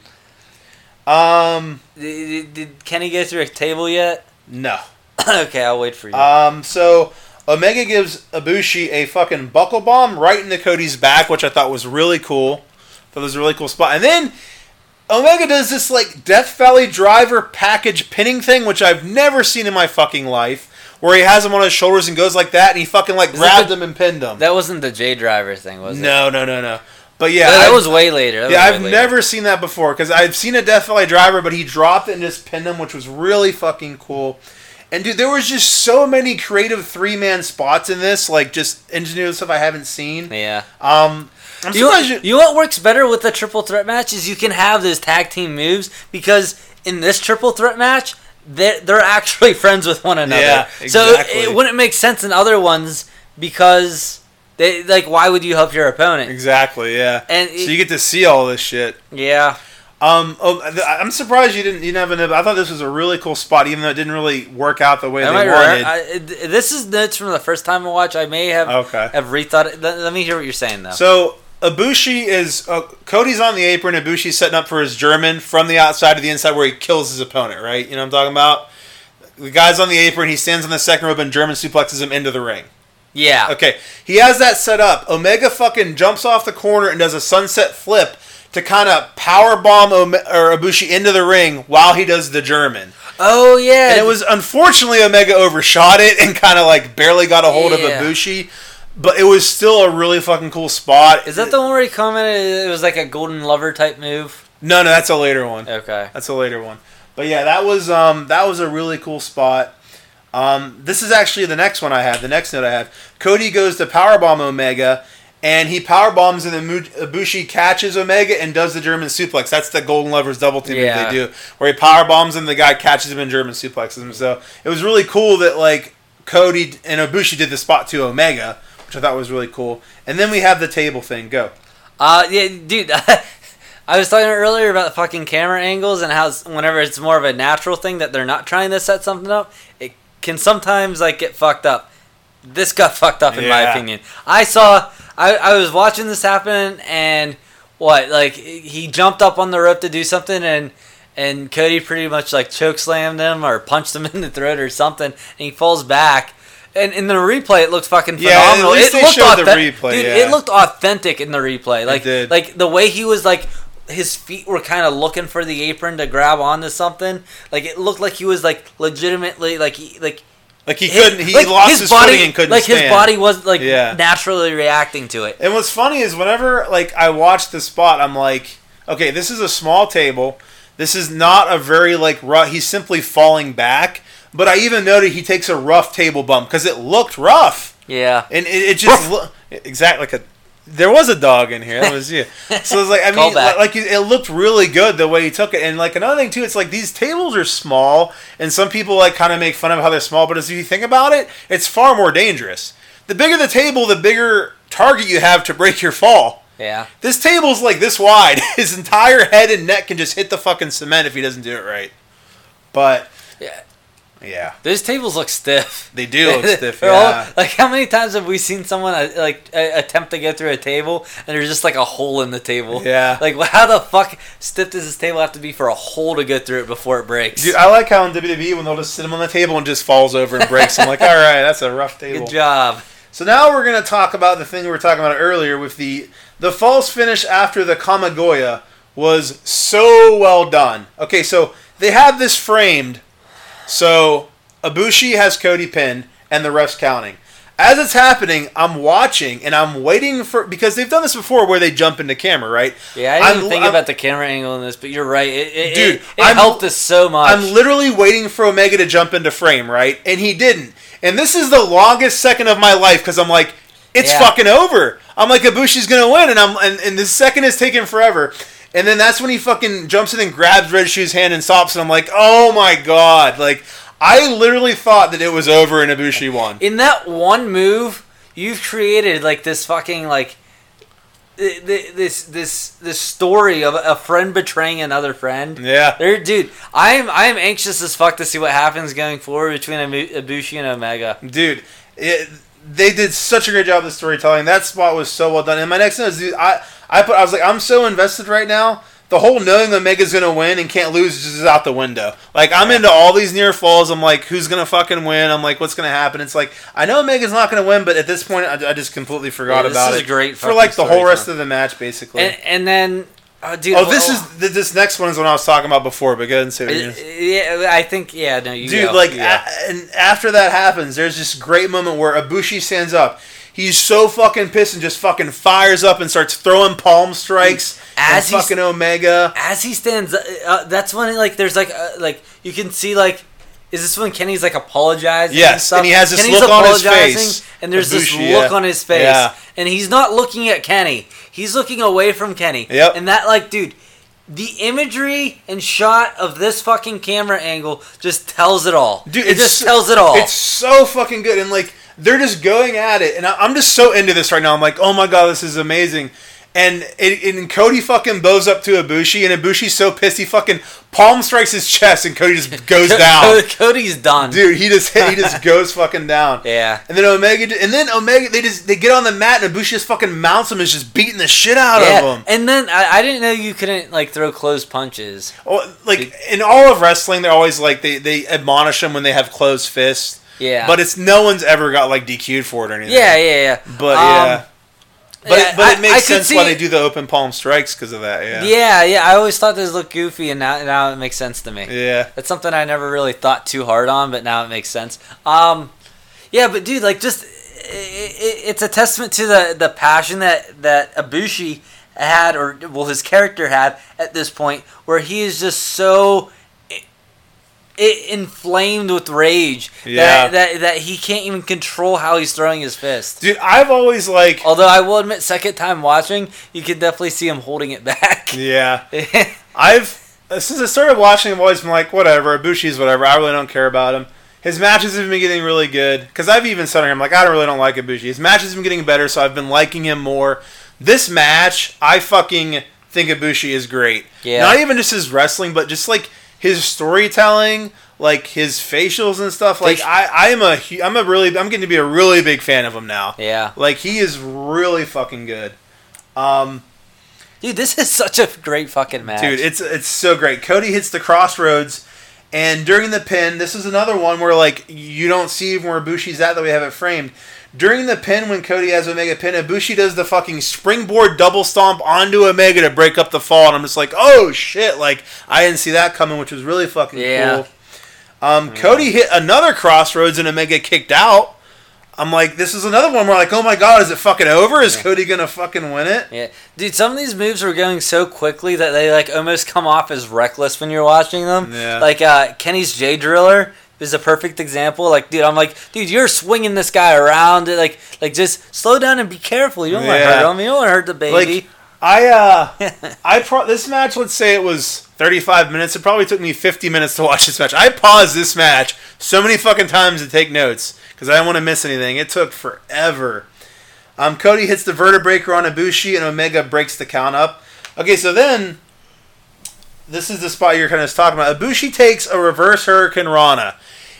[SPEAKER 1] Um,
[SPEAKER 2] Did, did Kenny get through a table yet?
[SPEAKER 1] no.
[SPEAKER 2] okay, I'll wait for you.
[SPEAKER 1] Um, so Omega gives Ibushi a fucking buckle bomb right into Cody's back, which I thought was really cool. That was a really cool spot. And then Omega does this like Death Valley driver package pinning thing, which I've never seen in my fucking life. Where he has him on his shoulders and goes like that, and he fucking like
[SPEAKER 2] Is
[SPEAKER 1] grabbed
[SPEAKER 2] the-
[SPEAKER 1] him and pinned him.
[SPEAKER 2] that wasn't the J Driller thing, was it?
[SPEAKER 1] no, no, no, no. But yeah,
[SPEAKER 2] No, that
[SPEAKER 1] I've-
[SPEAKER 2] was way later. That
[SPEAKER 1] yeah, I've
[SPEAKER 2] later.
[SPEAKER 1] never seen that before because I've seen a Death Valley driver, but he dropped it and just pinned him, which was really fucking cool. And dude, there was just so many creative three man spots in this, like just engineered stuff I haven't seen.
[SPEAKER 2] Yeah.
[SPEAKER 1] Um, I'm
[SPEAKER 2] You know,
[SPEAKER 1] surprised
[SPEAKER 2] what,
[SPEAKER 1] you.
[SPEAKER 2] you know what works better with the triple threat match is you can have those tag team moves because in this triple threat match they're, they're actually friends with one another.
[SPEAKER 1] Yeah, exactly.
[SPEAKER 2] So
[SPEAKER 1] exactly.
[SPEAKER 2] it wouldn't make sense in other ones because they like why would you help your opponent?
[SPEAKER 1] Exactly, yeah.
[SPEAKER 2] And
[SPEAKER 1] so
[SPEAKER 2] it-
[SPEAKER 1] you get to see all this shit.
[SPEAKER 2] Yeah.
[SPEAKER 1] Um, oh, th- I'm surprised you didn't. You didn't. I thought this was a really cool spot, even though it didn't really work out the way
[SPEAKER 2] Am
[SPEAKER 1] they
[SPEAKER 2] I
[SPEAKER 1] wanted.
[SPEAKER 2] I, this is notes from the first time I watched. I may have
[SPEAKER 1] Okay.
[SPEAKER 2] have rethought it. Let, let me hear what you're saying though.
[SPEAKER 1] So Ibushi is uh, Cody's on the apron. Ibushi's setting up for his German from the outside to the inside, where he kills his opponent. Right? You know what I'm talking about? The guy's on the apron. He stands on the second rope and German suplexes him into the ring.
[SPEAKER 2] yeah.
[SPEAKER 1] Okay, he has that set up. Omega fucking jumps off the corner and does a sunset flip to kind of power bomb Ome- or Ibushi into the ring while he does the German.
[SPEAKER 2] Oh yeah.
[SPEAKER 1] And it was unfortunately Omega overshot it and kind of like barely got a hold
[SPEAKER 2] Yeah.
[SPEAKER 1] of Ibushi, but it was still a really fucking cool spot.
[SPEAKER 2] Is that the one where he commented it was like a golden lover type move?
[SPEAKER 1] No, no, that's a later one.
[SPEAKER 2] Okay.
[SPEAKER 1] That's a later one. But yeah, that was um that was a really cool spot. Um, this is actually the next one I have. The next note I have. Cody goes to powerbomb Omega, and he powerbombs, and then Ibushi catches Omega and does the German suplex. That's the Golden Lovers double team
[SPEAKER 2] Yeah.
[SPEAKER 1] that they do, where he powerbombs and the guy catches him and German suplexes him. So it was really cool that like Cody and Ibushi did the spot to Omega, which I thought was really cool. And then we have the table thing. Go.
[SPEAKER 2] Uh, yeah, dude. I was talking earlier about the fucking camera angles and how s- whenever it's more of a natural thing that they're not trying to set something up, it can sometimes like get fucked up. This got fucked up in my opinion. I saw. I, I was watching this happen and what like he jumped up on the rope to do something and and Cody pretty much like choke slammed him or punched him in the throat or something and he falls back. And in the replay, it looks fucking
[SPEAKER 1] Yeah,
[SPEAKER 2] phenomenal.
[SPEAKER 1] least
[SPEAKER 2] it looked
[SPEAKER 1] showed the
[SPEAKER 2] authentic-
[SPEAKER 1] replay,
[SPEAKER 2] dude.
[SPEAKER 1] yeah.
[SPEAKER 2] It looked authentic in the replay. Like
[SPEAKER 1] did.
[SPEAKER 2] like the way he was like his feet were kind of looking for the apron to grab onto something. Like it looked like he was like legitimately like he, like
[SPEAKER 1] Like he
[SPEAKER 2] his-
[SPEAKER 1] couldn't. He
[SPEAKER 2] like,
[SPEAKER 1] lost his,
[SPEAKER 2] body
[SPEAKER 1] footing and couldn't
[SPEAKER 2] like
[SPEAKER 1] stand.
[SPEAKER 2] his body was like
[SPEAKER 1] Yeah.
[SPEAKER 2] naturally reacting to it.
[SPEAKER 1] And what's funny is whenever like I watch the spot, I'm like, okay, this is a small table. This is not a very like rough. He's simply falling back. But I even noted he takes a rough table bump because it looked rough,
[SPEAKER 2] Yeah.
[SPEAKER 1] and it, it just lo- exactly like a. There was a dog in here. That was you. So it's like I mean,
[SPEAKER 2] Callback.
[SPEAKER 1] like it looked really good the way he took it, and like another thing too, it's like these tables are small, and some people like kind of make fun of how they're small, but as you think about it, it's far more dangerous. The bigger the table, the bigger target you have to break your fall.
[SPEAKER 2] Yeah.
[SPEAKER 1] This table's like this wide. His entire head and neck can just hit the fucking cement if he doesn't do it right. But
[SPEAKER 2] Yeah.
[SPEAKER 1] Yeah,
[SPEAKER 2] Those tables look stiff.
[SPEAKER 1] they do look stiff.
[SPEAKER 2] They're all-
[SPEAKER 1] Yeah.
[SPEAKER 2] like how many times have we seen someone uh, like attempt to get through a table and there's just like a hole in the table?
[SPEAKER 1] Yeah.
[SPEAKER 2] Like how the fuck stiff does this table have to be for a hole to go through it before it breaks?
[SPEAKER 1] Dude, I like how in WWE when they'll just sit him on the table and just falls over and breaks. I'm like, all right, that's a rough table.
[SPEAKER 2] Good job.
[SPEAKER 1] So now we're gonna talk about the thing we were talking about earlier with the the false finish after the Kamigoye was so well done. Okay, so they have this framed. So Ibushi has Cody pinned and the refs counting. as it's happening, I'm watching and I'm waiting for because they've done this before where they jump into camera, right?
[SPEAKER 2] Yeah, I didn't
[SPEAKER 1] I'm-
[SPEAKER 2] think
[SPEAKER 1] I'm-
[SPEAKER 2] about the camera angle in this, but you're right. It, it,
[SPEAKER 1] Dude,
[SPEAKER 2] it, it helped us so much.
[SPEAKER 1] I'm literally waiting for Omega to jump into frame, right? And he didn't. And this is the longest second of my life because I'm like, it's
[SPEAKER 2] Yeah.
[SPEAKER 1] fucking over. I'm like, Ibushi's gonna win, and I'm and, and this second is taking forever. And then that's when he fucking jumps in and grabs Red Shoe's hand and stops, and I'm like, oh my god, like. I literally thought that it was over and Ibushi won.
[SPEAKER 2] in that one move, you've created like this fucking like th- th- this this this story of a friend betraying another friend.
[SPEAKER 1] Yeah.
[SPEAKER 2] There, dude, I'm I'm anxious as fuck to see what happens going forward between Ibu- Ibushi and Omega.
[SPEAKER 1] dude it, they did such a great job of the storytelling that spot was so well done and my next thing is dude, i i put i was like i'm so invested right now the whole knowing omega's gonna win and can't lose is just out the window like i'm into all these near falls i'm like who's gonna fucking win i'm like what's gonna happen it's like i know omega's not gonna win but at this point i, I just completely forgot
[SPEAKER 2] Yeah, this
[SPEAKER 1] about
[SPEAKER 2] is
[SPEAKER 1] it
[SPEAKER 2] great
[SPEAKER 1] for like the whole rest
[SPEAKER 2] storytelling.
[SPEAKER 1] of the match basically
[SPEAKER 2] And and then, uh, dude.
[SPEAKER 1] oh this
[SPEAKER 2] well,
[SPEAKER 1] is this next one is what i was talking about before but go ahead and say what
[SPEAKER 2] uh. Yeah, I think yeah. No, you
[SPEAKER 1] Dude,
[SPEAKER 2] go.
[SPEAKER 1] like,
[SPEAKER 2] go.
[SPEAKER 1] a- and after that happens, there's this great moment where Ibushi stands up. He's so fucking pissed and just fucking fires up and starts throwing palm strikes
[SPEAKER 2] As he's-
[SPEAKER 1] fucking Omega.
[SPEAKER 2] as he stands, uh, uh, that's when like there's like uh, like you can see like. Is this when Kenny's like apologizing?
[SPEAKER 1] Yes,
[SPEAKER 2] and, stuff?
[SPEAKER 1] and he has this
[SPEAKER 2] Kenny's
[SPEAKER 1] look on his
[SPEAKER 2] apologizing,
[SPEAKER 1] face.
[SPEAKER 2] and there's this look
[SPEAKER 1] yeah.
[SPEAKER 2] on his face,
[SPEAKER 1] Yeah.
[SPEAKER 2] and he's not looking at Kenny. He's looking away from Kenny.
[SPEAKER 1] Yep.
[SPEAKER 2] And that like, dude, the imagery and shot of this fucking camera angle just tells it all.
[SPEAKER 1] Dude,
[SPEAKER 2] it just tells it all.
[SPEAKER 1] It's so fucking good, and like they're just going at it, and I- I'm just so into this right now. I'm like, oh my god, this is amazing. And it, and Cody fucking bows up to Ibushi, and Ibushi's so pissed he fucking palm strikes his chest, and Cody just goes down.
[SPEAKER 2] Cody's done.
[SPEAKER 1] Dude, he just he just goes fucking down.
[SPEAKER 2] Yeah.
[SPEAKER 1] And then Omega, and then Omega, they just they get on the mat, and Ibushi just fucking mounts him, and is just beating the shit out
[SPEAKER 2] Yeah,
[SPEAKER 1] of him.
[SPEAKER 2] and then I, I didn't know you couldn't like throw closed punches.
[SPEAKER 1] Oh, like in all of wrestling, they're always like they they admonish them when they have closed fists.
[SPEAKER 2] Yeah,
[SPEAKER 1] But it's no one's ever got like DQ'd for it or anything.
[SPEAKER 2] yeah, yeah, yeah.
[SPEAKER 1] But
[SPEAKER 2] Um,
[SPEAKER 1] yeah. But,
[SPEAKER 2] yeah,
[SPEAKER 1] it, but
[SPEAKER 2] I-
[SPEAKER 1] it makes
[SPEAKER 2] I
[SPEAKER 1] sense
[SPEAKER 2] see
[SPEAKER 1] why they do the open palm strikes because of that. Yeah.
[SPEAKER 2] Yeah, yeah. I always thought this looked goofy, and now now it makes sense to me.
[SPEAKER 1] Yeah.
[SPEAKER 2] That's something I never really thought too hard on, but now it makes sense. Um, yeah, but dude, like, just i i it's a testament to the the passion that that Ibushi had, or well, his character had at this point, where he is just so. I- i- inflamed with rage
[SPEAKER 1] Yeah.
[SPEAKER 2] that, that that he can't even control how he's throwing his fist.
[SPEAKER 1] Dude, I've always like.
[SPEAKER 2] Although I will admit, second time watching, you can definitely see him holding it back.
[SPEAKER 1] Yeah. I've since I started watching, I've always been like, whatever, Ibushi's whatever. I really don't care about him. His matches have been getting really good because I've even said to him like, I don't really don't like Ibushi. His matches have been getting better, so I've been liking him more. This match, I fucking think Ibushi is great.
[SPEAKER 2] Yeah.
[SPEAKER 1] Not even just his wrestling, but just like his storytelling, like his facials and stuff. Like I, I am a, I'm a really, I'm getting to be a really big fan of him now.
[SPEAKER 2] yeah.
[SPEAKER 1] Like he is really fucking good. Um,
[SPEAKER 2] Dude, this is such a great fucking match.
[SPEAKER 1] Dude, it's it's so great. Cody hits the crossroads, and during the pin, this is another one where like you don't see where Ibushi's at that we have it framed. During the pin, when Cody has Omega pin, Ibushi does the fucking springboard double stomp onto Omega to break up the fall, and I'm just like, oh shit! Like I didn't see that coming, which was really fucking
[SPEAKER 2] Yeah.
[SPEAKER 1] cool. Um, Cody hit another crossroads, and Omega kicked out. I'm like, this is another one where like, oh my god, is it fucking over? Is Cody gonna fucking win it?
[SPEAKER 2] yeah, dude, some of these moves are going so quickly that they like almost come off as reckless when you're watching them.
[SPEAKER 1] Yeah.
[SPEAKER 2] Like uh, Kenny's J Driller is a perfect example. Like, dude, I'm like, dude, you're swinging this guy around. Like, like just slow down and be careful. You don't want to hurt him. You don't want to hurt the baby.
[SPEAKER 1] Like I uh I pro- this match let's say it was 35 minutes. It probably took me 50 minutes to watch this match. I paused this match so many fucking times to take notes because I didn't want to miss anything. It took forever. Um, Cody hits the vertebreaker on Ibushi and Omega breaks the count up. Okay, so then this is the spot you're kind of talking about. Ibushi takes a reverse Hurricane Rana,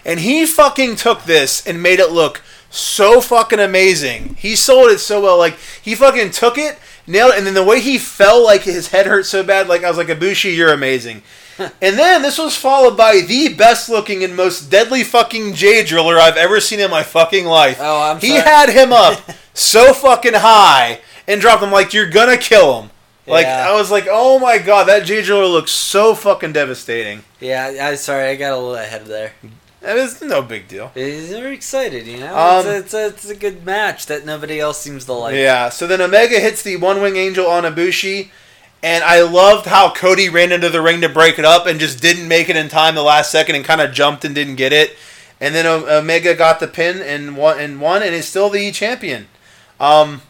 [SPEAKER 1] and he fucking took this and made it look so fucking amazing. He sold it so well. Like he fucking took it, nailed it, and then the way he fell, like his head hurt so bad. Like I was like, Ibushi, you're amazing. and then this was followed by the best looking and most deadly fucking J driller I've ever seen in my fucking life.
[SPEAKER 2] Oh, I'm
[SPEAKER 1] he
[SPEAKER 2] sorry.
[SPEAKER 1] had him up so fucking high and dropped him like you're gonna kill him. Like
[SPEAKER 2] Yeah.
[SPEAKER 1] I was like, oh my god, that J driller looks so fucking devastating.
[SPEAKER 2] yeah, I'm sorry, I got a little ahead of there.
[SPEAKER 1] It was no big deal.
[SPEAKER 2] He's very excited, you know.
[SPEAKER 1] Um,
[SPEAKER 2] it's, a, it's, a, it's a good match that nobody else seems to like.
[SPEAKER 1] Yeah. So then Omega hits the one wing angel on Ibushi, and I loved how Cody ran into the ring to break it up and just didn't make it in time the last second and kind of jumped and didn't get it. And then Omega got the pin and won and won and is still the champion. Um,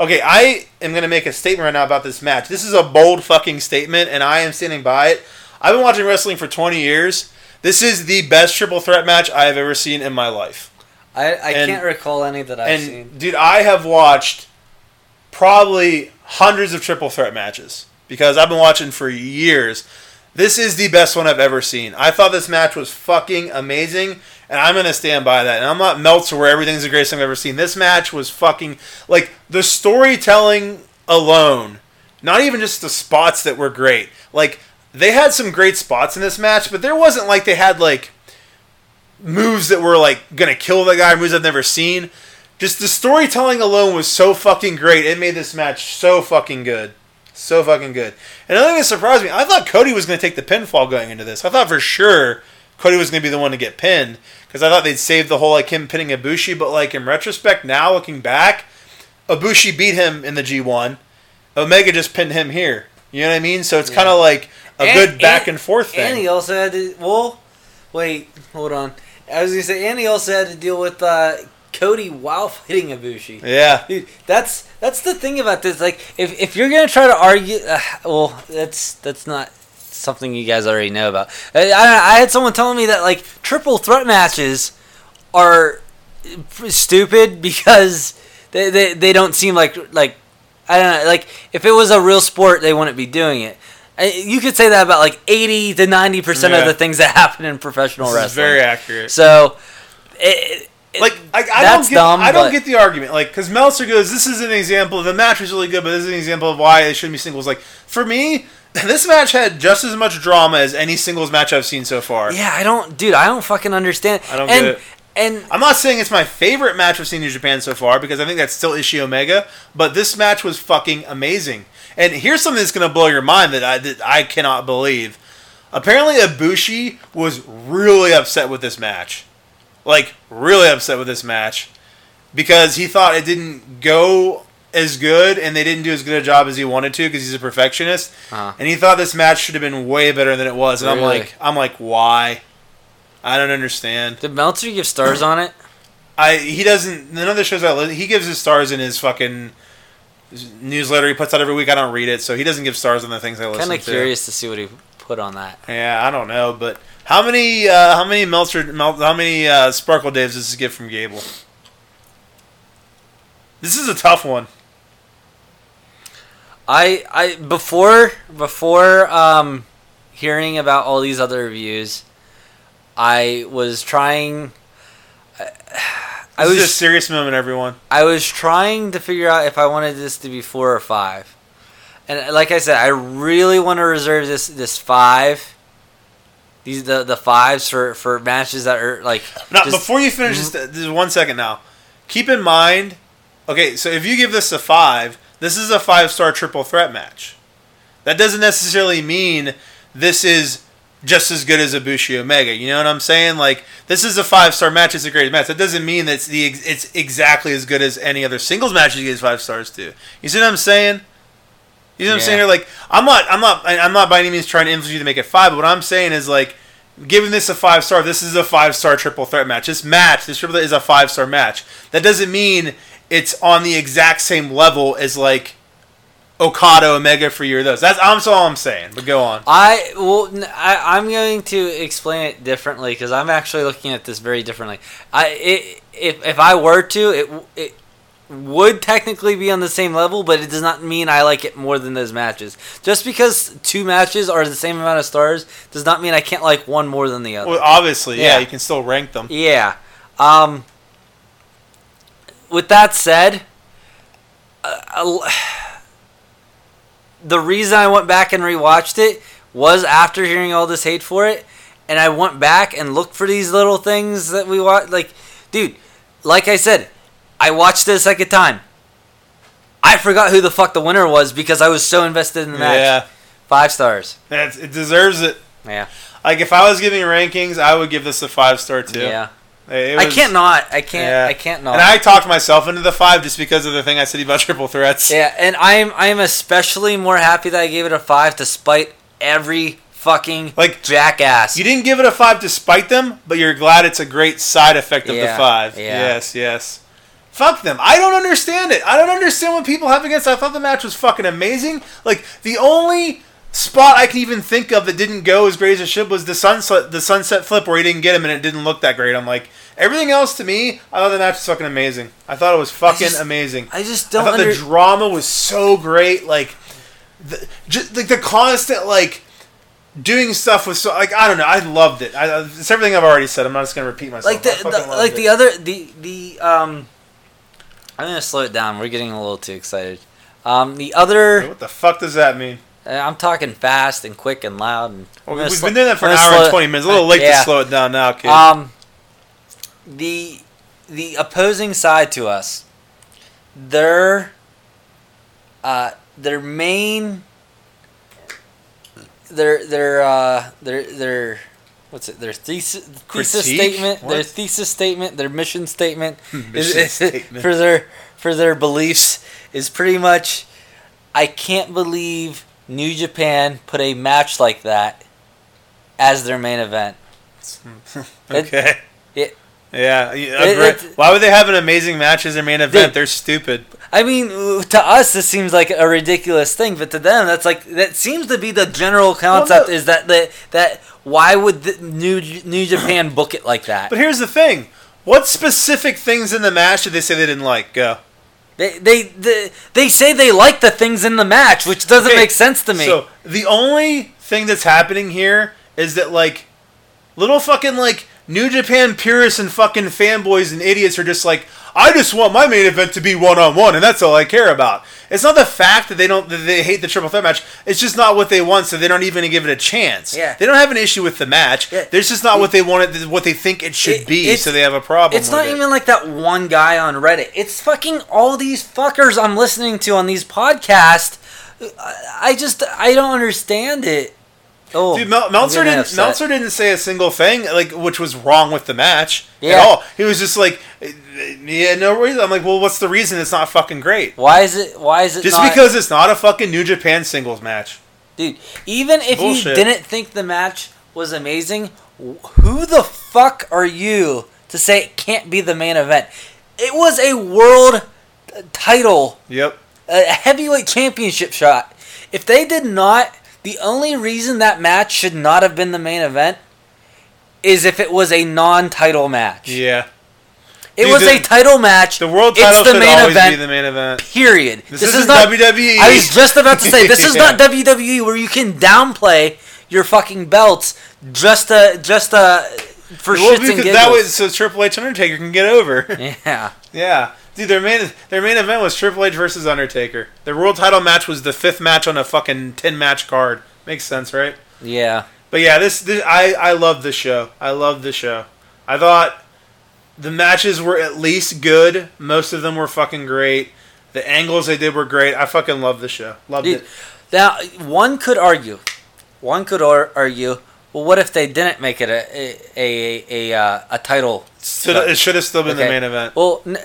[SPEAKER 1] okay, I am gonna make a statement right now about this match. This is a bold fucking statement, and I am standing by it. I've been watching wrestling for 20 years. This is the best triple threat match I have ever seen in my life.
[SPEAKER 2] I, I
[SPEAKER 1] And-
[SPEAKER 2] can't recall any that I've
[SPEAKER 1] and
[SPEAKER 2] seen.
[SPEAKER 1] dude, I have watched probably hundreds of triple threat matches because I've been watching for years. This is the best one I've ever seen. I thought this match was fucking amazing, and I'm gonna stand by that. And I'm not Meltzer where everything's the greatest thing I've ever seen. This match was fucking like the storytelling alone, not even just the spots that were great. Like they had some great spots in this match, but there wasn't like they had like moves that were like gonna kill the guy, moves I've never seen. Just the storytelling alone was so fucking great. It made this match so fucking good. So fucking good. And another thing that surprised me, I thought Cody was gonna take the pinfall going into this. I thought for sure Cody was gonna be the one to get pinned. Because I thought they'd save the whole like him pinning Ibushi, but like in retrospect now looking back, Ibushi beat him in the G one. Omega just pinned him here. You know what I mean? So it's kind of like a
[SPEAKER 2] And-
[SPEAKER 1] good back and,
[SPEAKER 2] and-
[SPEAKER 1] forth thing.
[SPEAKER 2] And he also had to. Well, wait, hold on. I was gonna say, and he also had to deal with uh, Cody while fighting Ibushi.
[SPEAKER 1] yeah.
[SPEAKER 2] Dude, that's that's the thing about this. Like, if, if you're gonna try to argue, uh, well, that's that's not something you guys already know about. I, I, I had someone telling me that like triple threat matches are stupid because they, they, they don't seem like like I don't know like if it was a real sport they wouldn't be doing it. I- You could say that about like eighty to ninety percent
[SPEAKER 1] Yeah.
[SPEAKER 2] of the things that happen in professional
[SPEAKER 1] This is
[SPEAKER 2] wrestling.
[SPEAKER 1] very accurate.
[SPEAKER 2] so, it,
[SPEAKER 1] like I, don't get
[SPEAKER 2] dumb,
[SPEAKER 1] I don't get the argument like because Meltzer goes this is an example the match was really good but this is an example of why it shouldn't be singles like for me this match had just as much drama as any singles match I've seen so far
[SPEAKER 2] Yeah, I don't, dude. I don't fucking understand.
[SPEAKER 1] I don't
[SPEAKER 2] and,
[SPEAKER 1] get it.
[SPEAKER 2] And
[SPEAKER 1] I'm not saying it's my favorite match I've seen in Japan so far because I think that's still Ishii Omega but this match was fucking amazing and here's something that's gonna blow your mind that I that I cannot believe apparently Ibushi was really upset with this match like really upset with this match because he thought it didn't go as good and they didn't do as good a job as he wanted to because he's a perfectionist
[SPEAKER 2] Uh-huh.
[SPEAKER 1] and he thought this match should have been way better than it was and I'm like I'm like why I don't understand
[SPEAKER 2] did Meltzer give stars on it?
[SPEAKER 1] I he doesn't none of the shows I li- he gives his stars in his fucking newsletter he puts out every week I don't read it so he doesn't give stars on the things I listen to.
[SPEAKER 2] Kind of curious to see what he put on that.
[SPEAKER 1] yeah I don't know but how many uh, how many Meltzer Mel, how many uh, Sparkle Daves does this get from Gable this is a tough one
[SPEAKER 2] I I before before um, hearing about all these other reviews, I was trying. I
[SPEAKER 1] This
[SPEAKER 2] was
[SPEAKER 1] a serious moment, everyone.
[SPEAKER 2] I was trying to figure out if I wanted this to be four or five, and uh, like I said, I really want to reserve this this five. These the the fives for for matches that are like.
[SPEAKER 1] Now, before you finish this, this is one second now. Keep in mind, okay, so if you give this a five, this is a five star triple threat match. That doesn't necessarily mean this is just as good as a Ibushi Omega. You know what I'm saying? Like this is a five star match. It's a great match. That doesn't mean that it's the it's exactly as good as any other singles match you get five stars to. You see what I'm saying? You know what I'm
[SPEAKER 2] Yeah.
[SPEAKER 1] saying? Here, like I'm not, I'm not, I'm not by any means trying to influence you to make it five. But what I'm saying is like, giving this a five star. This is a five star triple threat match. This match, this triple threat is a five star match. That doesn't mean it's on the exact same level as like Okada Omega for you or those. That's I'm all I'm saying. But go on.
[SPEAKER 2] I well, I, am going to explain it differently because I'm actually looking at this very differently. I it, if if I were to, it it would technically be on the same level, but it does not mean I like it more than those matches. Just because two matches are the same amount of stars does not mean I can't like one more than the other.
[SPEAKER 1] Well, obviously, yeah,
[SPEAKER 2] Yeah.
[SPEAKER 1] you can still rank them.
[SPEAKER 2] Yeah. Um. With that said, uh, uh, the reason I went back and rewatched it was after hearing all this hate for it, and I went back and looked for these little things that we watch. Like, dude, like I said, I watched it a second time. I forgot who the fuck the winner was because I was so invested in the match.
[SPEAKER 1] Yeah,
[SPEAKER 2] Five stars.
[SPEAKER 1] It deserves it.
[SPEAKER 2] Yeah.
[SPEAKER 1] Like if I was giving rankings, I would give this a five star too.
[SPEAKER 2] Yeah.
[SPEAKER 1] It
[SPEAKER 2] I can't not. I can't.
[SPEAKER 1] Yeah.
[SPEAKER 2] I can't not.
[SPEAKER 1] And I talked myself into the five just because of the thing I said about triple threats.
[SPEAKER 2] yeah, and I'm I'm especially more happy that I gave it a five, despite every fucking
[SPEAKER 1] Like,
[SPEAKER 2] jackass.
[SPEAKER 1] You didn't give it a five to spite them, but you're glad it's a great side effect of the five.
[SPEAKER 2] yeah.
[SPEAKER 1] Yes, yes. Fuck them. I don't understand it. I don't understand what people have against. I thought the match was fucking amazing. Like the only spot I can even think of that didn't go as great as it should was the sunset the sunset flip where he didn't get him and it didn't look that great. I'm like everything else to me, I thought the match was fucking amazing. I thought it was fucking
[SPEAKER 2] just
[SPEAKER 1] amazing.
[SPEAKER 2] I just don't I
[SPEAKER 1] thought
[SPEAKER 2] under-
[SPEAKER 1] the drama was so great. Like, the, just like the constant like doing stuff was so like I don't know. I loved it. I, it's everything I've already said. I'm not just gonna repeat myself.
[SPEAKER 2] like the, the like
[SPEAKER 1] it.
[SPEAKER 2] the other the the um. I'm gonna slow it down. We're getting a little too excited. Um, the other,
[SPEAKER 1] What the fuck does that mean?
[SPEAKER 2] uh, I'm talking fast and quick and loud. And
[SPEAKER 1] Well, we've
[SPEAKER 2] slo-
[SPEAKER 1] been doing that for an hour and twenty minutes. A little late
[SPEAKER 2] Yeah.
[SPEAKER 1] to slow it down now, kid.
[SPEAKER 2] Um, the the opposing side to us, their uh, their main their their uh, their their what's it their thesis thesis statement their thesis statement their mission statement
[SPEAKER 1] Mission
[SPEAKER 2] is-
[SPEAKER 1] statement.
[SPEAKER 2] for their for their beliefs is pretty much I can't believe New Japan put a match like that as their main event.
[SPEAKER 1] okay.
[SPEAKER 2] it-
[SPEAKER 1] yeah.
[SPEAKER 2] it-
[SPEAKER 1] Why would they have an amazing match as their main event? They're stupid.
[SPEAKER 2] I mean, to us, this seems like a ridiculous thing, but to them, that's like that seems to be the general concept.
[SPEAKER 1] no-
[SPEAKER 2] Is that the, that why would the New New Japan book it like that?
[SPEAKER 1] But here's the thing. What specific things in the match did they say they didn't like? Go.
[SPEAKER 2] They, they they they say they like the things in the match, which doesn't
[SPEAKER 1] Okay,
[SPEAKER 2] make sense to me.
[SPEAKER 1] So the only thing that's happening here is that like little fucking like New Japan purists and fucking fanboys and idiots are just like, I just want my main event to be one on one, and that's all I care about. It's not the fact that they don't that they hate the triple threat match. It's just not what they want, so they don't even give it a chance.
[SPEAKER 2] Yeah.
[SPEAKER 1] They don't have an issue with the match.
[SPEAKER 2] Yeah.
[SPEAKER 1] There's just not what they want it, what they think it should
[SPEAKER 2] It-
[SPEAKER 1] be, so they have a problem.
[SPEAKER 2] it's not
[SPEAKER 1] it.
[SPEAKER 2] even like that one guy on Reddit. It's fucking all these fuckers I'm listening to on these podcasts. I I just I don't understand it. Oh,
[SPEAKER 1] Dude, Mel- Meltzer didn't.
[SPEAKER 2] upset.
[SPEAKER 1] Meltzer didn't say a single thing like which was wrong with the match
[SPEAKER 2] Yeah.
[SPEAKER 1] at all. He was just like, yeah, no reason. I'm like, well, what's the reason? It's not fucking great.
[SPEAKER 2] Why is it? Why is it
[SPEAKER 1] Just
[SPEAKER 2] not-
[SPEAKER 1] because it's not a fucking New Japan singles match.
[SPEAKER 2] Dude, even if you didn't think the match was amazing, who the fuck are you to say it can't be the main event? It was a world uh, title,
[SPEAKER 1] Yep.
[SPEAKER 2] a heavyweight championship shot. If they did not, the only reason that match should not have been the main event is if it was a non-title match.
[SPEAKER 1] Yeah.
[SPEAKER 2] It
[SPEAKER 1] Dude,
[SPEAKER 2] was
[SPEAKER 1] the-
[SPEAKER 2] a title match.
[SPEAKER 1] The world
[SPEAKER 2] It's
[SPEAKER 1] title
[SPEAKER 2] the
[SPEAKER 1] should
[SPEAKER 2] main
[SPEAKER 1] always
[SPEAKER 2] event.
[SPEAKER 1] be the main event.
[SPEAKER 2] Period.
[SPEAKER 1] This,
[SPEAKER 2] is
[SPEAKER 1] isn't
[SPEAKER 2] not
[SPEAKER 1] WWE.
[SPEAKER 2] I was just about to say this is
[SPEAKER 1] Yeah.
[SPEAKER 2] not WWE where you can downplay your fucking belts just to just to for
[SPEAKER 1] Well,
[SPEAKER 2] shits and
[SPEAKER 1] because
[SPEAKER 2] giggles.
[SPEAKER 1] that was so Triple H and Undertaker can get over.
[SPEAKER 2] yeah.
[SPEAKER 1] yeah. Dude, their main their main event was Triple H versus Undertaker. Their world title match was the fifth match on a fucking ten match card. Makes sense, right?
[SPEAKER 2] Yeah.
[SPEAKER 1] But yeah, this, this I I love the show. I love the show. I thought the matches were at least good. Most of them were fucking great. The angles they did were great. I fucking love the show. Loved
[SPEAKER 2] Dude,
[SPEAKER 1] it.
[SPEAKER 2] now one could argue, one could ar- argue. Well, what if they didn't make it a a a, a, uh, a title?
[SPEAKER 1] So it should have still been the main event.
[SPEAKER 2] Well, n-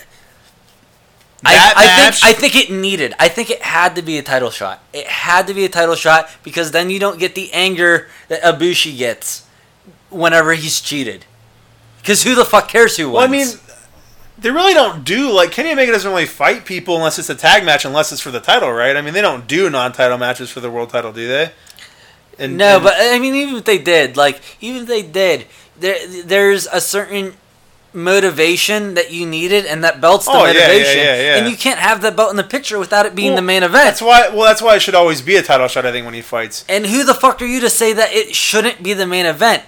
[SPEAKER 1] That
[SPEAKER 2] I, I think I think it needed. I think it had to be a title shot. It had to be a title shot because then you don't get the anger that Ibushi gets whenever he's cheated. Because who the fuck cares who wins?
[SPEAKER 1] Well, I mean, they really don't do like Kenny Omega doesn't really fight people unless it's a tag match, unless it's for the title, right? I mean, they don't do non-title matches for the world title, do they? And,
[SPEAKER 2] no,
[SPEAKER 1] and-
[SPEAKER 2] but I mean, even if they did, like, even if they did, there there's a certain motivation that you needed, and that belt's the
[SPEAKER 1] Oh, yeah, yeah,
[SPEAKER 2] motivation,
[SPEAKER 1] yeah, yeah.
[SPEAKER 2] and you can't have that belt in the picture without it being
[SPEAKER 1] Well,
[SPEAKER 2] the main event.
[SPEAKER 1] That's why. Well, that's why it should always be a title shot. I think when he fights.
[SPEAKER 2] And who the fuck are you to say that it shouldn't be the main event?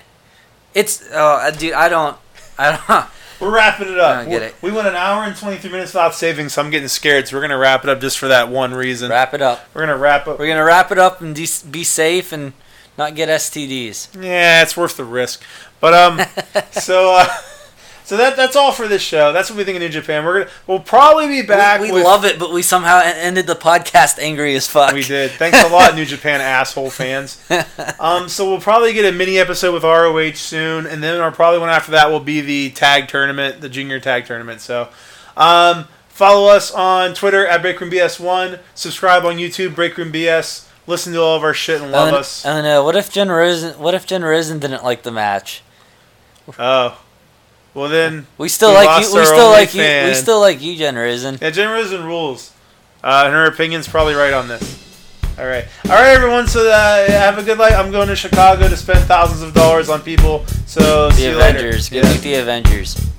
[SPEAKER 2] It's oh, uh, dude, I don't, I don't.
[SPEAKER 1] We're wrapping it up.
[SPEAKER 2] I get it.
[SPEAKER 1] We went an hour and 23 minutes without saving, so I'm getting scared. So we're going to wrap it up just for that one reason.
[SPEAKER 2] Wrap it up.
[SPEAKER 1] We're going to wrap up.
[SPEAKER 2] We're gonna wrap it up and de- be safe and not get STDs.
[SPEAKER 1] Yeah, it's worth the risk. But, um, so, uh, So that that's all for this show. That's what we think of New Japan. We're gonna we'll probably be back.
[SPEAKER 2] we, we
[SPEAKER 1] with,
[SPEAKER 2] love it, but we somehow ended the podcast angry as fuck.
[SPEAKER 1] We did. Thanks a lot, New Japan asshole fans. Um, so we'll probably get a mini episode with ROH soon, and then our probably one after that will be the tag tournament, the junior tag tournament. So, um, follow us on Twitter at BreakroomBS1. Subscribe on YouTube, BreakroomBS. Listen to all of our shit and love
[SPEAKER 2] and,
[SPEAKER 1] us.
[SPEAKER 2] and uh, what if Jen Rosen? What if Jen Rosen didn't like the match?
[SPEAKER 1] Oh, well then,
[SPEAKER 2] We still
[SPEAKER 1] We
[SPEAKER 2] like you. We still like you. We still like you, Jen
[SPEAKER 1] yeah, Jen rules, uh, and her opinion's probably right on this. All right, all right, everyone. So uh, have a good night. I'm going to Chicago to spend thousands of dollars on people. So see
[SPEAKER 2] The
[SPEAKER 1] you later.
[SPEAKER 2] Avengers. Go
[SPEAKER 1] Yeah.
[SPEAKER 2] the Avengers.